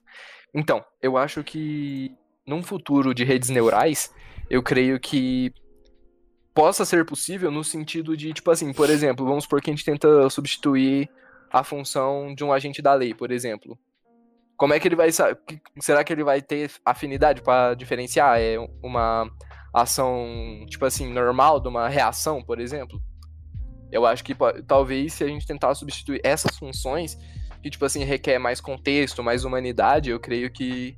Então, eu acho que num futuro de redes neurais, eu creio que possa ser possível no sentido de, tipo assim, por exemplo, vamos supor que a gente tenta substituir a função de um agente da lei, por exemplo. Como é que ele vai Será que ele vai ter afinidade para diferenciar é uma ação, tipo assim, normal de uma reação, por exemplo? Eu acho que talvez se a gente tentar substituir essas funções, que tipo assim requer mais contexto, mais humanidade, eu creio que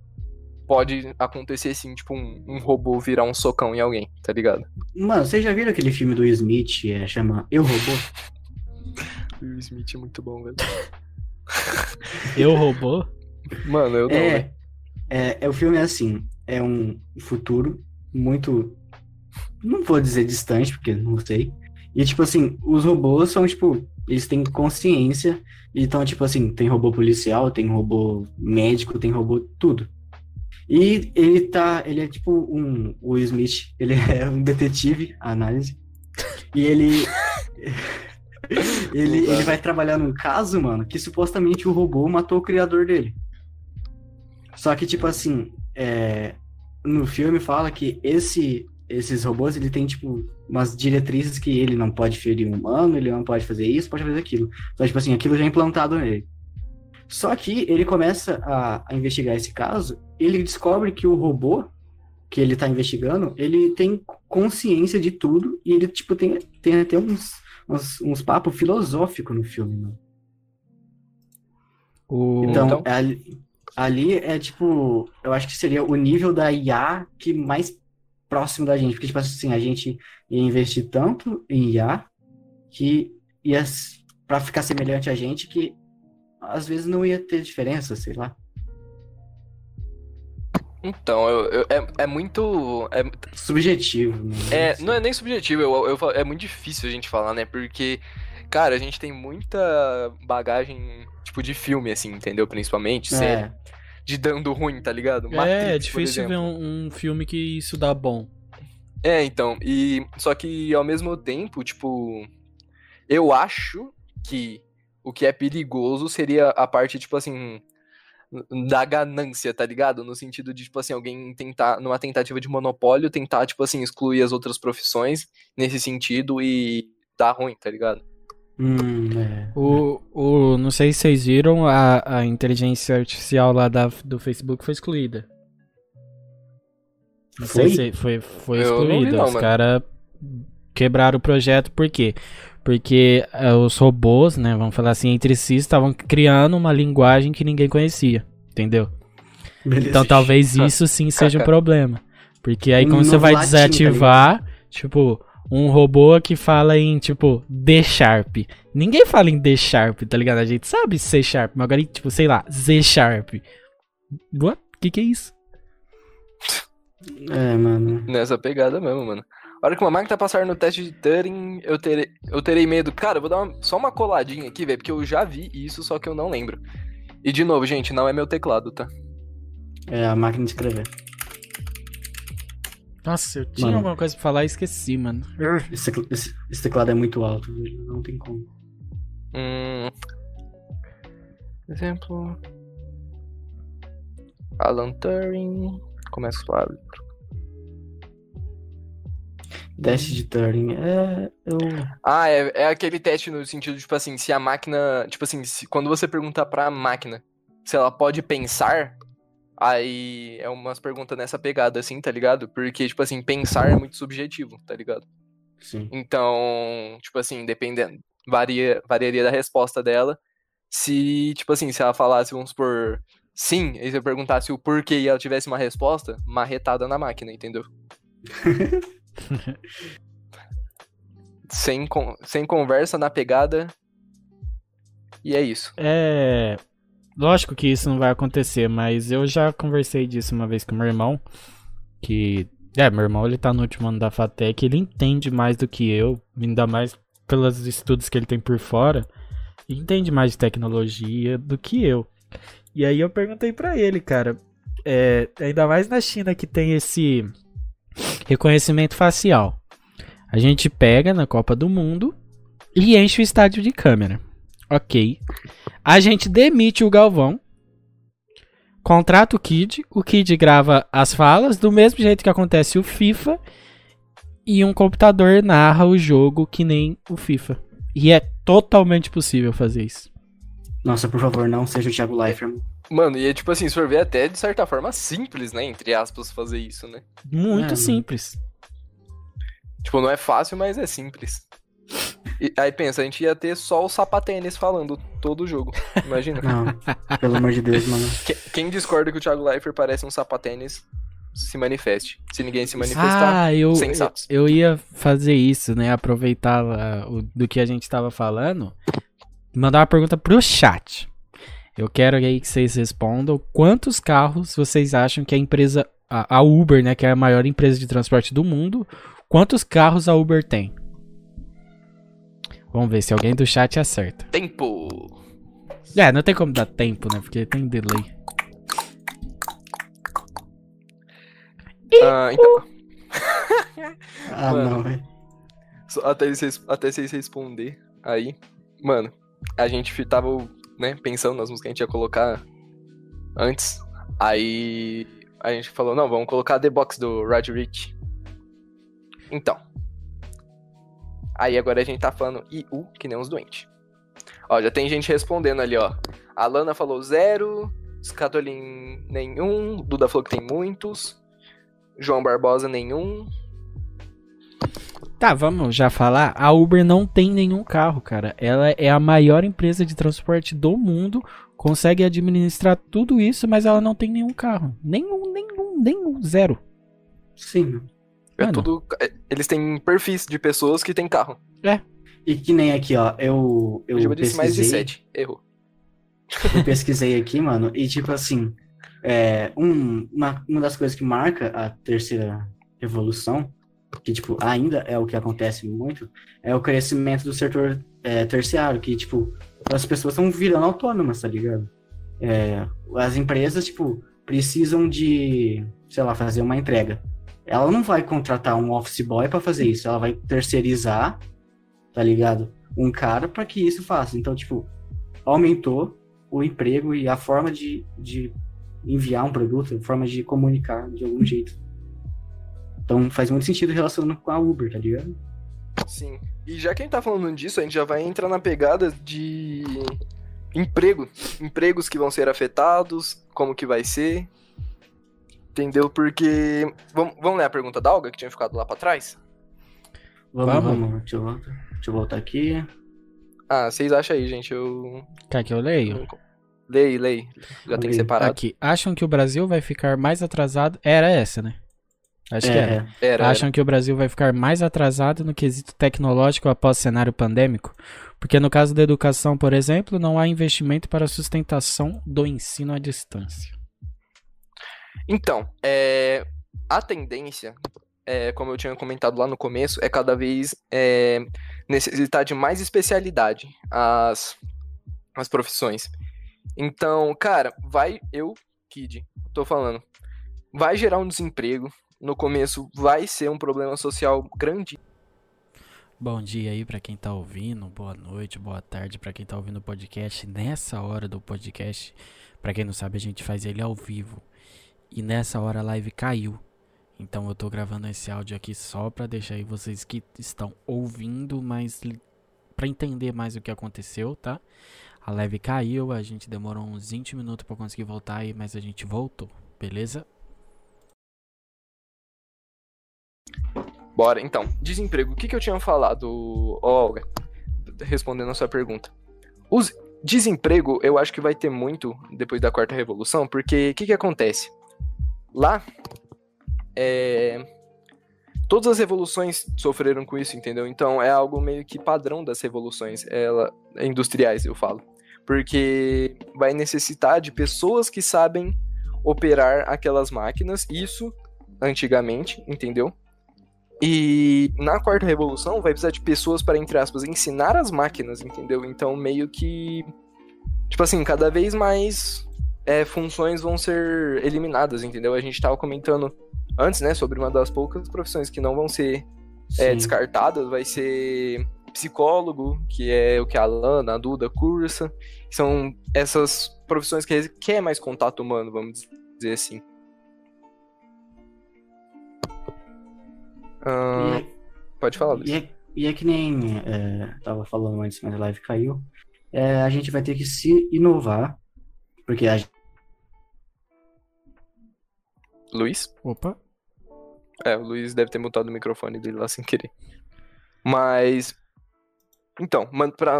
pode acontecer sim, tipo um, um robô virar um socão em alguém, tá ligado? Mano, vocês já viram aquele filme do Will Smith, é, chama Eu, Robô? Will Smith é muito bom, velho. Eu, robô? Mano, eu não, velho. É, é, é, o filme é assim, é um futuro muito, não vou dizer distante, porque não sei. E, tipo assim, os robôs são, tipo, eles têm consciência, então, tipo assim, tem robô policial, tem robô médico, tem robô tudo. E ele tá, ele é tipo um, o Smith, ele é um detetive, análise, e ele... Ele, ele vai trabalhar num caso, mano, que supostamente o robô matou o criador dele. Só que, tipo assim, é, no filme fala que esse, esses robôs, ele tem, tipo, umas diretrizes que ele não pode ferir um humano, ele não pode fazer isso, pode fazer aquilo. Então, tipo assim, aquilo já é implantado nele. Só que ele começa a, a investigar esse caso, ele descobre que o robô que ele tá investigando, ele tem consciência de tudo e ele, tipo, tem, tem até uns, uns, uns papos filosóficos no filme, mano. O... Então, Então- Ali, ali é tipo, eu acho que seria o nível da IA que mais próximo da gente, porque tipo assim, a gente ia investir tanto em IA que ia pra ficar semelhante a gente que às vezes não ia ter diferença, sei lá. Então, eu, eu- é, é muito. É, Subjetivo. né? é, não é nem subjetivo, eu, eu é muito difícil a gente falar, né? Porque, cara, a gente tem muita bagagem, tipo, de filme, assim, entendeu? Principalmente, É, de dando ruim, tá ligado? é, Matrix, é por difícil ver um, um filme que isso dá bom. É, então, e só que ao mesmo tempo, tipo, eu acho que o que é perigoso seria a parte, tipo assim, da ganância, tá ligado? No sentido de, tipo assim, alguém tentar, numa tentativa de monopólio, tentar, tipo assim, excluir as outras profissões nesse sentido e dar ruim, tá ligado? Hum, é. O, o, não sei se vocês viram, a, a inteligência artificial lá da, do Facebook foi excluída. Não sei Foi? se foi, foi Eu não vi excluída. não, Os caras quebraram o projeto, por quê? Porque eh, os robôs, né, vamos falar assim, entre si, estavam criando uma linguagem que ninguém conhecia, entendeu? Beleza. Então talvez isso sim seja um problema. Porque aí quando você vai latim, tá desativar, tipo, um robô que fala em, tipo, D Sharp. Ninguém fala em D Sharp, tá ligado? A gente sabe C Sharp, mas agora, tipo, sei lá, Z Sharp. What? Que que é isso? É, mano. Nessa pegada mesmo, mano. A hora que uma máquina passar no teste de Turing, eu terei, eu terei medo. Cara, eu vou dar uma- só uma coladinha aqui, velho, porque eu já vi isso, só que eu não lembro. E de novo, gente, não é meu teclado, tá? É a máquina de escrever. Nossa, eu tinha Mano. alguma coisa pra falar e esqueci, mano. Esse, esse- esse teclado é muito alto, não tem como. Hum. Exemplo. Alan Turing. Começa com palavras. Teste de Turing. É. Eu. Ah, é, é aquele teste no sentido, tipo assim, se a máquina. Tipo assim, se- quando você perguntar pra máquina se ela pode pensar, aí é umas perguntas nessa pegada, assim, tá ligado? Porque, tipo assim, pensar é muito subjetivo, tá ligado? Sim. Então, tipo assim, dependendo. Varia, variaria da resposta dela. Se, tipo assim, se ela falasse, vamos supor, sim, e você perguntasse o porquê e ela tivesse uma resposta, marretada na máquina, entendeu? sem, con- sem conversa na pegada. E é isso. É. Lógico que isso não vai acontecer, mas eu já conversei disso uma vez com meu irmão. Que. É, meu irmão ele tá no último ano da FATEC, ele entende mais do que eu, ainda mais pelos estudos que ele tem por fora. entende mais de tecnologia do que eu. E aí eu perguntei pra ele, cara. é, ainda mais na China que tem esse reconhecimento facial. A gente pega na Copa do Mundo e enche o estádio de câmera. Ok. A gente demite o Galvão. Contrata o Kid. O Kid grava as falas do mesmo jeito que acontece o FIFA. E um computador narra o jogo que nem o FIFA. E é totalmente possível fazer isso. Nossa, por favor, não seja o Thiago Leifert. Mano, e é tipo assim, se for ver até de certa forma simples, né? Entre aspas, fazer isso, né? Muito É, simples. Tipo, não é fácil, mas é simples. E aí pensa, a gente ia ter só o sapatênis falando todo o jogo. Imagina. Não, pelo amor de Deus, mano. Que- Quem discorda que o Thiago Leifert parece um sapatênis, se manifeste. Se ninguém se manifestar, Ah, eu, eu, sensatos. eu ia fazer isso, né? Aproveitar o- do que a gente tava falando. Mandar uma pergunta pro chat. Eu quero aí que vocês respondam quantos carros vocês acham que a empresa, a, a Uber, né, que é a maior empresa de transporte do mundo, quantos carros a Uber tem? Vamos ver se alguém do chat acerta. tempo. É, não tem como dar tempo, né? Porque tem delay. Ah, então, Ah, Mano. não, velho. até vocês, até vocês responder aí. Mano, a gente tava, né, pensando nas músicas que a gente ia colocar antes. Aí a gente falou, não, vamos colocar The Box do Roger Rich. Então. Aí agora a gente tá falando IU, que nem uns doentes. Ó, já tem gente respondendo ali, ó. A Lana falou zero, Scatolin nenhum, Duda falou que tem muitos, João Barbosa nenhum. Tá, vamos já falar. A Uber não tem nenhum carro, cara. Ela é a maior empresa de transporte do mundo. Consegue administrar tudo isso, mas ela não tem nenhum carro. Nenhum, nenhum, nenhum. Zero. Sim. É Mano. tudo. é, Eles têm perfis de pessoas que têm carro. E que nem aqui, ó. Eu, eu Eu já disse mais de pesquisei. 7. Errou. Eu pesquisei aqui, mano, e tipo assim, é, um- uma, uma das coisas que marca a terceira revolução, que tipo, ainda é o que acontece muito, é o crescimento do setor é, terciário, que tipo, as pessoas estão virando autônomas, tá ligado? É, as empresas, tipo, precisam de, sei lá, fazer uma entrega. Ela não vai contratar um office boy pra fazer isso, ela vai terceirizar, tá ligado? Um cara pra que isso faça. Então, tipo, aumentou o emprego e a forma de, de enviar um produto, a forma de comunicar de algum jeito. Então faz muito sentido relacionando com a Uber, tá ligado? Sim. E já que a gente tá falando disso, a gente já vai entrar na pegada de emprego. Empregos que vão ser afetados, como que vai ser. Entendeu? Porque. Vamos, vamos ler a pergunta da Olga, que tinha ficado lá pra trás? Vamos, Vamos. vamos. Deixa, eu, voltar- deixa eu voltar aqui. Ah, vocês acham aí, gente? Eu. Quer que eu leio? Lei, lei. Já tem Leio. separado. Aqui. Acham que o Brasil vai ficar mais atrasado? Era essa, né? Acho que era. É, Era, era. Acham que o Brasil vai ficar mais atrasado no quesito tecnológico após cenário pandêmico? Porque no caso da educação, por exemplo, não há investimento para sustentação do ensino à distância. Então, é, a tendência, é, como eu tinha comentado lá no começo, é cada vez é, necessitar de mais especialidade as, as profissões. Então, cara, vai, eu, Kid, tô falando, vai gerar um desemprego. No começo vai ser um problema social grande. Bom dia aí pra quem tá ouvindo, boa noite, boa tarde pra quem tá ouvindo o podcast. Nessa hora do podcast, pra quem não sabe, a gente faz ele ao vivo. E nessa hora a live caiu. Então eu tô gravando esse áudio aqui só pra deixar aí vocês que estão ouvindo, mas pra entender mais o que aconteceu, tá? A live caiu, a gente demorou uns 20 minutos pra conseguir voltar aí, mas a gente voltou, beleza? Bora, então, desemprego. O que, que eu tinha falado, Olga? Respondendo a sua pergunta. Os desemprego, eu acho que vai ter muito depois da quarta revolução, porque o que, que acontece? Lá, é, todas as revoluções sofreram com isso, entendeu? Então é algo meio que padrão das revoluções ela, industriais, eu falo. Porque vai necessitar de pessoas que sabem operar aquelas máquinas, isso antigamente, entendeu? E na quarta revolução vai precisar de pessoas para, entre aspas, ensinar as máquinas, entendeu? Então meio que. Tipo assim, cada vez mais é, funções vão ser eliminadas, entendeu? A gente tava comentando antes, né, sobre uma das poucas profissões que não vão ser é, descartadas, vai ser psicólogo, que é o que a Alana, a Duda cursa. São essas profissões que quer mais contato humano, vamos dizer assim. Ah, é- pode falar, Luiz. E é, e é que nem é, tava falando antes, mas a live caiu. É, a gente vai ter que se inovar, porque a, Luiz? Opa. É, o Luiz deve ter mutado o microfone dele lá sem querer. Mas. Então,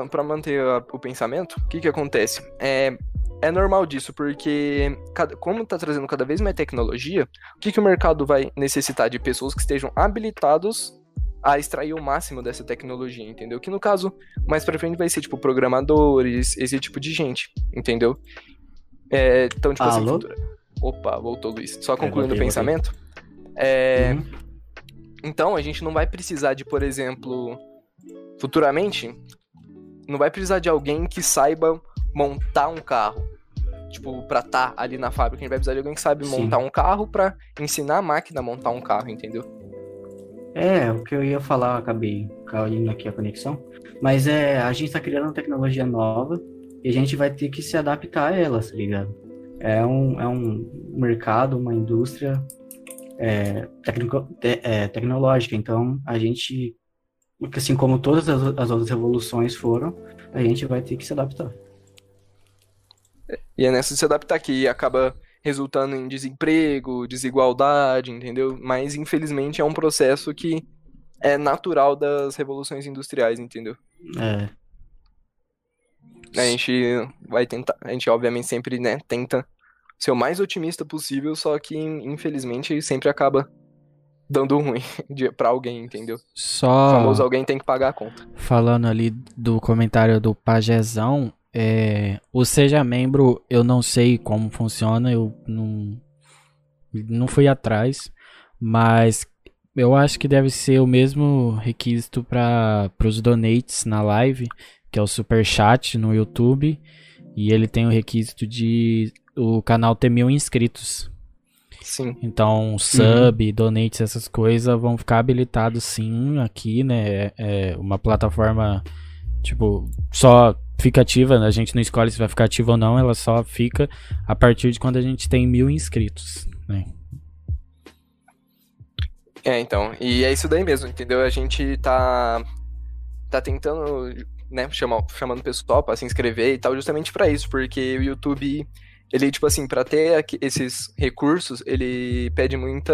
pra manter a- o pensamento, o que que acontece? É, é normal disso, porque cada- como tá trazendo cada vez mais tecnologia, o que que o mercado vai necessitar de pessoas que estejam habilitados a extrair o máximo dessa tecnologia, entendeu? Que no caso, mais pra frente vai ser tipo programadores, esse tipo de gente, entendeu? É, então, tipo assim, Alô? futura- Opa, voltou, Luiz. Só É, concluindo voltei, o pensamento. É, Uhum. então, a gente não vai precisar de, por exemplo, futuramente, não vai precisar de alguém que saiba montar um carro. Tipo, pra estar ali na fábrica. A gente vai precisar de alguém que sabe Sim. montar um carro pra ensinar a máquina a montar um carro, entendeu? É, o que eu ia falar, eu acabei caindo aqui a conexão. Mas é, a gente tá criando uma tecnologia nova e a gente vai ter que se adaptar a ela, tá ligado? É um, é um mercado, uma indústria é, tecnico- te- é, tecnológica. Então, a gente, assim como todas as, as outras revoluções foram, a gente vai ter que se adaptar. E é nessa de se adaptar que acaba resultando em desemprego, desigualdade, entendeu? Mas infelizmente é um processo que é natural das revoluções industriais, entendeu? É, A gente vai tentar, a gente obviamente sempre, né, tenta ser o mais otimista possível, só que infelizmente sempre acaba dando ruim pra alguém, entendeu? O Só. famoso alguém tem que pagar a conta. Falando ali do comentário do Pajezão, é, o Seja Membro, eu não sei como funciona, eu não, não fui atrás, mas eu acho que deve ser o mesmo requisito para os donates na live, que é o super chat no YouTube, e ele tem o requisito de o canal ter mil inscritos. Sim. Então, sub, donates, essas coisas vão ficar habilitados sim aqui, né? É é uma plataforma, tipo, só fica ativa, a gente não escolhe se vai ficar ativa ou não, ela só fica a partir de quando a gente tem mil inscritos, né? É, então, e é isso daí mesmo, entendeu? A gente tá tá tentando, né, chamando o pessoal para se inscrever e tal, justamente para isso, porque o YouTube ele, tipo assim, para ter esses recursos, ele pede muita,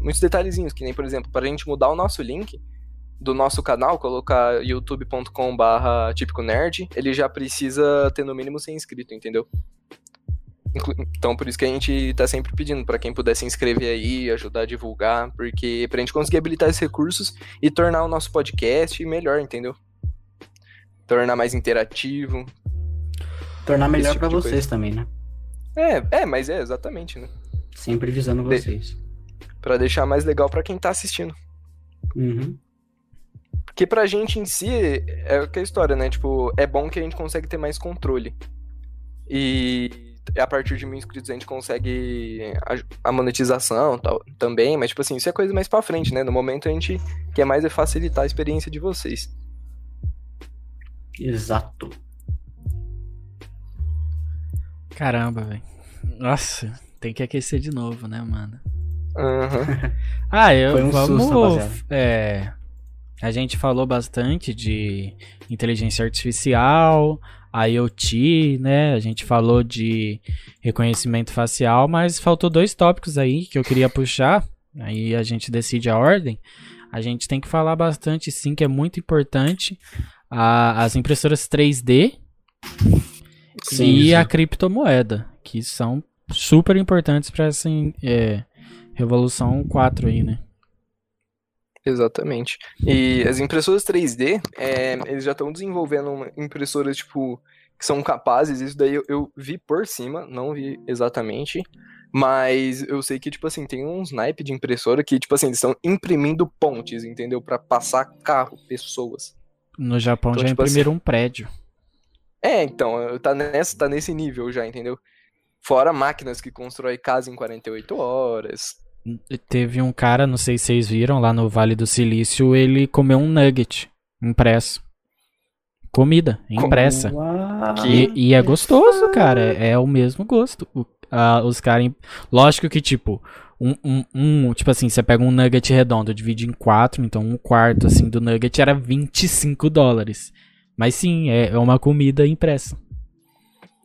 muitos detalhezinhos, que nem, por exemplo, para a gente mudar o nosso link do nosso canal, colocar youtube.com barra típico nerd, ele já precisa ter no mínimo ser inscrito, entendeu? Então, por isso que a gente tá sempre pedindo para quem puder se inscrever aí, ajudar a divulgar, porque pra gente conseguir habilitar esses recursos e tornar o nosso podcast melhor, entendeu? Tornar mais interativo. Tornar melhor tipo para vocês coisa. também, né? É, é, mas é exatamente, né? Sempre visando De- vocês. Pra deixar mais legal pra quem tá assistindo. Uhum. Porque pra gente em si, é aquela história, né? Tipo, é bom que a gente consegue ter mais controle. E a partir de mil inscritos a gente consegue a, a monetização tal, também, mas tipo assim, isso é coisa mais pra frente, né? No momento a gente quer mais é facilitar a experiência de vocês. Exato. Caramba, velho. Nossa, tem que aquecer de novo, né, mano? Aham. Ah, eu Foi um vamos. susto, é, a gente falou bastante de inteligência artificial, IoT, né? A gente falou de reconhecimento facial, mas faltou dois tópicos aí que eu queria puxar. Aí a gente decide a ordem. A gente tem que falar bastante, sim, que é muito importante a- as impressoras 3D Sim, e sim. a criptomoeda, que são super importantes para essa é, revolução 4 aí, né? Exatamente. E as impressoras 3D, é, eles já estão desenvolvendo impressoras, tipo, que são capazes, isso daí eu, eu vi por cima, não vi exatamente, mas eu sei que, tipo assim, tem uns naipe de impressora que, tipo assim, eles estão imprimindo pontes, entendeu? Pra passar carro, pessoas. No Japão Então, já tipo imprimiram um prédio. É, então, tá, nessa, tá nesse nível já, entendeu? Fora máquinas que constroem casa em 48 horas. Teve um cara, não sei se vocês viram, lá no Vale do Silício, ele comeu um nugget impresso. Comida, impressa. E, e é gostoso, cara. É, é o mesmo gosto. O- ah, os caras. Lógico que, tipo, um, um, um- Tipo assim, você pega um nugget redondo, divide em quatro, então um quarto assim do nugget era 25 dólares. Mas sim, é, é uma comida impressa.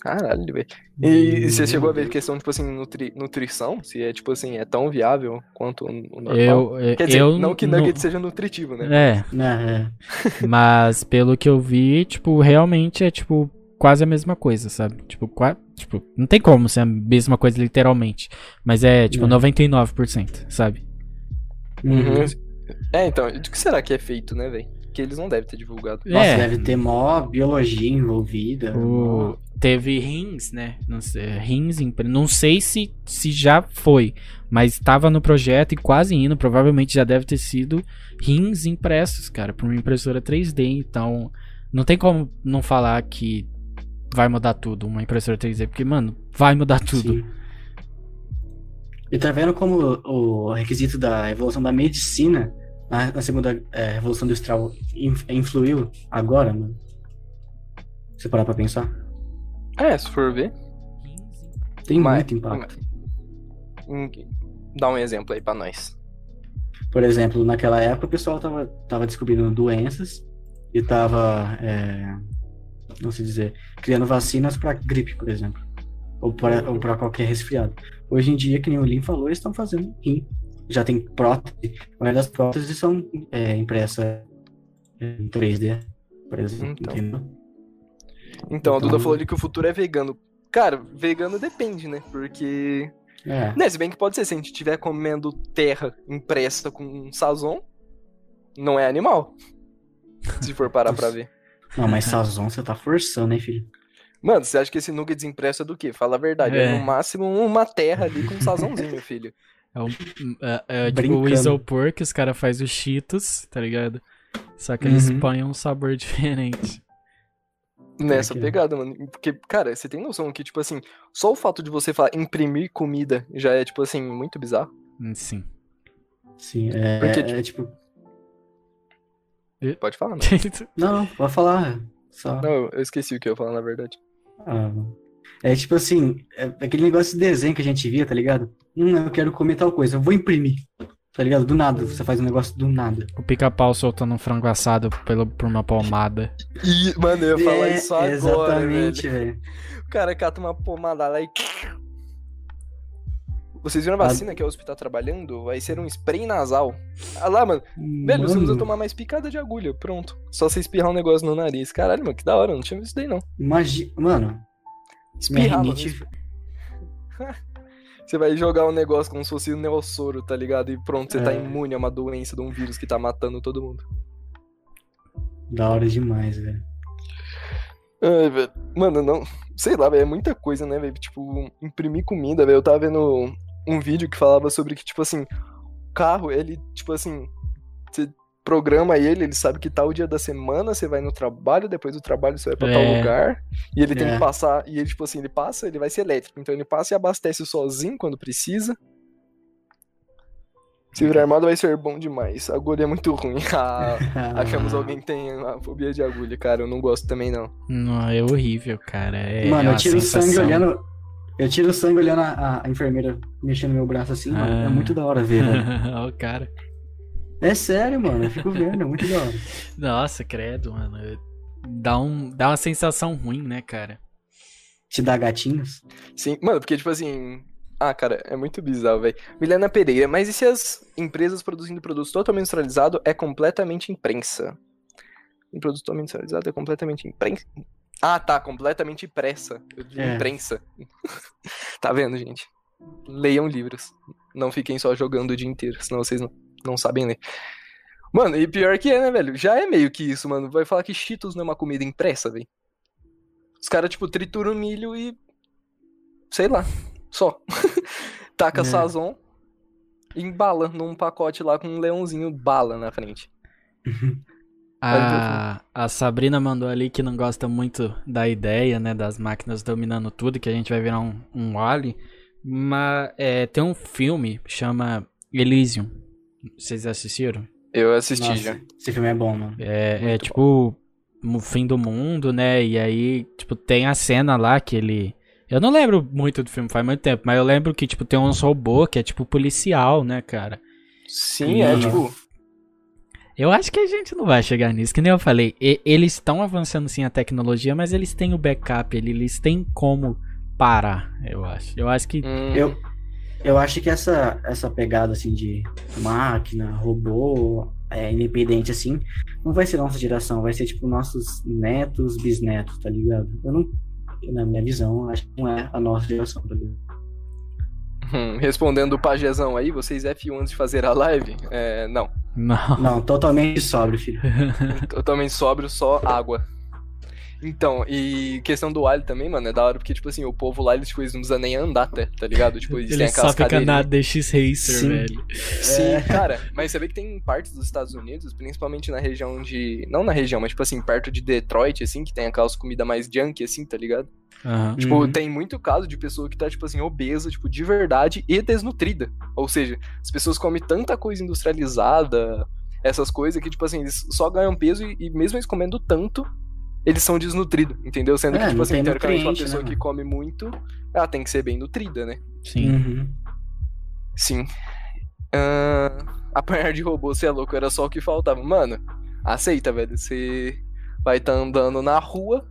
Caralho, velho. E você chegou a ver questão, tipo assim, nutri, nutrição? Se é, tipo assim, é tão viável quanto o normal? Eu, é, Quer dizer, eu não que nu- nugget seja nutritivo, né? É, É, é. Mas pelo que eu vi, tipo, realmente é tipo quase a mesma coisa, sabe? Tipo, qua- tipo, não tem como ser a mesma coisa literalmente, mas é tipo É. 99%, sabe? Uhum. Uhum. É, então, do que será que é feito, né, velho? Que eles não devem ter divulgado. Nossa, é, deve ter mó biologia envolvida. mó- o... teve rins, né? Não sei, rins, impre- não sei se se já foi, mas estava no projeto e quase indo, provavelmente já deve ter sido rins impressos, cara, por uma impressora 3D, então não tem como não falar que vai mudar tudo uma impressora 3D, porque mano, vai mudar tudo. Sim. E tá vendo como o requisito da evolução da medicina na, na segunda é, revolução industrial inf- influiu agora, mano? Você parar pra pensar? É, se for ver. Tem Mas- muito impacto. Hum, Dá um exemplo aí pra nós. Por exemplo, naquela época o pessoal tava, tava descobrindo doenças e tava, é, não sei dizer, criando vacinas pra gripe, por exemplo. Ou para pra qualquer resfriado. Hoje em dia, que nem o Lin falou, eles estão fazendo rim. Já tem prótese. A maioria das próteses são é, impressas em 3D, por exemplo. Então. Entendeu? Então, a Duda Então- falou de que o futuro é vegano. Cara, vegano depende, né? Porque. É. Né, se bem que pode ser, se a gente estiver comendo terra impressa com um sazon, não é animal. Se for parar pra ver. Não, mas Sazon você tá forçando, hein, filho? Mano, você acha que esse nuggets impresso é do quê? Fala a verdade. É, É. no máximo uma terra ali com um sazãozinho, filho. É, um, é, é tipo o isopor que os caras fazem os cheetos, tá ligado? Só que eles Uhum. põem um sabor diferente. Nessa que pegada, mano. Porque, cara, você tem noção que, tipo assim, só o fato de você falar imprimir comida já é, tipo assim, muito bizarro. Hum, Sim. Sim, é, Porque, é tipo. Pode falar, né? Não, não, pode falar. Só. Não, eu esqueci o que eu ia falar, na verdade. Ah, é tipo assim, é aquele negócio de desenho que a gente via, tá ligado? Hum, eu quero comer tal coisa, eu vou imprimir. Tá ligado? Do nada, você faz um negócio do nada. O pica-pau soltando um frango assado pelo, por uma palmada. E, mano, eu ia falar É, isso agora, Exatamente, velho. velho. O cara cata uma pomada lá e. Vocês viram a vacina que o hospital tá trabalhando? Vai ser um spray nasal. Ah lá, mano. Velho, você não precisa Mano, tomar mais picada de agulha. Pronto. Só você espirrar um negócio no nariz. Caralho, mano, que da hora. Não tinha visto isso daí, não. imagi... Mano, Espirrar, mano. rinite. Você vai jogar um negócio como se fosse um neossoro, tá ligado? E pronto, você tá É. imune a uma doença de um vírus que tá matando todo mundo. Da hora demais, velho. Ai, velho. Mano, não. Sei lá, velho. É muita coisa, né, velho? Tipo, imprimir comida, velho. Eu tava vendo um vídeo que falava sobre que, tipo assim, o carro, ele, tipo assim, você programa ele, ele sabe que tal dia da semana você vai no trabalho, depois do trabalho você vai pra tal É. lugar. E ele tem É. que passar. E ele, tipo assim, ele passa, ele vai ser elétrico. Então ele passa e abastece sozinho quando precisa. Se virar armado vai ser bom demais. A agulha é muito ruim. Ah, achamos alguém que tem a fobia de agulha, cara. Eu não gosto também, não. Não, é horrível, cara. É, Mano, é eu tiro sangue olhando. Eu tiro sangue olhando a, a- enfermeira mexendo no meu braço assim, mano. É Ah. muito da hora ver, velho. Ó, o cara. É sério, mano. Eu fico vendo, é muito da hora. Nossa, credo, mano. Dá, um, dá uma sensação ruim, né, cara? Te dá gatinhos. Sim, mano, porque, tipo assim. Ah, cara, é muito bizarro, velho. Milena Pereira, mas e se as empresas produzindo produtos totalmente industrializados é completamente imprensa? Um produto totalmente industrializado é completamente imprensa? Ah, tá, completamente impressa. Eu digo É. imprensa. tá vendo, gente? Leiam livros. Não fiquem só jogando o dia inteiro, senão vocês não, não sabem ler. Mano, e pior que é, né, velho? Já é meio que isso, mano. Vai falar que Cheetos não é uma comida impressa, velho. Os caras, tipo, trituram o milho e. Sei lá. Só. Taca É. sazon e embala num pacote lá com um leãozinho bala na frente. A, a Sabrina mandou ali que não gosta muito da ideia, né, das máquinas dominando tudo, que a gente vai virar um, um Wally. Mas é, tem um filme chama Elysium. Vocês assistiram? Eu assisti Nossa, já. esse filme é bom, mano. É, é tipo o fim do mundo, né? E aí, tipo, tem a cena lá que ele. Eu não lembro muito do filme, faz muito tempo, mas eu lembro que, tipo, tem uns robô que é tipo policial, né, cara? Sim, é Uhum. tipo. Eu acho que a gente não vai chegar nisso, que nem eu falei. E- eles estão avançando sim a tecnologia, mas eles têm o backup, ali, eles têm como parar, eu acho. Eu acho que. hum, Eu, eu acho que essa, essa pegada assim de máquina, robô, é, independente assim, não vai ser nossa geração, vai ser tipo nossos netos, bisnetos, tá ligado? Eu não, na minha visão, acho que não é a nossa geração, tá ligado? Hum, respondendo o pajezão aí, vocês F1 antes de fazer a live? É, não. Não. Não, totalmente sóbrio, filho. Totalmente sóbrio, só água. Então, e questão do alho também, mano, é da hora porque, tipo assim, o povo lá, eles, tipo, eles não precisam nem andar até, tá ligado? Tipo, eles têm Ele aquelas só fica na DX Racer, Sim. velho. Sim, É. cara, mas você vê que tem partes dos Estados Unidos, principalmente na região de. Não na região, mas tipo assim, perto de Detroit, assim, que tem aquelas comidas mais junk, assim, tá ligado? Aham. Tipo, Uhum. tem muito caso de pessoa que tá, tipo assim, obesa, tipo, de verdade e desnutrida. Ou seja, as pessoas comem tanta coisa industrializada, essas coisas, que, tipo assim, eles só ganham peso e, e mesmo eles comendo tanto, eles são desnutridos, entendeu? Sendo É, que, tipo assim, teoricamente, uma pessoa né, que come muito, ela tem que ser bem nutrida, né? Sim. Uhum. Sim. Ahn, apanhar de robô, você é louco, era só o que faltava. Mano, aceita, velho. Você vai estar andando na rua,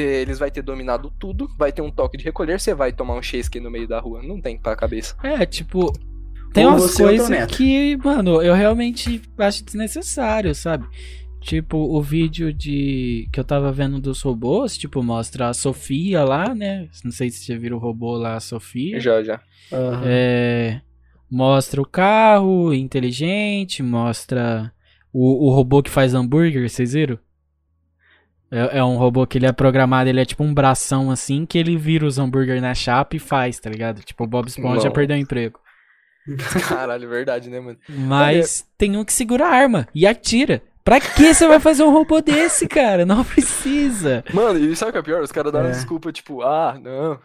eles vai ter dominado tudo, vai ter um toque de recolher, você vai tomar um chesque no meio da rua. Não tem pra cabeça. É, tipo. Tem Ou umas coisas que, mano, eu realmente acho desnecessário, sabe? Tipo, o vídeo de que eu tava vendo dos robôs, tipo, mostra a Sofia lá, né? Não sei se você viram o robô lá, a Sofia. Já, já. Aham. É, mostra o carro inteligente, mostra o, o robô que faz hambúrguer, vocês viram? É, é um robô que ele é programado, ele é tipo um bração assim, que ele vira os hambúrguer na chapa e faz, tá ligado? Tipo, o Bob Esponja perdeu o emprego. Caralho, verdade, né, mano? Mas tem um que segura a arma e atira. Pra que você vai fazer um robô desse, cara? Não precisa. Mano, e sabe o que é pior? Os caras dão É. desculpa, tipo, ah, não,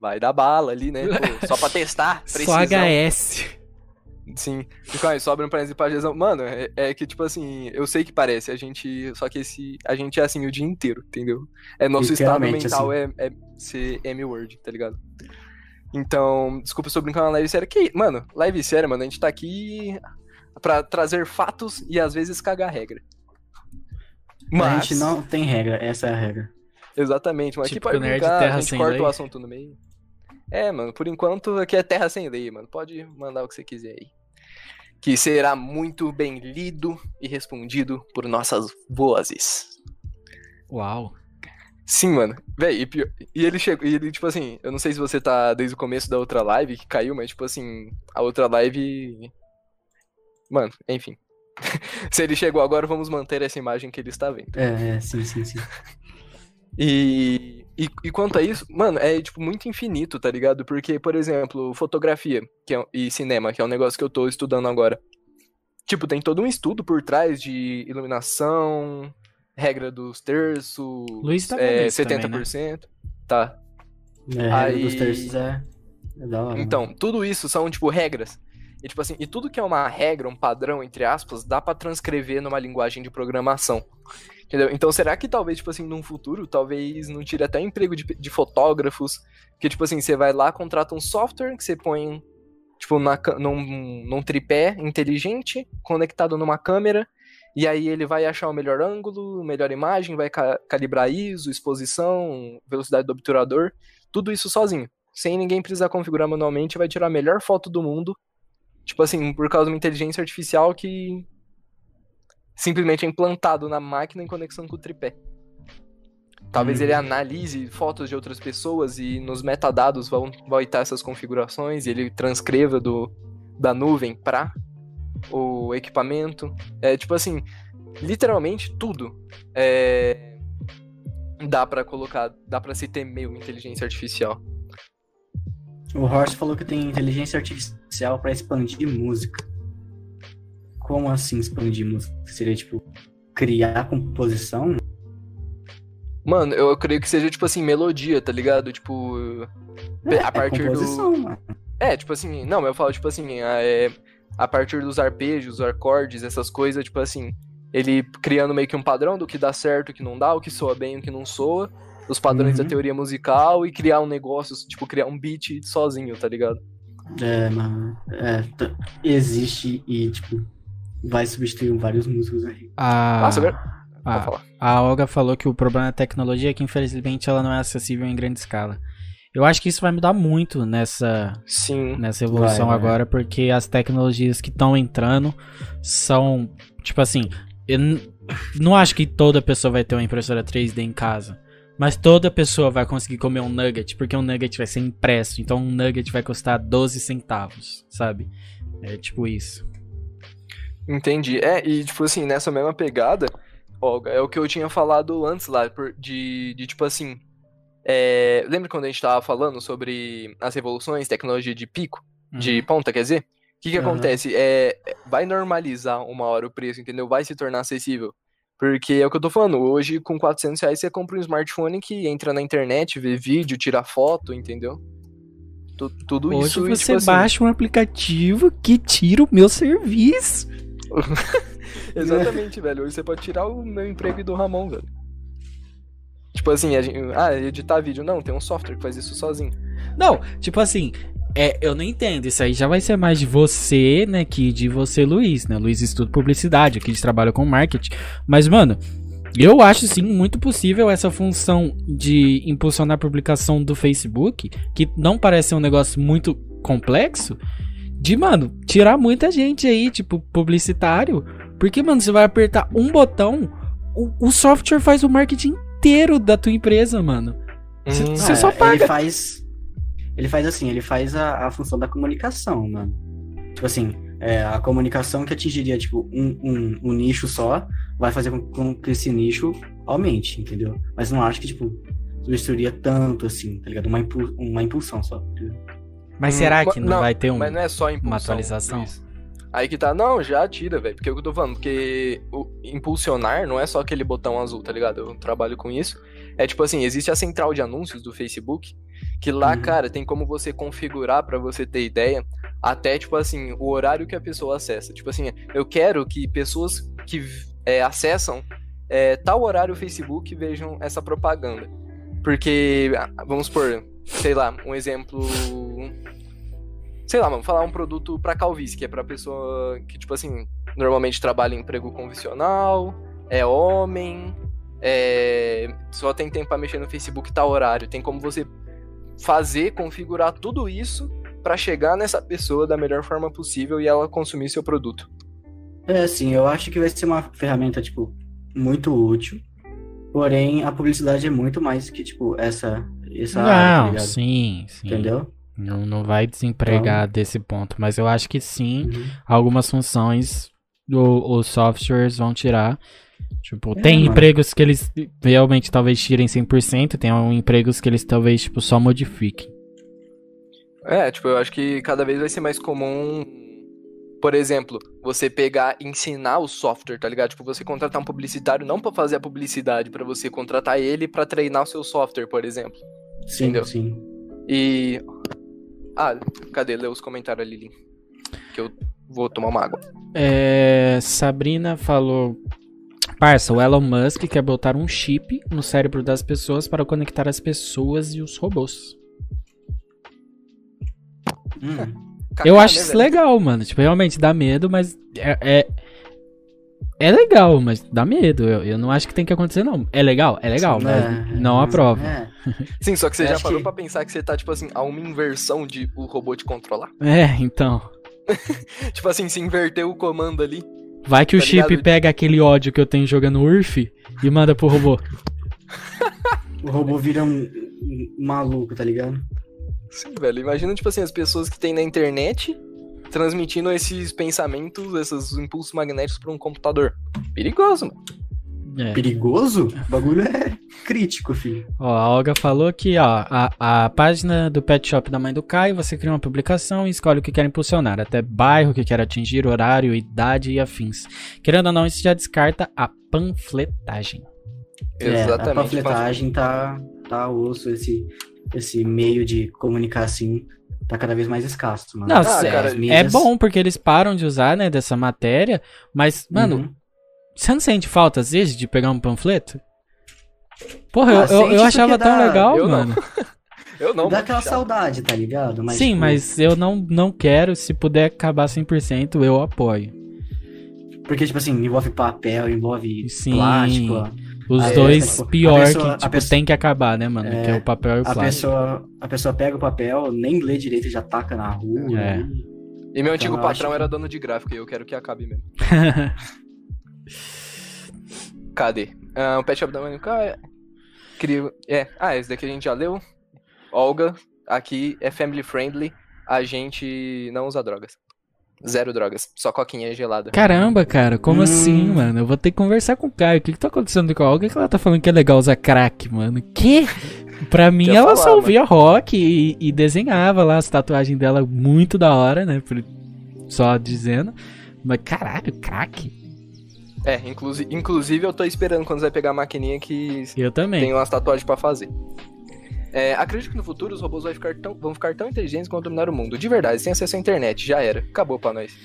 vai dar bala ali, né? Pô, só pra testar, Só precisão. HS. Sim. E calma aí, sobra um parênteses pra Gesão. Mano, é, é que, tipo assim, eu sei que parece, a gente. Só que esse. A gente é assim o dia inteiro, entendeu? É nosso estado mental assim. é, é ser M-word, tá ligado? Então, desculpa se eu brincar na live séria. Que, mano, live séria, mano, a gente tá aqui pra trazer fatos e às vezes cagar regra. A Mas, gente não tem regra, essa é a regra. exatamente, mas aqui Típico pode nerd, brincar, terra a gente sem corta lei. o assunto no meio. É, mano, por enquanto aqui é terra sem lei, mano. Pode mandar o que você quiser aí. Que será muito bem lido e respondido por nossas vozes. Uau. Sim, mano. Véi, e, pior- e ele chegou. E ele, tipo assim, eu não sei se você tá desde o começo da outra live que caiu, mas, tipo assim, a outra live. Mano, enfim. se ele chegou agora, vamos manter essa imagem que ele está vendo. É, é, sim, sim, sim. E, e, e quanto a isso, mano, é tipo muito infinito, tá ligado? Porque, por exemplo, fotografia que é, e cinema, que é um negócio que eu tô estudando agora. Tipo, tem todo um estudo por trás de iluminação, regra dos terços, Luiz tá é, vendo isso também, 70%. Tá. É, a regra dos Aí- terços é, é da hora. Então, tudo isso são, tipo, regras. E, tipo assim, e tudo que é uma regra, um padrão, entre aspas, dá pra transcrever numa linguagem de programação. Entendeu? Então, será que talvez, tipo assim, num futuro, talvez não tire até emprego de, de fotógrafos? Que, tipo assim, você vai lá, contrata um software que você põe, tipo, na, num, num tripé inteligente, conectado numa câmera, e aí ele vai achar o melhor ângulo, melhor imagem, vai ca- calibrar ISO, exposição, velocidade do obturador, tudo isso sozinho sem ninguém precisar configurar manualmente, vai tirar a melhor foto do mundo. Tipo assim, por causa de uma inteligência artificial que simplesmente é implantado na máquina em conexão com o tripé. Talvez Uhum. ele analise fotos de outras pessoas e nos metadados vão, vai estar essas configurações e ele transcreva do, da nuvem para o equipamento. É tipo assim, literalmente tudo. É, dá pra colocar, dá pra se temer uma inteligência artificial. O Horst falou que tem inteligência artificial pra expandir música. Como assim expandir música? Seria tipo criar composição? Mano, eu creio que seja, tipo assim, melodia, tá ligado? Tipo. É, a partir é composição, do. mano. É, tipo assim. Não, mas eu falo, tipo assim, a- é, a partir dos arpejos, acordes, essas coisas, tipo assim. Ele criando meio que um padrão do que dá certo, o que não dá, o que soa bem, o que não soa. Os padrões Uhum. da teoria musical e criar um negócio, tipo, criar um beat sozinho, tá ligado? É, mano. É, existe e, tipo, vai substituir vários músicos aí. A, Nossa, agora. a, a Olga falou que o problema da tecnologia é que infelizmente ela não é acessível em grande escala. Eu acho que isso vai mudar muito nessa, Sim. nessa evolução Vai, vai. agora, porque as tecnologias que estão entrando são, tipo assim, eu não acho que toda pessoa vai ter uma impressora 3D em casa, mas toda pessoa vai conseguir comer um nugget, porque um nugget vai ser impresso, então um nugget vai custar 12 centavos, sabe? É tipo isso. Entendi. É, e tipo assim, nessa mesma pegada, Olga, é o que eu tinha falado antes lá, de, de tipo assim. é, lembra quando a gente tava falando sobre as revoluções, tecnologia de pico, de ponta, quer dizer? O que que Aham. acontece? É, vai normalizar uma hora o preço, entendeu? Vai se tornar acessível. Porque é o que eu tô falando, hoje com 400 reais você compra um smartphone que entra na internet, vê vídeo, tira foto, entendeu? Tu- tudo Hoje isso e, você tipo assim, baixa um aplicativo que tira o meu serviço. Exatamente, velho. Hoje você pode tirar o meu emprego do Ramon, velho. Tipo assim, a gente, ah, editar vídeo. Não, tem um software que faz isso sozinho. Não, tipo assim, é, eu não entendo. Isso aí já vai ser mais de você, né, que de você, Luiz, né? Luiz estuda publicidade, aqui eles trabalham com marketing. Mas, mano, eu acho sim muito possível essa função de impulsionar a publicação do Facebook, que não parece ser um negócio muito complexo, de, mano, tirar muita gente aí, tipo, publicitário. Porque, mano, você vai apertar um botão, o, o software faz o marketing inteiro da tua empresa, mano. Cê- Hum, Você Ah, só paga. Ele faz. Ele faz assim, ele faz a, a função da comunicação, mano. Tipo assim, é, a comunicação que atingiria, tipo, um, um, um nicho só, vai fazer com, com que esse nicho aumente, entendeu? Mas não acho que, tipo, substituiria tanto assim, tá ligado? Uma, impul- uma impulsão só. tá? Mas Hum, será que não, não, vai ter um. Mas não é só impulsão. atualização? Luiz. Aí que tá, não, já tira, velho. Porque é o que eu tô falando, porque o impulsionar não é só aquele botão azul, tá ligado? Eu trabalho com isso. É tipo assim, existe a central de anúncios do Facebook, que lá, Uhum. cara, tem como você configurar, pra você ter ideia, até, tipo assim, o horário que a pessoa acessa. Tipo assim, eu quero que pessoas que é, acessam é, tal horário o Facebook vejam essa propaganda. Porque, vamos por, sei lá, um exemplo. Sei lá, vamos falar um produto pra calvície, que é pra pessoa que, tipo assim, normalmente trabalha em emprego convencional, é homem, é, só tem tempo pra mexer no Facebook tal horário. Tem como você fazer, configurar tudo isso para chegar nessa pessoa da melhor forma possível e ela consumir seu produto. É, sim, eu acho que vai ser uma ferramenta, tipo, muito útil. Porém, a publicidade é muito mais que, tipo, essa, essa não, área, tá sim, sim. Entendeu? Não, não vai desempregar então... desse ponto, mas eu acho que sim, uhum. algumas funções do, os softwares vão tirar. Tipo, é, tem mano. empregos que eles realmente talvez tirem 100%, tem empregos que eles talvez, tipo, só modifiquem. É, tipo, eu acho que cada vez vai ser mais comum, por exemplo, você pegar e ensinar o software, tá ligado? Tipo, você contratar um publicitário não para fazer a publicidade, para você contratar ele para treinar o seu software, por exemplo. Sim, Entendeu? sim. E Ah, cadê? Lê os comentários ali, Lili. Que eu vou tomar uma água. É, Sabrina falou Parça, o Elon Musk quer botar um chip no cérebro das pessoas para conectar as pessoas e os robôs. Hum. Eu acho isso legal, mano. Tipo, realmente dá medo, mas é, é, é legal, mas dá medo. Eu, eu não acho que tem que acontecer, não. É legal? É legal, mas é, não aprova. É. Sim, só que você eu já parou que... pra pensar que você tá, tipo assim, a uma inversão de o robô te controlar? É, então. tipo assim, se inverter o comando ali. Vai que tá o chip ligado? pega aquele ódio que eu tenho jogando URF e manda pro robô. o robô vira um, um maluco, tá ligado? Sim, velho. Imagina, tipo assim, as pessoas que tem na internet transmitindo esses pensamentos, esses impulsos magnéticos para um computador. Perigoso, mano. É. Perigoso? O bagulho é crítico, filho. Ó, a Olga falou que, ó, a, a página do pet shop da mãe do Caio, você cria uma publicação e escolhe o que quer impulsionar, até bairro que quer atingir, horário, idade e afins. Querendo ou não, isso já descarta a panfletagem. É, Exatamente. A panfletagem tá, tá osso, esse esse meio de comunicar assim tá cada vez mais escasso, mano. Não, ah, cara, é mídias... é bom porque eles param de usar, né, dessa matéria, mas, mano, uhum. Você não sente falta às vezes de pegar um panfleto? Porra, ah, eu, eu, eu achava tão legal, eu mano. Não. eu não. Dá aquela saudade, tá ligado? Mas, Sim, tipo... mas eu não, não quero, se puder acabar 100%, eu apoio. Porque, tipo assim, envolve papel, envolve Sim. plástico. Os Aí, dois, tipo, pior pessoa, que, tipo, pessoa, tem que acabar, né, mano? É, que é o papel e o plástico. A pessoa, a pessoa pega o papel, nem lê direito e já taca na rua. É. Né? E meu antigo então, patrão era dono de gráfico e eu quero que acabe mesmo. Cadê? Uh, o Pet Shop da Manuka é... é... Ah, esse daqui a gente já leu. Olga, aqui é family friendly. A gente não usa drogas. Zero drogas, só coquinha gelada. Caramba, cara, como hum. assim, mano? Eu vou ter que conversar com o Caio. O que, que tá acontecendo com a Olga? que ela tá falando que é legal usar crack, mano? Que? Pra mim, ela falar, só ouvia mano. rock e, e, desenhava lá as tatuagens dela muito da hora, né? Só dizendo. Mas caralho, crack? É, inclusive, inclusive eu tô esperando quando você vai pegar a maquininha que eu também. tem umas tatuagens para fazer. É, acredito que no futuro os robôs ficar tão, vão ficar tão inteligentes quanto dominar o mundo. De verdade, sem acesso à internet, já era. Acabou pra nós.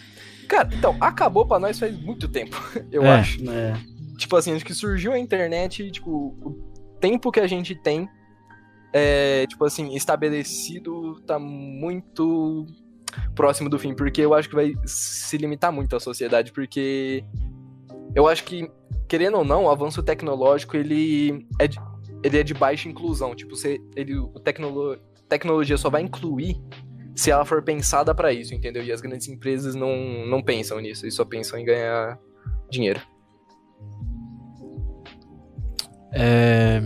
Cara, então, acabou pra nós faz muito tempo, eu é, acho. É. Tipo assim, acho que surgiu a internet, tipo, o tempo que a gente tem, é, tipo assim, estabelecido tá muito próximo do fim, porque eu acho que vai se limitar muito a sociedade, porque eu acho que, querendo ou não, o avanço tecnológico, ele é, ele é de baixa inclusão. Tipo, você, ele, o tecnolo, tecnologia só vai incluir se ela for pensada para isso, entendeu? E as grandes empresas não, não pensam nisso, eles só pensam em ganhar dinheiro. É,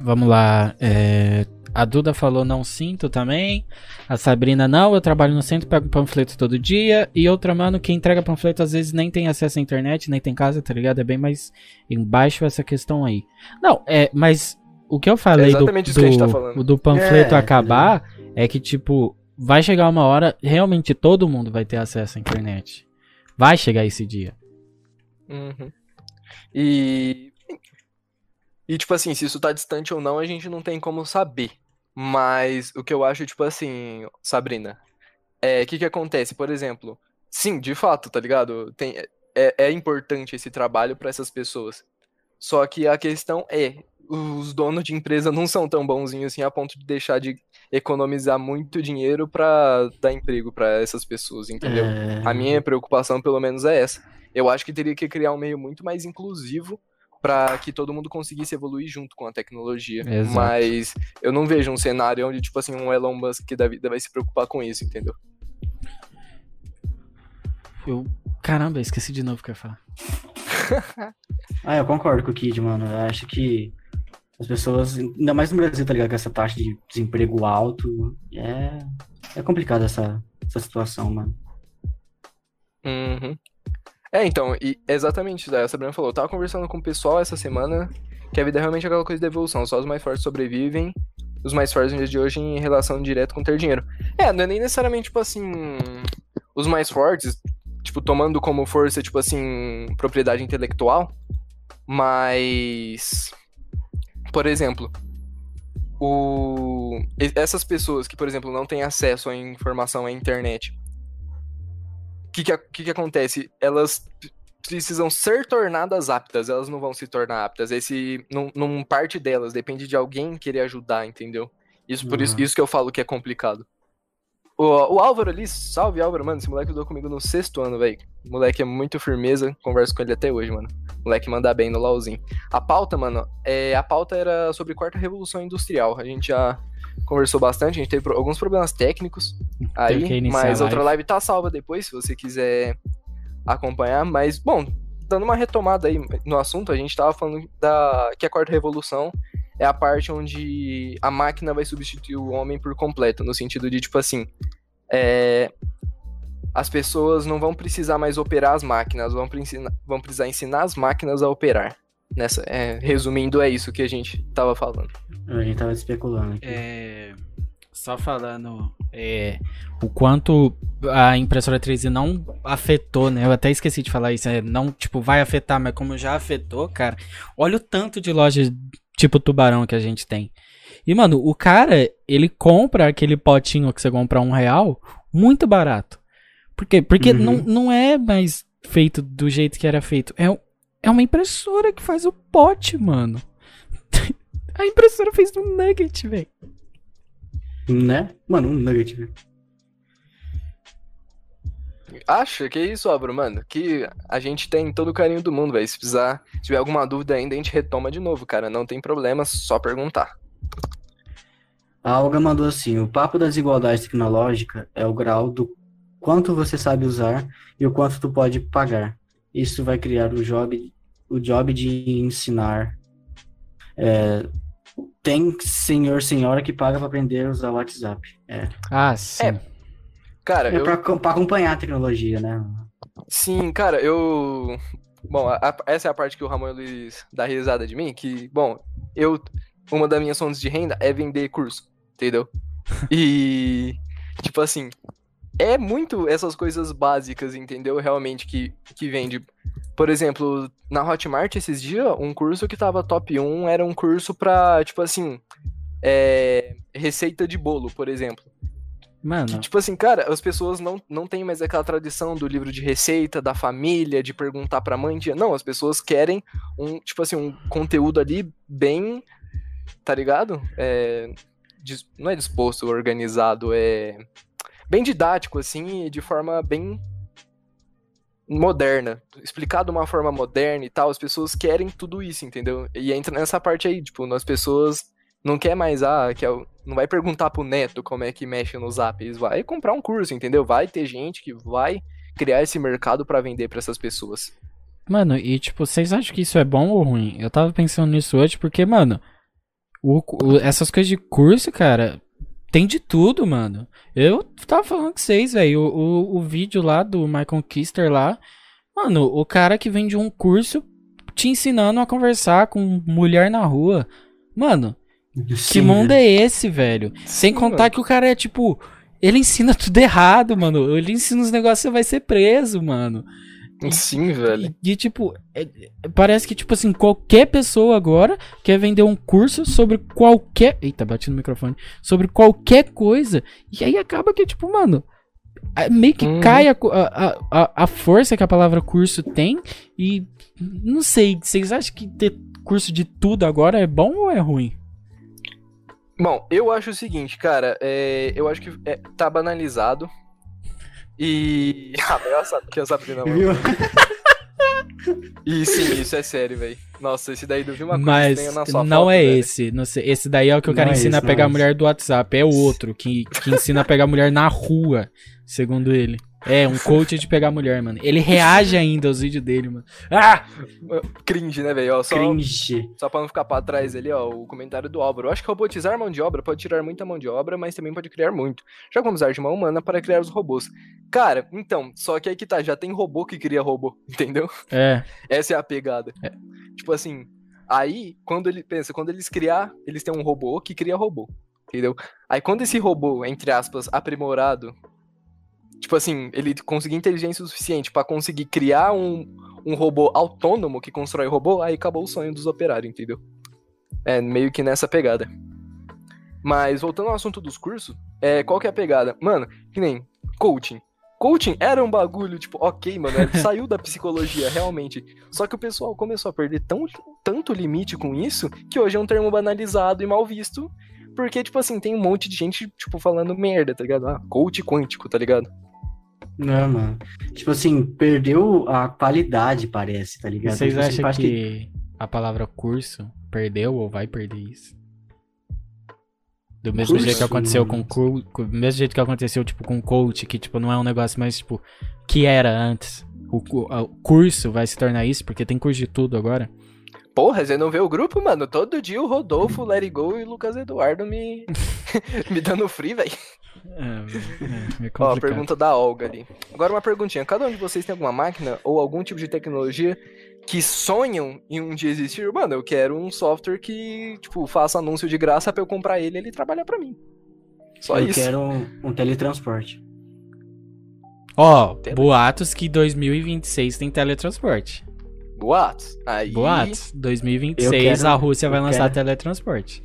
vamos lá. É, a Duda falou não sinto também. A Sabrina não, eu trabalho no centro, pego panfleto todo dia. E outra, mano, quem entrega panfleto às vezes nem tem acesso à internet, nem tem casa, tá ligado? É bem mais embaixo essa questão aí. Não, é, mas o que eu falei é do, do, do, panfleto é, acabar é. é que, tipo, vai chegar uma hora, realmente todo mundo vai ter acesso à internet. Vai chegar esse dia. Uhum. E. E, tipo assim, se isso tá distante ou não, a gente não tem como saber. Mas o que eu acho, tipo assim, Sabrina, é, que que acontece? Por exemplo, sim, de fato, tá ligado? Tem, é, é importante esse trabalho para essas pessoas. Só que a questão é, os donos de empresa não são tão bonzinhos assim a ponto de deixar de economizar muito dinheiro para dar emprego para essas pessoas, entendeu? É, A minha preocupação, pelo menos, é essa. Eu acho que teria que criar um meio muito mais inclusivo para que todo mundo conseguisse evoluir junto com a tecnologia. Exato. Mas eu não vejo um cenário onde, tipo assim, um Elon Musk da vida vai se preocupar com isso, entendeu? Eu. Caramba, esqueci de novo o que eu ia falar. Ah, eu concordo com o Kid, mano. Eu acho que as pessoas, ainda mais no Brasil, tá ligado? Com essa taxa de desemprego alto, é, é complicado essa, essa situação, mano. Uhum. É, então, exatamente. A Sabrina falou. Eu tava conversando com o pessoal essa semana que a vida é realmente aquela coisa de evolução. Só os mais fortes sobrevivem, os mais fortes no dia de hoje em relação direta com ter dinheiro. É, não é nem necessariamente, tipo assim, os mais fortes, tipo, tomando como força, tipo assim, propriedade intelectual, mas. Por exemplo, o... essas pessoas que, por exemplo, não têm acesso à informação à internet, o que, que, que, que acontece? Elas precisam ser tornadas aptas, elas não vão se tornar aptas. Esse não, não parte delas, depende de alguém querer ajudar, entendeu? Isso por isso, Uhum. isso que eu falo que é complicado. O, o Álvaro ali, salve Álvaro, mano. Esse moleque estudou comigo no sexto ano, velho. Moleque é muito firmeza, converso com ele até hoje, mano. Moleque manda bem no LOLzinho. A pauta, mano, é, a pauta era sobre quarta revolução industrial. A gente já conversou bastante, a gente teve alguns problemas técnicos aí, mas a outra live. tá salva depois, se você quiser acompanhar. Mas, bom, dando uma retomada aí no assunto, a gente tava falando da que a quarta revolução é a parte onde a máquina vai substituir o homem por completo, no sentido de, tipo assim, é, as pessoas não vão precisar mais operar as máquinas, vão, vão precisar ensinar as máquinas a operar. Nessa, é, resumindo, é isso que a gente tava falando. A gente tava especulando aqui. É, só falando é, o quanto a impressora 3D não afetou, né? Eu até esqueci de falar isso. é, não, tipo, vai afetar, mas como já afetou, cara. Olha o tanto de lojas tipo tubarão que a gente tem. E, mano, o cara, ele compra aquele potinho que você compra um real muito barato. Por quê? Porque Uhum. não, não é mais feito do jeito que era feito. É, é uma impressora que faz o pote, mano. A impressora fez um nugget, velho. Né? Mano, um nugget, velho. Acha que isso, Álvaro, mano? Que a gente tem todo o carinho do mundo, velho. Se precisar, se tiver alguma dúvida ainda, a gente retoma de novo, cara. Não tem problema, só perguntar. A Olga mandou assim: o papo da desigualdade tecnológica é o grau do quanto você sabe usar e o quanto tu pode pagar. Isso vai criar o job, o job de ensinar. É, tem senhor, senhora que paga para aprender a usar o WhatsApp. É, Ah, sim. É. Cara, é eu. pra, pra acompanhar a tecnologia, né? Sim, cara, eu. Bom, a- a- essa é a parte que o Ramon Luiz dá risada de mim, que, bom, eu. Uma das minhas fontes de renda é vender curso, entendeu? E. Tipo assim. É muito essas coisas básicas, entendeu? Realmente que, que vende. Por exemplo, na Hotmart esses dias, um curso que tava top 1 era um curso pra, tipo assim. É, receita de bolo, por exemplo. Mano, Tipo assim, cara, as pessoas não, não têm mais aquela tradição do livro de receita, da família, de perguntar pra mãe. de- Não, as pessoas querem um, tipo assim, um conteúdo ali bem, tá ligado? É, não é disposto, organizado, é bem didático, assim, e de forma bem moderna. Explicado de uma forma moderna e tal, as pessoas querem tudo isso, entendeu? E entra nessa parte aí, tipo, as pessoas não quer mais, ah, que é não vai perguntar pro neto como é que mexe no Zap, eles vai comprar um curso, entendeu? Vai ter gente que vai criar esse mercado pra vender pra essas pessoas. mano, e tipo, vocês acham que isso é bom ou ruim? Eu tava pensando nisso hoje porque, mano, o- o- essas coisas de curso, cara, tem de tudo, mano. Eu tava falando com vocês, velho, o, o, o vídeo lá do Michael Kister lá, mano, o cara que vende um curso te ensinando a conversar com mulher na rua. Mano, que Sim, mundo né? é esse, velho? Sem Sim, contar mano. que o cara é tipo. Ele ensina tudo errado, mano. Ele ensina os negócios, você vai ser preso, mano. Sim, velho. E, tipo, é- é- parece que, tipo assim, qualquer pessoa agora quer vender um curso sobre qualquer. Eita, bati no microfone. Sobre qualquer coisa. E aí acaba que, tipo, mano. a- meio que Uhum. cai a, a, a, a força que a palavra curso tem e não sei, vocês acham que ter curso de tudo agora é bom ou é ruim? Bom, eu acho o seguinte, cara, é, eu acho que é, tá banalizado. E. Ah, ela sabe que a Sabrina mano. Viu? E sim, isso é sério, velho. Nossa, esse daí do vi uma coisa Mas estranha na sua não foto, é esse, não sei, esse daí é o que o cara Não é ensina esse, a pegar a é mulher do WhatsApp, é o outro que, que ensina a pegar a mulher na rua, segundo ele. É, um coach de pegar mulher, mano. Ele reage ainda aos vídeos dele, mano. Ah! Cringe, né, velho? Só, Cringe. só pra não ficar pra trás ali, ó, o comentário do Álvaro. Eu acho que robotizar mão de obra pode tirar muita mão de obra, mas também pode criar muito. Já vamos usar de mão humana para criar os robôs. Cara, então, só que aí que tá, já tem robô que cria robô, entendeu? É, Essa é a pegada. Tipo assim, aí, quando ele pensa, quando eles criar, eles têm um robô que cria robô. Entendeu? Aí quando esse robô, entre aspas, aprimorado, tipo assim, ele conseguir inteligência o suficiente pra conseguir criar um, um robô autônomo que constrói robô, aí acabou o sonho dos operários, entendeu? É meio que nessa pegada. Mas voltando ao assunto dos cursos, é, qual que é a pegada? Mano, que nem coaching. Coaching era um bagulho, tipo, ok, mano, ele saiu da psicologia, realmente. Só que o pessoal começou a perder tão, tanto limite com isso, que hoje é um termo banalizado e mal visto. Porque, tipo assim, tem um monte de gente, tipo, falando merda, tá ligado? Ah, coach quântico, tá ligado? Não, mano. Tipo assim, perdeu a qualidade, parece, tá ligado? vocês Tipo assim, acham parece que a palavra curso perdeu ou vai perder isso? Do mesmo Curso, jeito que aconteceu com mano. com- do mesmo jeito que aconteceu tipo com coach, que tipo não é um negócio mais tipo que era antes. O, o curso vai se tornar isso porque tem curso de tudo agora. Porra, você não vê o grupo, mano? Todo dia o Rodolfo, o Let It Go e o Lucas Eduardo me, me dando free, velho. É, é, é Ó, pergunta da Olga ali. Agora uma perguntinha. Cada um de vocês tem alguma máquina ou algum tipo de tecnologia que sonham em um dia existir? Mano, eu quero um software que, tipo, faça anúncio de graça pra eu comprar ele e ele trabalhar pra mim. Só eu isso. quero um, um teletransporte. Ó, Tele- boatos que 2026 tem teletransporte. Boatos. Aí... Boatos. Eu 2026 quero- a Rússia vai eu lançar quero- teletransporte.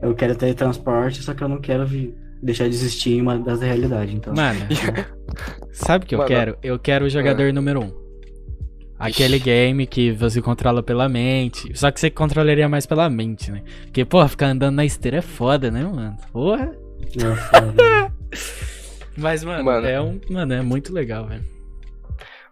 Eu quero teletransporte, só que eu não quero vi- deixar de existir em uma das realidades. Então, Mano, sabe o que eu Mano. quero? Eu quero o jogador número 1. Um. Aquele game que você controla pela mente. Só que você controlaria mais pela mente, né? Porque, pô, ficar andando na esteira é foda, né, mano? Porra. é foda. Mas, mano, Mano. é um. Mano, é muito legal, velho.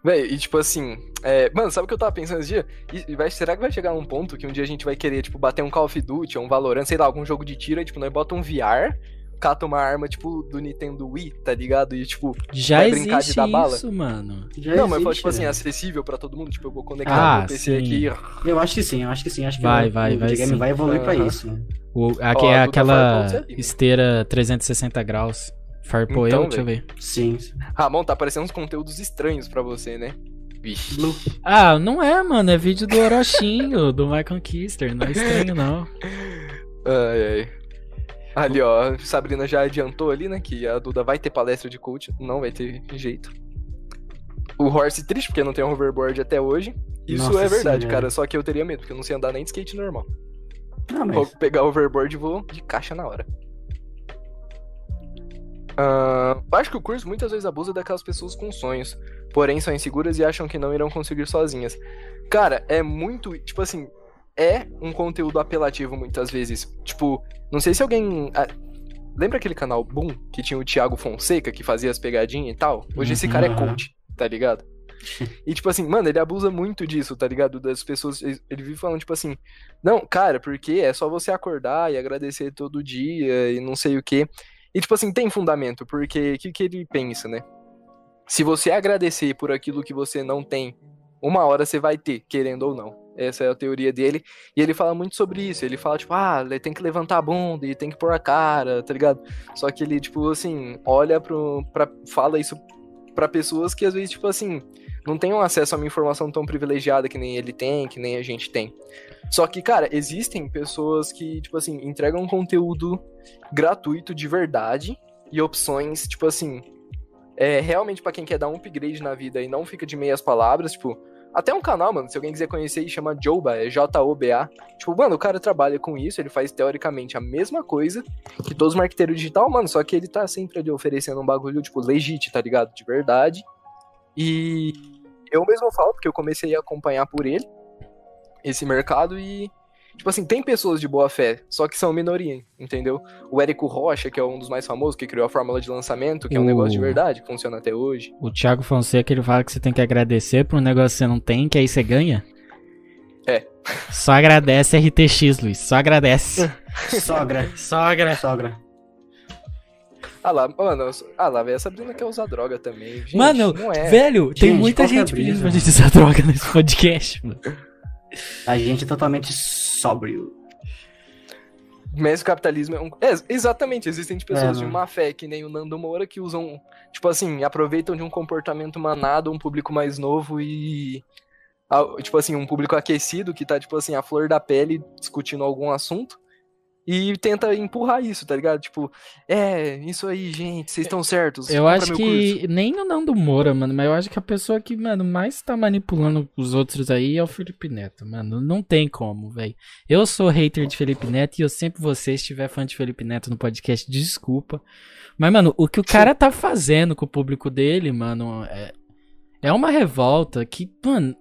Véi, e tipo assim, é, mano, sabe o que eu tava pensando esse dia? E vai, será que vai chegar num ponto que um dia a gente vai querer, tipo, bater um Call of Duty ou um Valorant, sei lá, algum jogo de tiro, e, tipo, nós bota um VR, cata uma arma, tipo, do Nintendo Wii, tá ligado? E, tipo, Já Vai brincar de existe dar bala? isso, mano. Já não, mas existe, tipo assim, velho. acessível pra todo mundo, tipo, eu vou conectar Ah, meu PC sim. aqui. Eu acho que sim, eu acho que sim. Acho que Vai, o, vai, o vai videogame vai evoluir pra Aham. isso. né? O, aqui Ó, é aquela é esteira 360 graus. Farpou Então, eu? Deixa eu ver. Sim. Ramon, tá aparecendo uns conteúdos estranhos pra você, né? Vixe. Ah, não é, mano. É vídeo do Orochinho, do Michael Kister. Não é estranho, não. Ai, ai. Ali, ó, Sabrina já adiantou ali, né, que a Duda vai ter palestra de coach, não vai ter jeito. O Horse triste, porque não tem um hoverboard até hoje. Isso Nossa, é verdade, cara, só que eu teria medo, porque eu não sei andar nem de skate normal. Não, Vou mas pegar o overboard e vou de caixa na hora. Eu acho que o curso muitas vezes abusa daquelas pessoas com sonhos, porém são inseguras e acham que não irão conseguir sozinhas. Cara, é muito. Tipo assim, é um conteúdo apelativo muitas vezes. Tipo, não sei se alguém. ah, lembra aquele canal Boom que tinha o Thiago Fonseca que fazia as pegadinhas e tal? Hoje esse Uhum, cara é aham. coach, tá ligado? E, tipo assim, mano, ele abusa muito disso, tá ligado? Das pessoas. Ele ele vive falando, tipo assim, não, cara, porque é só você acordar e agradecer todo dia e não sei o quê. E, tipo assim, tem fundamento, porque o que, que ele pensa, né? Se você agradecer por aquilo que você não tem, uma hora você vai ter, querendo ou não. Essa é a teoria dele. E ele fala muito sobre isso. Ele fala, tipo, ah, tem que levantar a bunda e tem que pôr a cara, tá ligado? Só que ele, tipo, assim, olha pro. Pra, fala isso pra pessoas que às vezes, tipo assim, não tenham acesso a uma informação tão privilegiada que nem ele tem, que nem a gente tem. Só que, cara, existem pessoas que, tipo assim, entregam conteúdo gratuito de verdade e opções, tipo assim, é realmente pra quem quer dar um upgrade na vida e não fica de meias palavras, tipo, Até um canal, mano, se alguém quiser conhecer, chama Joba, é J-O-B-A. Tipo, mano, o cara trabalha com isso, ele faz teoricamente a mesma coisa que todos os marqueteiros digital, mano, só que ele tá sempre ali oferecendo um bagulho, tipo, legit, tá ligado? De verdade. E eu mesmo falo, porque eu comecei a acompanhar por ele esse mercado e Tipo assim, tem pessoas de boa fé, só que são minoria, entendeu? O Érico Rocha, que é um dos mais famosos, que criou a fórmula de lançamento, que é um negócio de verdade, que funciona até hoje. O Thiago Fonseca, ele fala que você tem que agradecer por um negócio que você não tem, que aí você ganha. É. Só agradece RTX, Luiz. Só agradece. Sogra. Só agradece. Sogra. Ah lá, mano, ah lá, velho, a Sabrina quer usar droga também. Gente, Mano, não é. velho, tem Gente, muita qual que é gente pedindo pra gente usar droga nesse podcast, mano. A gente é totalmente sóbrio. Mas o capitalismo é um. É, exatamente, existem de pessoas É, de má fé, que nem o Nando Moura, que usam, tipo assim, aproveitam de um comportamento manado, um público mais novo e. Tipo assim, um público aquecido que tá, tipo assim, a flor da pele discutindo algum assunto. E tenta empurrar isso, tá ligado? Tipo, é, isso aí, gente, vocês estão certos. Eu acho que curso. nem no Nando Moura, mano, mas eu acho que a pessoa que, mano, mais tá manipulando os outros aí é o Felipe Neto, mano. Não tem como, velho. Eu sou hater de Felipe Neto e eu sempre vou ser, se tiver fã de Felipe Neto no podcast, desculpa. Mas, mano, o que o cara tá fazendo com o público dele, mano, é, é uma revolta que, mano,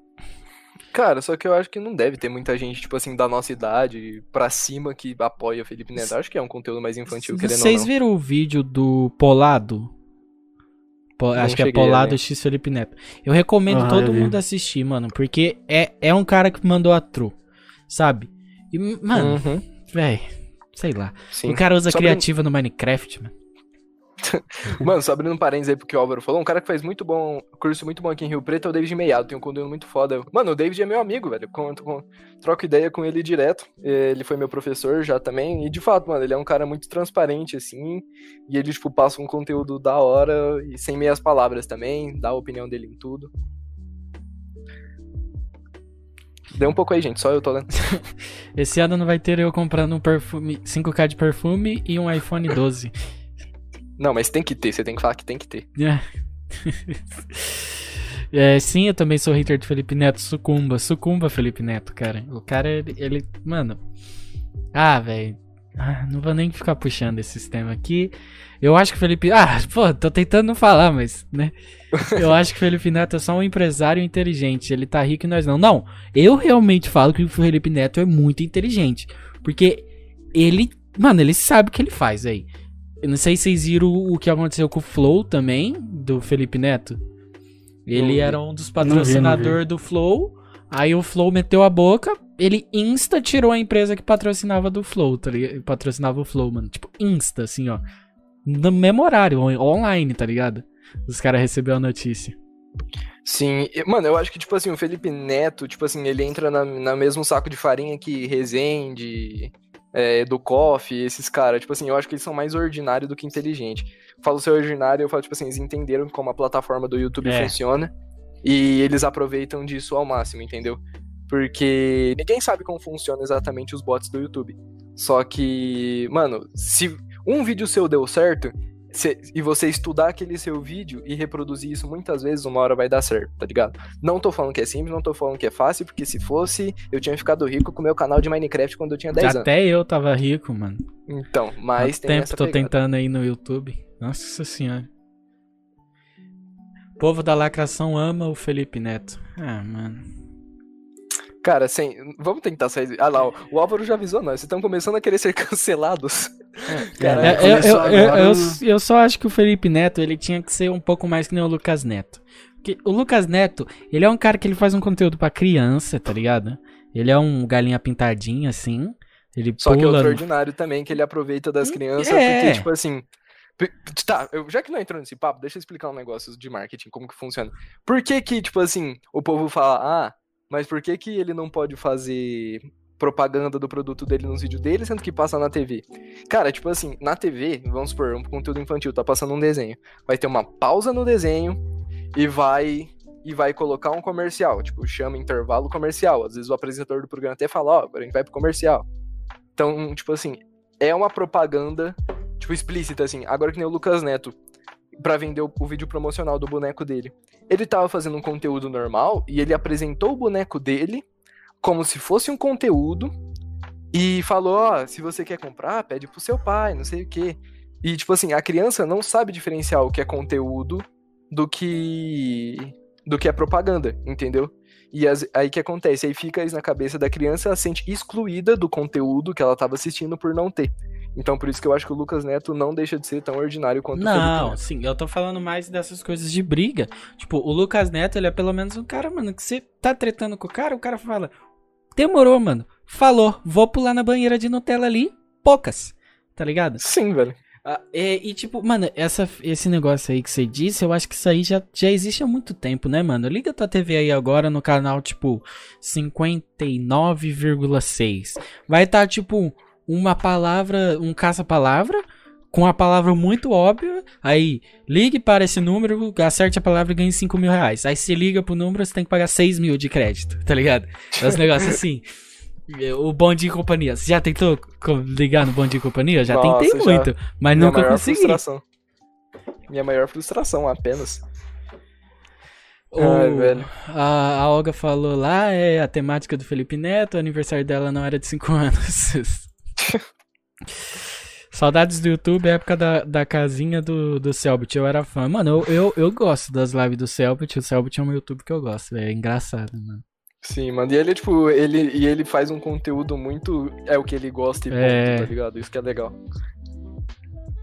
Cara, só que eu acho que não deve ter muita gente, tipo assim, da nossa idade pra cima que apoia Felipe Neto. Eu acho que é um conteúdo mais infantil, querendo vocês viram o vídeo do Polado? Po- Não acho que é Polado. X Felipe Neto. Eu recomendo Aham, todo eu mundo assistir, mano, porque é, é um cara que mandou a true, sabe? E, mano, Uhum, véi, sei lá. sim. O cara usa Sobre- criativa no Minecraft, mano. Mano, só abrindo um parênteses aí porque o Álvaro falou, um cara que faz muito bom, curso muito bom aqui em Rio Preto é o David Meiado, tem um conteúdo muito foda. Mano, o David é meu amigo, velho, com, troco ideia com ele direto, ele foi meu professor já também, e de fato, mano, ele é um cara muito transparente, assim, e ele, tipo, passa um conteúdo da hora e sem meias palavras também, dá a opinião dele em tudo. Deu um pouco aí, gente, só eu tô lendo. Esse ano não vai ter eu comprando um perfume, 5k de perfume e um iPhone 12. Não, mas tem que ter, você tem que falar que tem que ter. É, sim, eu também sou hater de Felipe Neto. Sucumba, sucumba, Felipe Neto, cara. O cara, ele. ele- mano. Ah, velho. Ah, não vou nem ficar puxando esse sistema aqui. Eu acho que o Felipe. Ah, pô, tô tentando não falar, mas, né? Eu acho que o Felipe Neto é só um empresário inteligente. Ele tá rico e nós não. Não, eu realmente falo que o Felipe Neto é muito inteligente. Porque ele. Mano, ele sabe o que ele faz aí. Eu não sei se vocês viram o que aconteceu com o Flow também, do Felipe Neto. Ele vi. era um dos patrocinadores do Flow. Aí o Flow meteu a boca. Ele insta tirou a empresa que patrocinava do Flow, tá ligado? Patrocinava o Flow, mano. Tipo, insta, assim, ó. No mesmo horário, on- online, tá ligado? Os caras receberam a notícia. Sim, mano, eu acho que, tipo assim, o Felipe Neto, tipo assim, ele entra na, na mesmo saco de farinha que Rezende, é, do Koff, esses caras. Tipo assim, eu acho que eles são mais ordinários do que inteligentes. Falo ser ordinário, eu falo, tipo assim, eles entenderam como a plataforma do YouTube É. funciona e eles aproveitam disso ao máximo, entendeu? Porque ninguém sabe como funciona exatamente os bots do YouTube. Só que, mano, se um vídeo seu deu certo, cê- e você estudar aquele seu vídeo e reproduzir isso muitas vezes, uma hora vai dar certo, tá ligado? Não tô falando que é simples, não tô falando que é fácil, porque se fosse, eu tinha ficado rico com o meu canal de Minecraft quando eu tinha 10 anos. Até eu tava rico, mano. Então, mas Quanto tem tempo tô pegada. tentando aí no YouTube. Nossa senhora. O povo da lacração ama o Felipe Neto. Ah, mano. Cara, sem... vamos tentar sair. Ah lá, o Álvaro já avisou nós, vocês estão começando a querer ser cancelados. Cara, É, É, eu, eu, eu, agora eu, só acho que o Felipe Neto ele tinha que ser um pouco mais que nem o Lucas Neto. Porque o Lucas Neto, ele é um cara que ele faz um conteúdo pra criança, tá ligado? Ele é um galinha pintadinha, assim. Ele Só que é pula. outro ordinário também, que ele aproveita das crianças, É. porque, tipo assim. Tá, eu- já que não entrou nesse papo, deixa eu explicar um negócio de marketing, como que funciona. Por que que, tipo assim, o povo fala, ah, mas por que que ele não pode fazer propaganda do produto dele nos vídeos dele, sendo que passa na TV? Cara, tipo assim, na TV, vamos supor, um conteúdo infantil, tá passando um desenho. Vai ter uma pausa no desenho e vai e vai colocar um comercial, tipo, chama intervalo comercial. Às vezes o apresentador do programa até fala, ó, agora a gente vai pro comercial. Então, tipo assim, é uma propaganda, tipo, explícita, assim. Agora que nem o Lucas Neto. pra vender o, o vídeo promocional do boneco dele. Ele tava fazendo um conteúdo normal e ele apresentou o boneco dele como se fosse um conteúdo e falou, ó, se você quer comprar, pede pro seu pai, não sei o quê. E, tipo assim, a criança não sabe diferenciar o que é conteúdo do que do que é propaganda, entendeu? E as- aí que acontece? Aí fica isso na cabeça da criança, ela se sente excluída do conteúdo que ela tava assistindo por não ter. Então por isso que eu acho que o Lucas Neto não deixa de ser tão ordinário quanto Não, sim, eu tô falando mais dessas coisas de briga. Tipo, o Lucas Neto, ele é pelo menos um cara, mano, que você tá tretando com o cara, o cara fala, demorou, mano, falou, vou pular na banheira de Nutella ali, poucas, tá ligado? Sim, velho. Ah, é, e tipo, mano, essa, esse negócio aí que você disse, eu acho que isso aí já, já existe há muito tempo, né, mano? Liga tua TV aí agora no canal, tipo, 59,6. Vai estar, tipo, uma palavra, um caça-palavra, com a palavra muito óbvia. Aí, ligue para esse número, acerte a palavra e ganhe 5 mil reais. Aí você liga pro número, você tem que pagar 6 mil de crédito, tá ligado? É uns negócios assim. O Bom Dia e Companhia. Você já tentou ligar no Bom Dia e Companhia? Já Nossa, tentei já. muito, mas Minha nunca maior consegui. frustração. Minha maior frustração, apenas. O- Ai, velho. A, a Olga falou lá, é a temática do Felipe Neto, o aniversário dela não era de 5 anos. Saudades do YouTube, época da, da casinha do, do Selbit, eu era fã. Mano, eu, eu, eu gosto das lives do Selbit, o Selbit é um YouTube que eu gosto, é engraçado, mano. Sim, mano. E ele, tipo, ele, e ele faz um conteúdo muito. É o que ele gosta e ponto, É. tá ligado? Isso que é legal.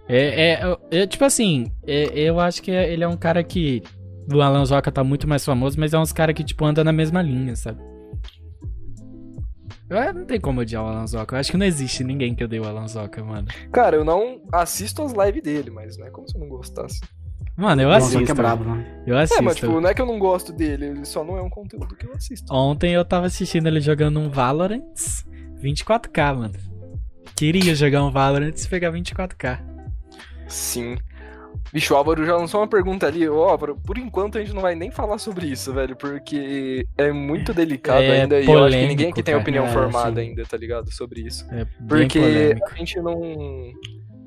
É, é, eu, tipo assim, é- eu acho que é- ele é um cara que. O Alan Zoca tá muito mais famoso, mas é uns cara que, tipo, anda na mesma linha, sabe? Eu, não tem como odiar o Alan Zoca. Eu acho que não existe ninguém que odeie o Alan Zoca, mano. Cara, eu não assisto as lives dele, mas não é como se eu não gostasse. Mano, eu Nossa, que assisto. é brabo, mano. Eu assisto. É, mas tipo, não é que eu não gosto dele, ele só não é um conteúdo que eu assisto. Ontem eu tava assistindo ele jogando um Valorant 24K, mano. Queria jogar um Valorant e pegar 24K. Sim. Bicho, o Álvaro já lançou uma pergunta ali. Ô, Álvaro, por enquanto a gente não vai nem falar sobre isso, velho, porque é muito delicado É ainda e eu acho que ninguém polêmico, aqui tem opinião É, formada sim. ainda, tá ligado? Sobre isso. É bem Porque polêmico. a gente não.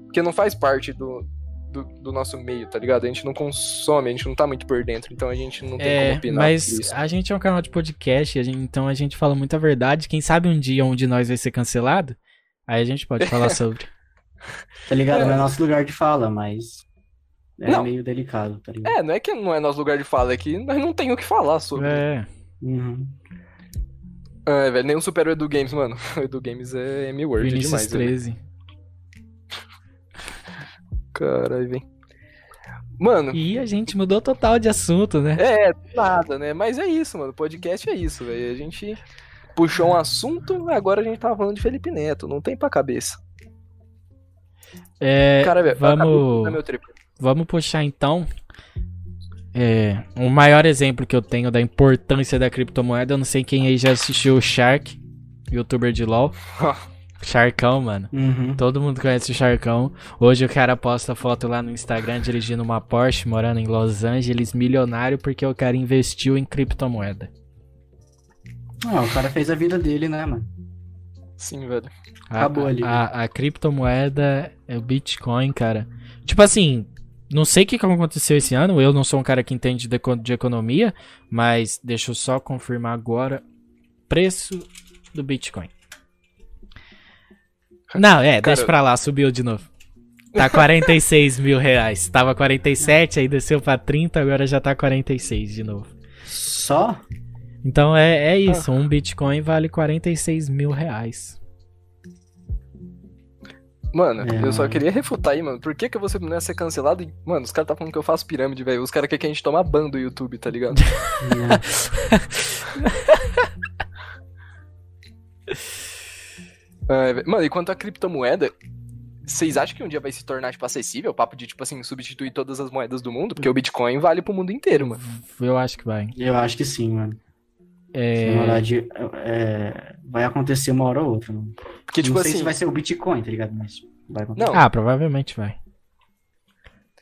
Porque não faz parte do, do, do nosso meio, tá ligado? A gente não consome, a gente não tá muito por dentro, então a gente não tem como É, opinar mas a gente é um canal de podcast, a gente- então a gente fala muita verdade. Quem sabe um dia um de nós vai ser cancelado? Aí a gente pode falar sobre. Tá ligado? É. Não é nosso lugar de fala, mas é Não. meio delicado, tá ligado? É, não é que não é nosso lugar de fala, é que nós não tem o que falar sobre. É. Uhum. É, velho, nem o super Edu Games, mano. O Edu Games é M-Word Vinícius demais, velho. 13. Caralho, vem. Mano, E a gente mudou total de assunto, né? é, nada, né? Mas é isso, mano. Podcast é isso, velho. A gente puxou um assunto, agora a gente tava falando de Felipe Neto. Não tem pra cabeça. É, Cara, velho, cabeça é vamos, meu trip. Vamos puxar então. É, o maior exemplo que eu tenho da importância da criptomoeda, eu não sei quem aí já assistiu o Shark, youtuber de LoL. Sharkão, mano. Uhum. Todo mundo conhece o Sharkão. Hoje o cara posta foto lá no Instagram dirigindo uma Porsche, morando em Los Angeles, milionário, porque o cara investiu em criptomoeda. Ah, o cara fez a vida dele, né, mano? Sim, velho. A, Acabou ali, A, a criptomoeda é o Bitcoin, cara. Tipo assim, não sei o que aconteceu esse ano. Eu não sou um cara que entende de, de economia, mas deixa eu só confirmar agora. Preço do Bitcoin. Não, é, deixa Cara- pra lá, subiu de novo. Tá 46 mil reais. Tava 47, aí desceu pra 30, agora já tá 46 de novo. Só? Então é, é isso, um Bitcoin vale 46 mil reais. Mano, É, eu só mano. queria refutar aí, mano. Por que, que eu vou ser- não ia ser cancelado? E, mano, os caras tá falando que eu faço pirâmide, velho. Os caras querem que a gente toma ban do YouTube, tá ligado? É, mano, e quanto à criptomoeda, vocês acham que um dia vai se tornar, tipo, acessível? O papo de, tipo assim, substituir todas as moedas do mundo? Porque o Bitcoin vale pro mundo inteiro, mano. Eu acho que vai. Eu acho que sim, mano. É, Na verdade, é, vai acontecer uma hora ou outra. Mano. Porque, tipo não sei assim. se vai ser o Bitcoin, tá ligado? Mas vai acontecer. Não, Ah, provavelmente vai.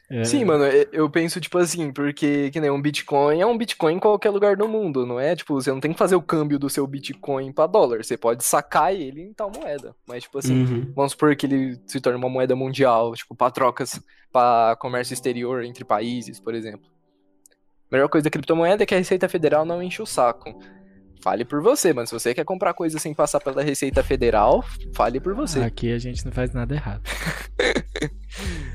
É, Sim, mano, eu penso, tipo assim, porque que nem um Bitcoin é um Bitcoin em qualquer lugar do mundo, não é? Tipo, você não tem que fazer o câmbio do seu Bitcoin pra dólar, você pode sacar ele em tal moeda. Mas, tipo assim, Uhum. vamos supor que ele se torne uma moeda mundial, tipo, pra trocas, pra comércio exterior entre países, por exemplo. A melhor coisa da criptomoeda é que a Receita Federal não enche o saco. Fale por você, mano. Se você quer comprar coisa sem passar pela Receita Federal, fale por você. Aqui a gente não faz nada errado.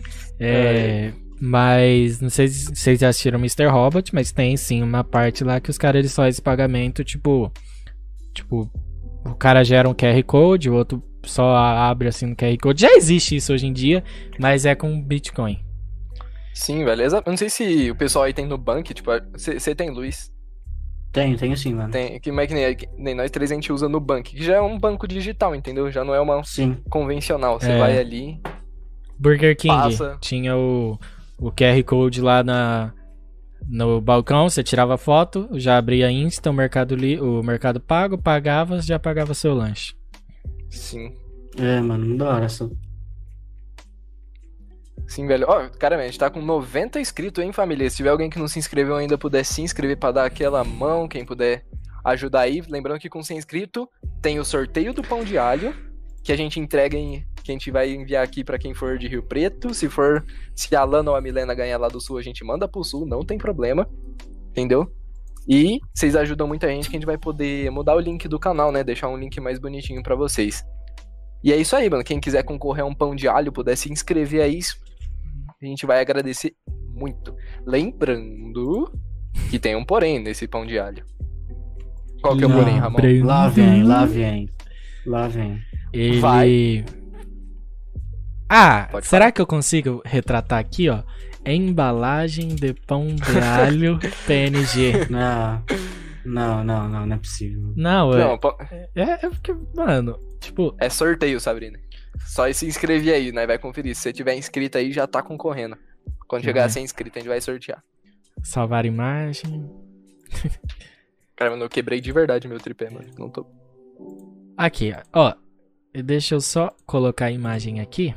É, mas não sei se vocês já assistiram Mr. Robot, mas tem sim uma parte lá que os caras eles fazem pagamento, tipo. Tipo, o cara gera um QR Code, o outro só abre assim no QR Code. Já existe isso hoje em dia, mas é com Bitcoin. Sim, beleza? Eu não sei se o pessoal aí tem no banco, tipo, você tem luz. Tenho, tenho sim, mano. Tem, que, mas que nem, que nem nós três a gente usa no banco, que já é um banco digital, entendeu? Já não é uma Sim. convencional. Você É. vai ali. Burger King Passa. tinha o, o QR Code lá na, no balcão, você tirava foto, já abria Insta, o Mercado, Li, o mercado Pago, pagava, já pagava seu lanche. Sim. É, mano, da hora. Só... Sim, velho. Ó, cara, a gente tá com 90 inscritos, hein, família? Se tiver alguém que não se inscreveu ainda, puder se inscrever pra dar aquela mão, quem puder ajudar aí. Lembrando que com 100 inscritos tem o sorteio do pão de alho, que a gente entrega em. Que a gente vai enviar aqui pra quem for de Rio Preto. Se for. Se a Lana ou a Milena ganhar lá do sul, a gente manda pro sul, não tem problema. Entendeu? E vocês ajudam muita gente que a gente vai poder mudar o link do canal, né? Deixar um link mais bonitinho pra vocês. E é isso aí, mano. Quem quiser concorrer a um pão de alho, puder se inscrever aí, a gente vai agradecer muito. Lembrando que tem um porém nesse pão de alho. Qual que é o porém, Ramon? Lá vem, lá vem. Lá vem. Ele. Vai. Ah, Pode será que eu consigo retratar aqui, ó? Embalagem de pão de alho PNG. Não, não, não, não, não é possível. Não, é, Não, pô, é, é porque, mano, tipo, é sorteio, Sabrina. Só se inscrever aí, né? Vai conferir. Se você tiver inscrito aí, já tá concorrendo. Quando chegar a Uhum. 100 inscritos, a gente vai sortear. salvar imagem. Cara, mano, eu quebrei de verdade meu tripé, mano. Não tô. Aqui, ó. Deixa eu só colocar a imagem aqui.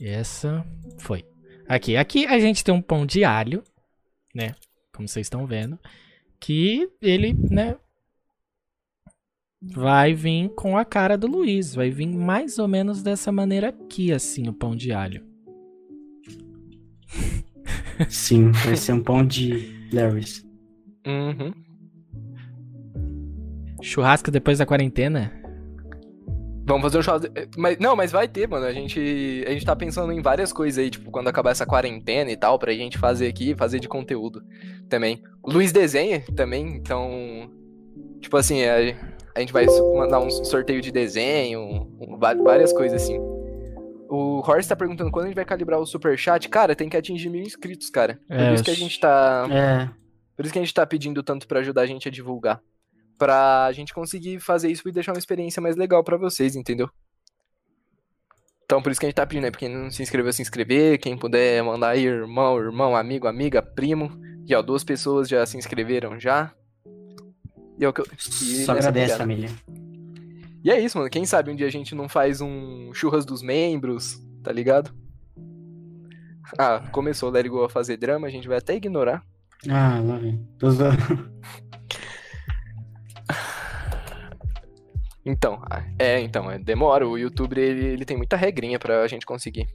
Essa foi. Aqui, aqui a gente tem um pão de alho, né? Como vocês estão vendo, que ele, né, vai vir com a cara do Luiz, vai vir mais ou menos dessa maneira aqui, assim, o pão de alho. Sim, vai ser um pão de Larry's. Uhum. Churrasco depois da quarentena? Vamos fazer um churrasco. Mas, não, mas vai ter, mano. A gente, a gente tá pensando em várias coisas aí, tipo, quando acabar essa quarentena e tal, pra gente fazer aqui, fazer de conteúdo também. O Luiz desenha também, então. Tipo assim, a, a gente vai mandar um sorteio de desenho, um- va- várias coisas assim. O Horst tá perguntando quando a gente vai calibrar o superchat. Cara, tem que atingir mil inscritos, cara. Por É, isso que a gente tá. É, Por isso que a gente tá pedindo tanto pra ajudar a gente a divulgar. Pra gente conseguir fazer isso e deixar uma experiência mais legal pra vocês, entendeu? Então por isso que a gente tá pedindo, né? Pra quem não se inscreveu, se inscrever. Quem puder mandar aí irmão, irmão, amigo, amiga, primo. E ó, duas pessoas já se inscreveram já. E, é o que eu- e só agradece, família. E é isso, mano. Quem sabe um dia a gente não faz um churras dos membros, tá ligado? Ah, começou o Let It Go a fazer drama, a gente vai até ignorar. Ah, lá vem. Tô zoando. Então, ah, é, então, é, demora. O YouTube, ele, ele tem muita regrinha pra gente conseguir.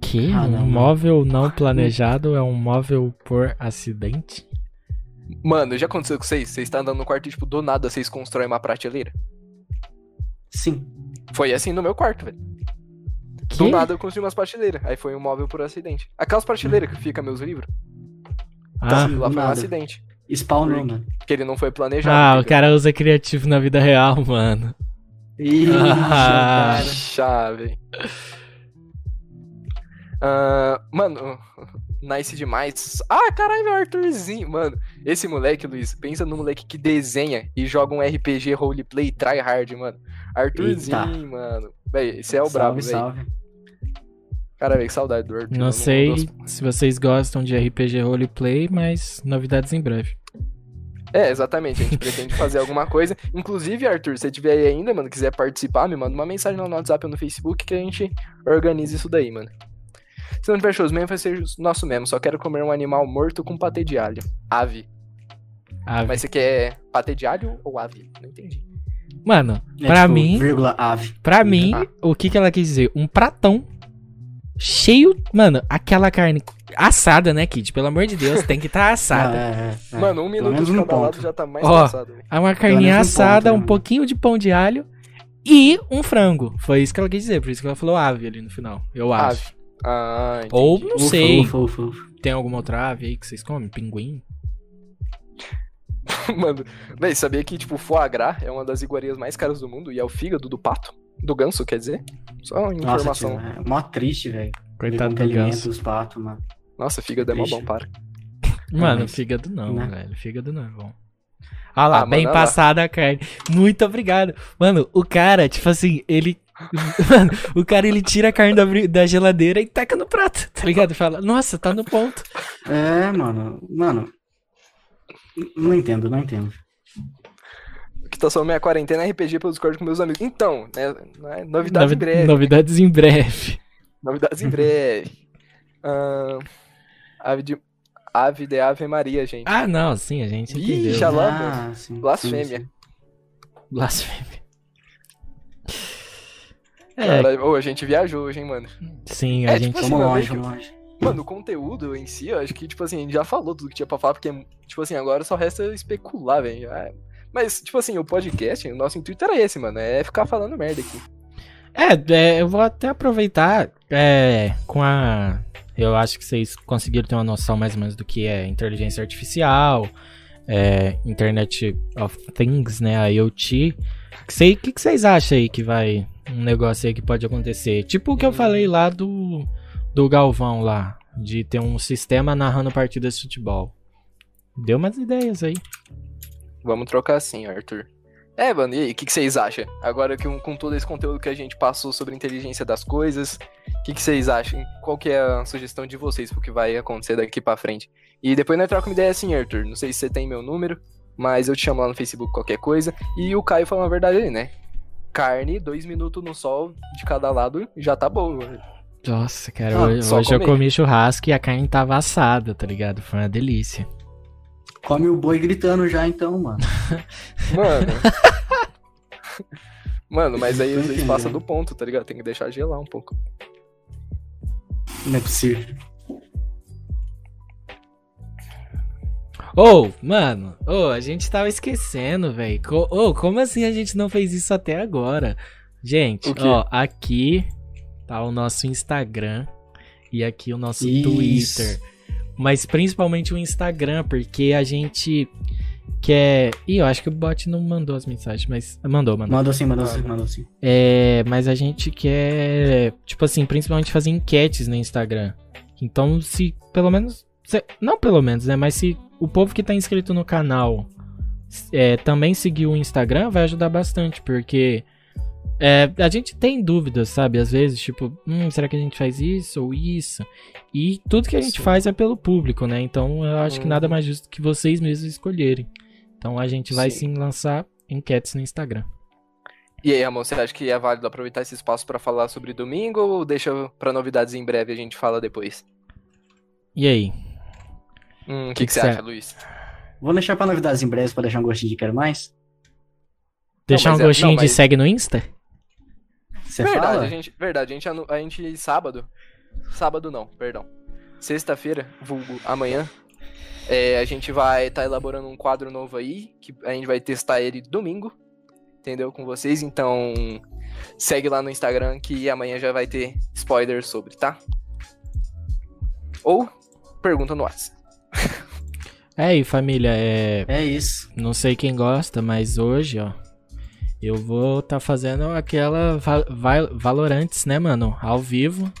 Que? Ah, um não, não. móvel não planejado é um móvel por acidente? Mano, já aconteceu com vocês? Vocês estão andando no quarto e, tipo, do nada vocês constroem uma prateleira? Sim. Foi assim no meu quarto, velho. Que? Do nada eu construí umas prateleiras. Aí foi um móvel por acidente. Aquelas prateleiras que fica meus livros. Ah, Sim. lá foi um acidente. Spawnou, mano. Porque ele não foi planejado. ah o cara usa criativo na vida real, mano. Ih, Ah. cara. Chave. Ah, mano, nice demais. Ah, caralho, é o Arthurzinho. Mano, esse moleque, Luiz, pensa no moleque que desenha e joga um RPG roleplay tryhard, mano. Arthurzinho, mano. Véi, esse é o brabo, salve, velho. salve. Cara, velho, que saudade do Arthur. Não mano. sei se vocês gostam de RPG roleplay, mas novidades em breve. É, exatamente. A gente pretende fazer alguma coisa. Inclusive, Arthur, se você tiver aí ainda, mano, quiser participar, me manda uma mensagem no WhatsApp ou no Facebook que a gente organiza isso daí, mano. Se não tiver shows mesmo, vai ser nosso mesmo. Só quero comer um animal morto com patê de alho. Ave. Ave. Mas você quer patê de alho ou ave? Não entendi. Mano, É pra tipo, mim, Vírgula ave. pra mim, Ah. o que que ela quis dizer? Um pratão cheio, mano, aquela carne assada, né, Kid? Pelo amor de Deus, tem que estar Ah, assada. é, é, é. Mano, um minuto de um cada lado ponto. já tá mais Ó, velho. É uma carninha um assada, ponto, um né? pouquinho de pão de alho e um frango. Foi isso que ela quis dizer, por isso que ela falou ave ali no final. Eu acho. Ah, entendi. Ou não Ufa, sei, ufa, ufa, ufa. tem alguma outra ave aí que vocês comem? Pinguim? Mano, véi, sabia que, tipo, foie gras é uma das iguarias mais caras do mundo e é o fígado do pato? Do ganso, quer dizer? Só uma Nossa, informação. tio, é mó triste, velho. Coitado do ganso. os patos, mano. Nossa, fígado é mó Triste. bom, para. Mano, mas- fígado não, né? velho. Fígado não é bom. Ah lá, Ah, bem manda lá. passada a carne. Muito obrigado. Mano, o cara, tipo assim, ele. Mano, o cara ele tira a carne da, da geladeira e taca no prato, tá ligado? Fala, nossa, tá no ponto. É, mano. Mano. Não entendo, não entendo. Que tá só minha quarentena é RPG pelo Discord com meus amigos. Então, né, né, novidades Novi- em breve. Novidades em breve. Novidades em breve. Ahn, ave de. Ave de Ave Maria, gente. Ah, não, sim, a gente Ih, entendeu. Ah, sim, Blasfêmia. sim, sim. Blasfêmia. É, Cara, ô, a gente viajou hoje, hein, mano. sim, é, a gente. tipo assim, longe, longe. Mano, o conteúdo em si, eu acho que, tipo assim, a gente já falou tudo que tinha pra falar, porque, tipo assim, agora só resta especular, velho. É, Mas, tipo assim, o podcast, o nosso intuito era esse, mano. É ficar falando merda aqui. É, é, eu vou até aproveitar é, com a. Eu acho que vocês conseguiram ter uma noção mais ou menos do que é inteligência artificial, é, Internet of Things, né? A IoT. O que, vocês acham aí que vai. Um negócio aí que pode acontecer? Tipo o que eu falei lá do, do Galvão lá, de ter um sistema narrando partidas de futebol. Deu umas ideias aí. Vamos trocar assim, Arthur. É, mano, e aí, o que, vocês acham? Agora que com todo esse conteúdo que a gente passou sobre inteligência das coisas, o que, vocês acham? Qual que é a sugestão de vocês pro que vai acontecer daqui pra frente? E depois nós trocamos ideia assim, Arthur. Não sei se você tem meu número, mas eu te chamo lá no Facebook qualquer coisa. E o Caio falou a verdade ali, né? Carne, dois minutos no sol de cada lado, já tá bom. Nossa, cara, Ah, hoje, hoje eu comi churrasco e a carne tava assada, tá ligado? Foi uma delícia. Come o boi gritando já, então, mano. Mano. Mano, mas aí Tô às vezes entendendo. passa do ponto, tá ligado? Tem que deixar gelar um pouco. Não é possível. Ô, mano, ô, a gente tava esquecendo, velho. Ô, como assim a gente não fez isso até agora? Gente, ó, aqui tá o nosso Instagram e aqui o nosso Isso. Twitter. Mas principalmente o Instagram, porque a gente quer. Ih, eu acho que o bot não mandou as mensagens, mas. Mandou, mandou. Mandou sim, mandou sim, mandou sim. É, mas a gente quer, tipo assim, principalmente fazer enquetes no Instagram. Então, se pelo menos. se- não pelo menos, né? Mas se o povo que tá inscrito no canal é, também seguir o Instagram, vai ajudar bastante, porque é, a gente tem dúvidas, sabe? Às vezes, tipo, hum, será que a gente faz isso ou isso? E tudo que a gente Sim. faz é pelo público, né? Então eu acho que Uhum. nada mais justo que vocês mesmos escolherem. Então a gente vai Sim. sim lançar enquetes no Instagram. E aí, Ramon, você acha que é válido aproveitar esse espaço pra falar sobre domingo ou deixa pra novidades em breve e a gente fala depois? E aí? Hum, o que, Que que você acha, cê- Luiz? Vou deixar pra novidades em breve pra deixar um gostinho de quero mais. Deixar mas um é- gostinho não, de mas- segue no Insta? Você verdade, fala? a gente, verdade, a gente, a gente sábado, sábado não, perdão, sexta-feira, vulgo amanhã, é, a gente vai estar elaborando um quadro novo aí, que a gente vai testar ele domingo, entendeu, com vocês, então segue lá no Instagram que amanhã já vai ter spoiler sobre, tá? Ou pergunta no WhatsApp. É aí, família, é... É isso. não sei quem gosta, mas hoje, ó, eu vou tá fazendo aquela va va- Valorantes, né, mano? Ao vivo.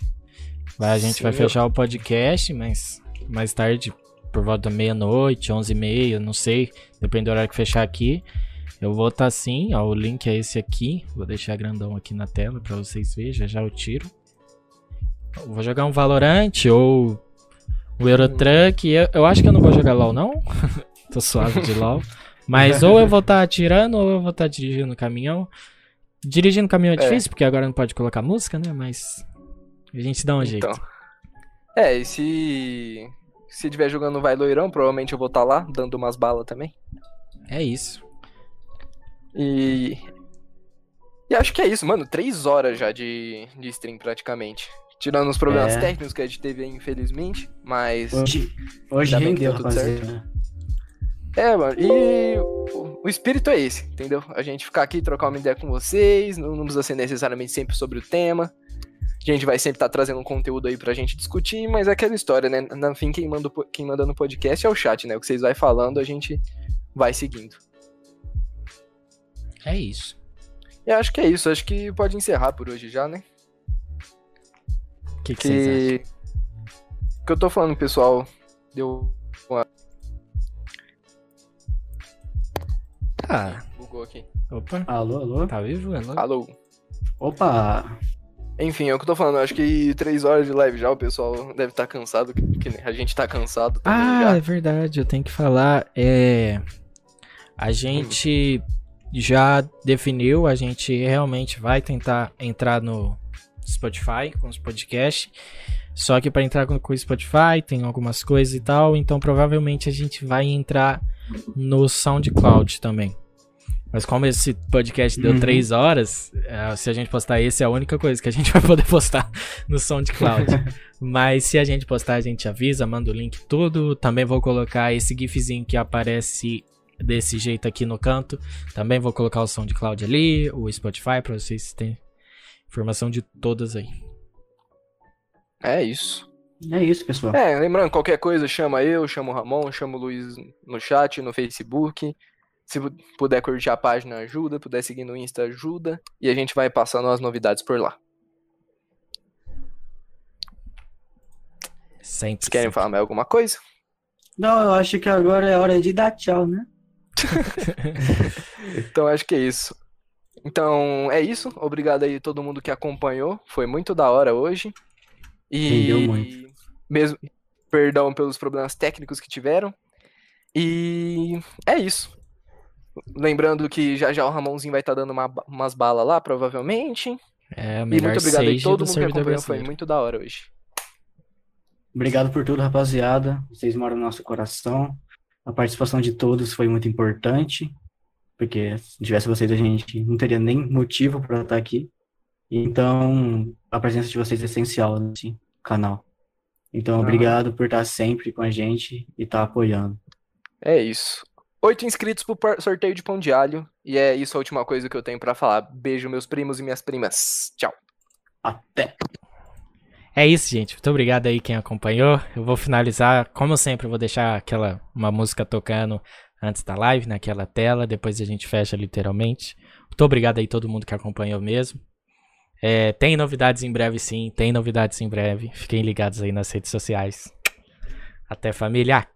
Vai, a gente Sim, vai fechar o podcast, mas mais tarde, por volta da meia-noite, onze e meia, não sei, depende do horário que fechar aqui. Eu vou tá assim, ó, o link é esse aqui. Vou deixar grandão aqui na tela pra vocês verem, já já eu tiro. Eu vou jogar um Valorant ou o Eurotruck. Eu, eu acho que eu não vou jogar LOL, não. tô suave de LOL. Mas ou eu vou estar atirando ou eu vou estar dirigindo o caminhão. Dirigindo o caminhão é, É. difícil, porque agora não pode colocar música, né? Mas a gente dá um jeito. Então. É, e se. Se tiver jogando Vai Loirão, provavelmente eu vou estar lá, dando umas balas também. É isso. E. E acho que é isso, mano. Três horas já de, de stream praticamente. Tirando os problemas É. técnicos que a gente teve aí, infelizmente. Mas. Hoje, hoje rendeu, deu tudo rapaziada. É, mano. E o, o espírito é esse, entendeu? A gente ficar aqui, trocar uma ideia com vocês. Não, não precisa ser necessariamente sempre sobre o tema. A gente vai sempre estar trazendo um conteúdo aí pra gente discutir, mas é aquela história, né? No fim, quem manda, quem manda no podcast é o chat, né? O que vocês vai falando, a gente vai seguindo. É isso. E acho que é isso. Acho que pode encerrar por hoje já, né? O que, que vocês acham? Que. O que eu tô falando, pessoal, deu. Ah, Bugou aqui. opa. Alô, alô? Tá vivo? Alô? Alô. Opa! Enfim, é o que eu tô falando. Acho que três horas de live já, o pessoal deve estar cansado, que a gente tá cansado Ah, já. é verdade, eu tenho que falar. É. A gente já definiu, a gente realmente vai tentar entrar no Spotify com os podcasts. Só que para entrar com o Spotify tem algumas coisas e tal, então provavelmente a gente vai entrar no SoundCloud também. Mas como esse podcast deu Uhum. três horas, é, se a gente postar esse, é a única coisa que a gente vai poder postar no SoundCloud. Mas se a gente postar, a gente avisa, manda o link tudo. Também vou colocar esse gifzinho que aparece desse jeito aqui no canto. Também vou colocar o SoundCloud ali, o Spotify, pra vocês terem informação de todas aí. É isso. É isso, pessoal. É, lembrando, qualquer coisa, chama eu, chama o Ramon, chama o Luiz no chat, no Facebook. Se pu- puder curtir a página, ajuda. Puder seguir no Insta, ajuda. E a gente vai passando as novidades por lá. Sempre. Vocês querem sempre. falar mais alguma coisa? Não, eu acho que agora é hora de dar tchau, né? Então acho que é isso. Então é isso. Obrigado aí a todo mundo que acompanhou. Foi muito da hora hoje. E Rendeu muito. mesmo perdão pelos problemas técnicos que tiveram. E é isso. Lembrando que já já o Ramonzinho vai estar dando uma umas balas lá, provavelmente. É o E melhor muito obrigado aí todo do mundo que acompanhou. Foi brasileiro. muito da hora hoje. Obrigado por tudo, rapaziada. Vocês moram no nosso coração. A participação de todos foi muito importante, porque se não tivesse vocês, a gente não teria nem motivo para estar aqui. Então, a presença de vocês é essencial nesse canal. Então, obrigado por estar sempre com a gente e estar apoiando. É isso. Oito inscritos pro sorteio de pão de alho. E é isso a última coisa que eu tenho pra falar. Beijo, meus primos e minhas primas. Tchau. Até! É isso, gente. Muito obrigado aí quem acompanhou. Eu vou finalizar, como sempre, eu vou deixar aquela uma música tocando antes da live, naquela tela. Depois a gente fecha literalmente. Muito obrigado aí todo mundo que acompanhou mesmo. É, tem novidades em breve, sim. Tem novidades em breve. Fiquem ligados aí nas redes sociais. Até família.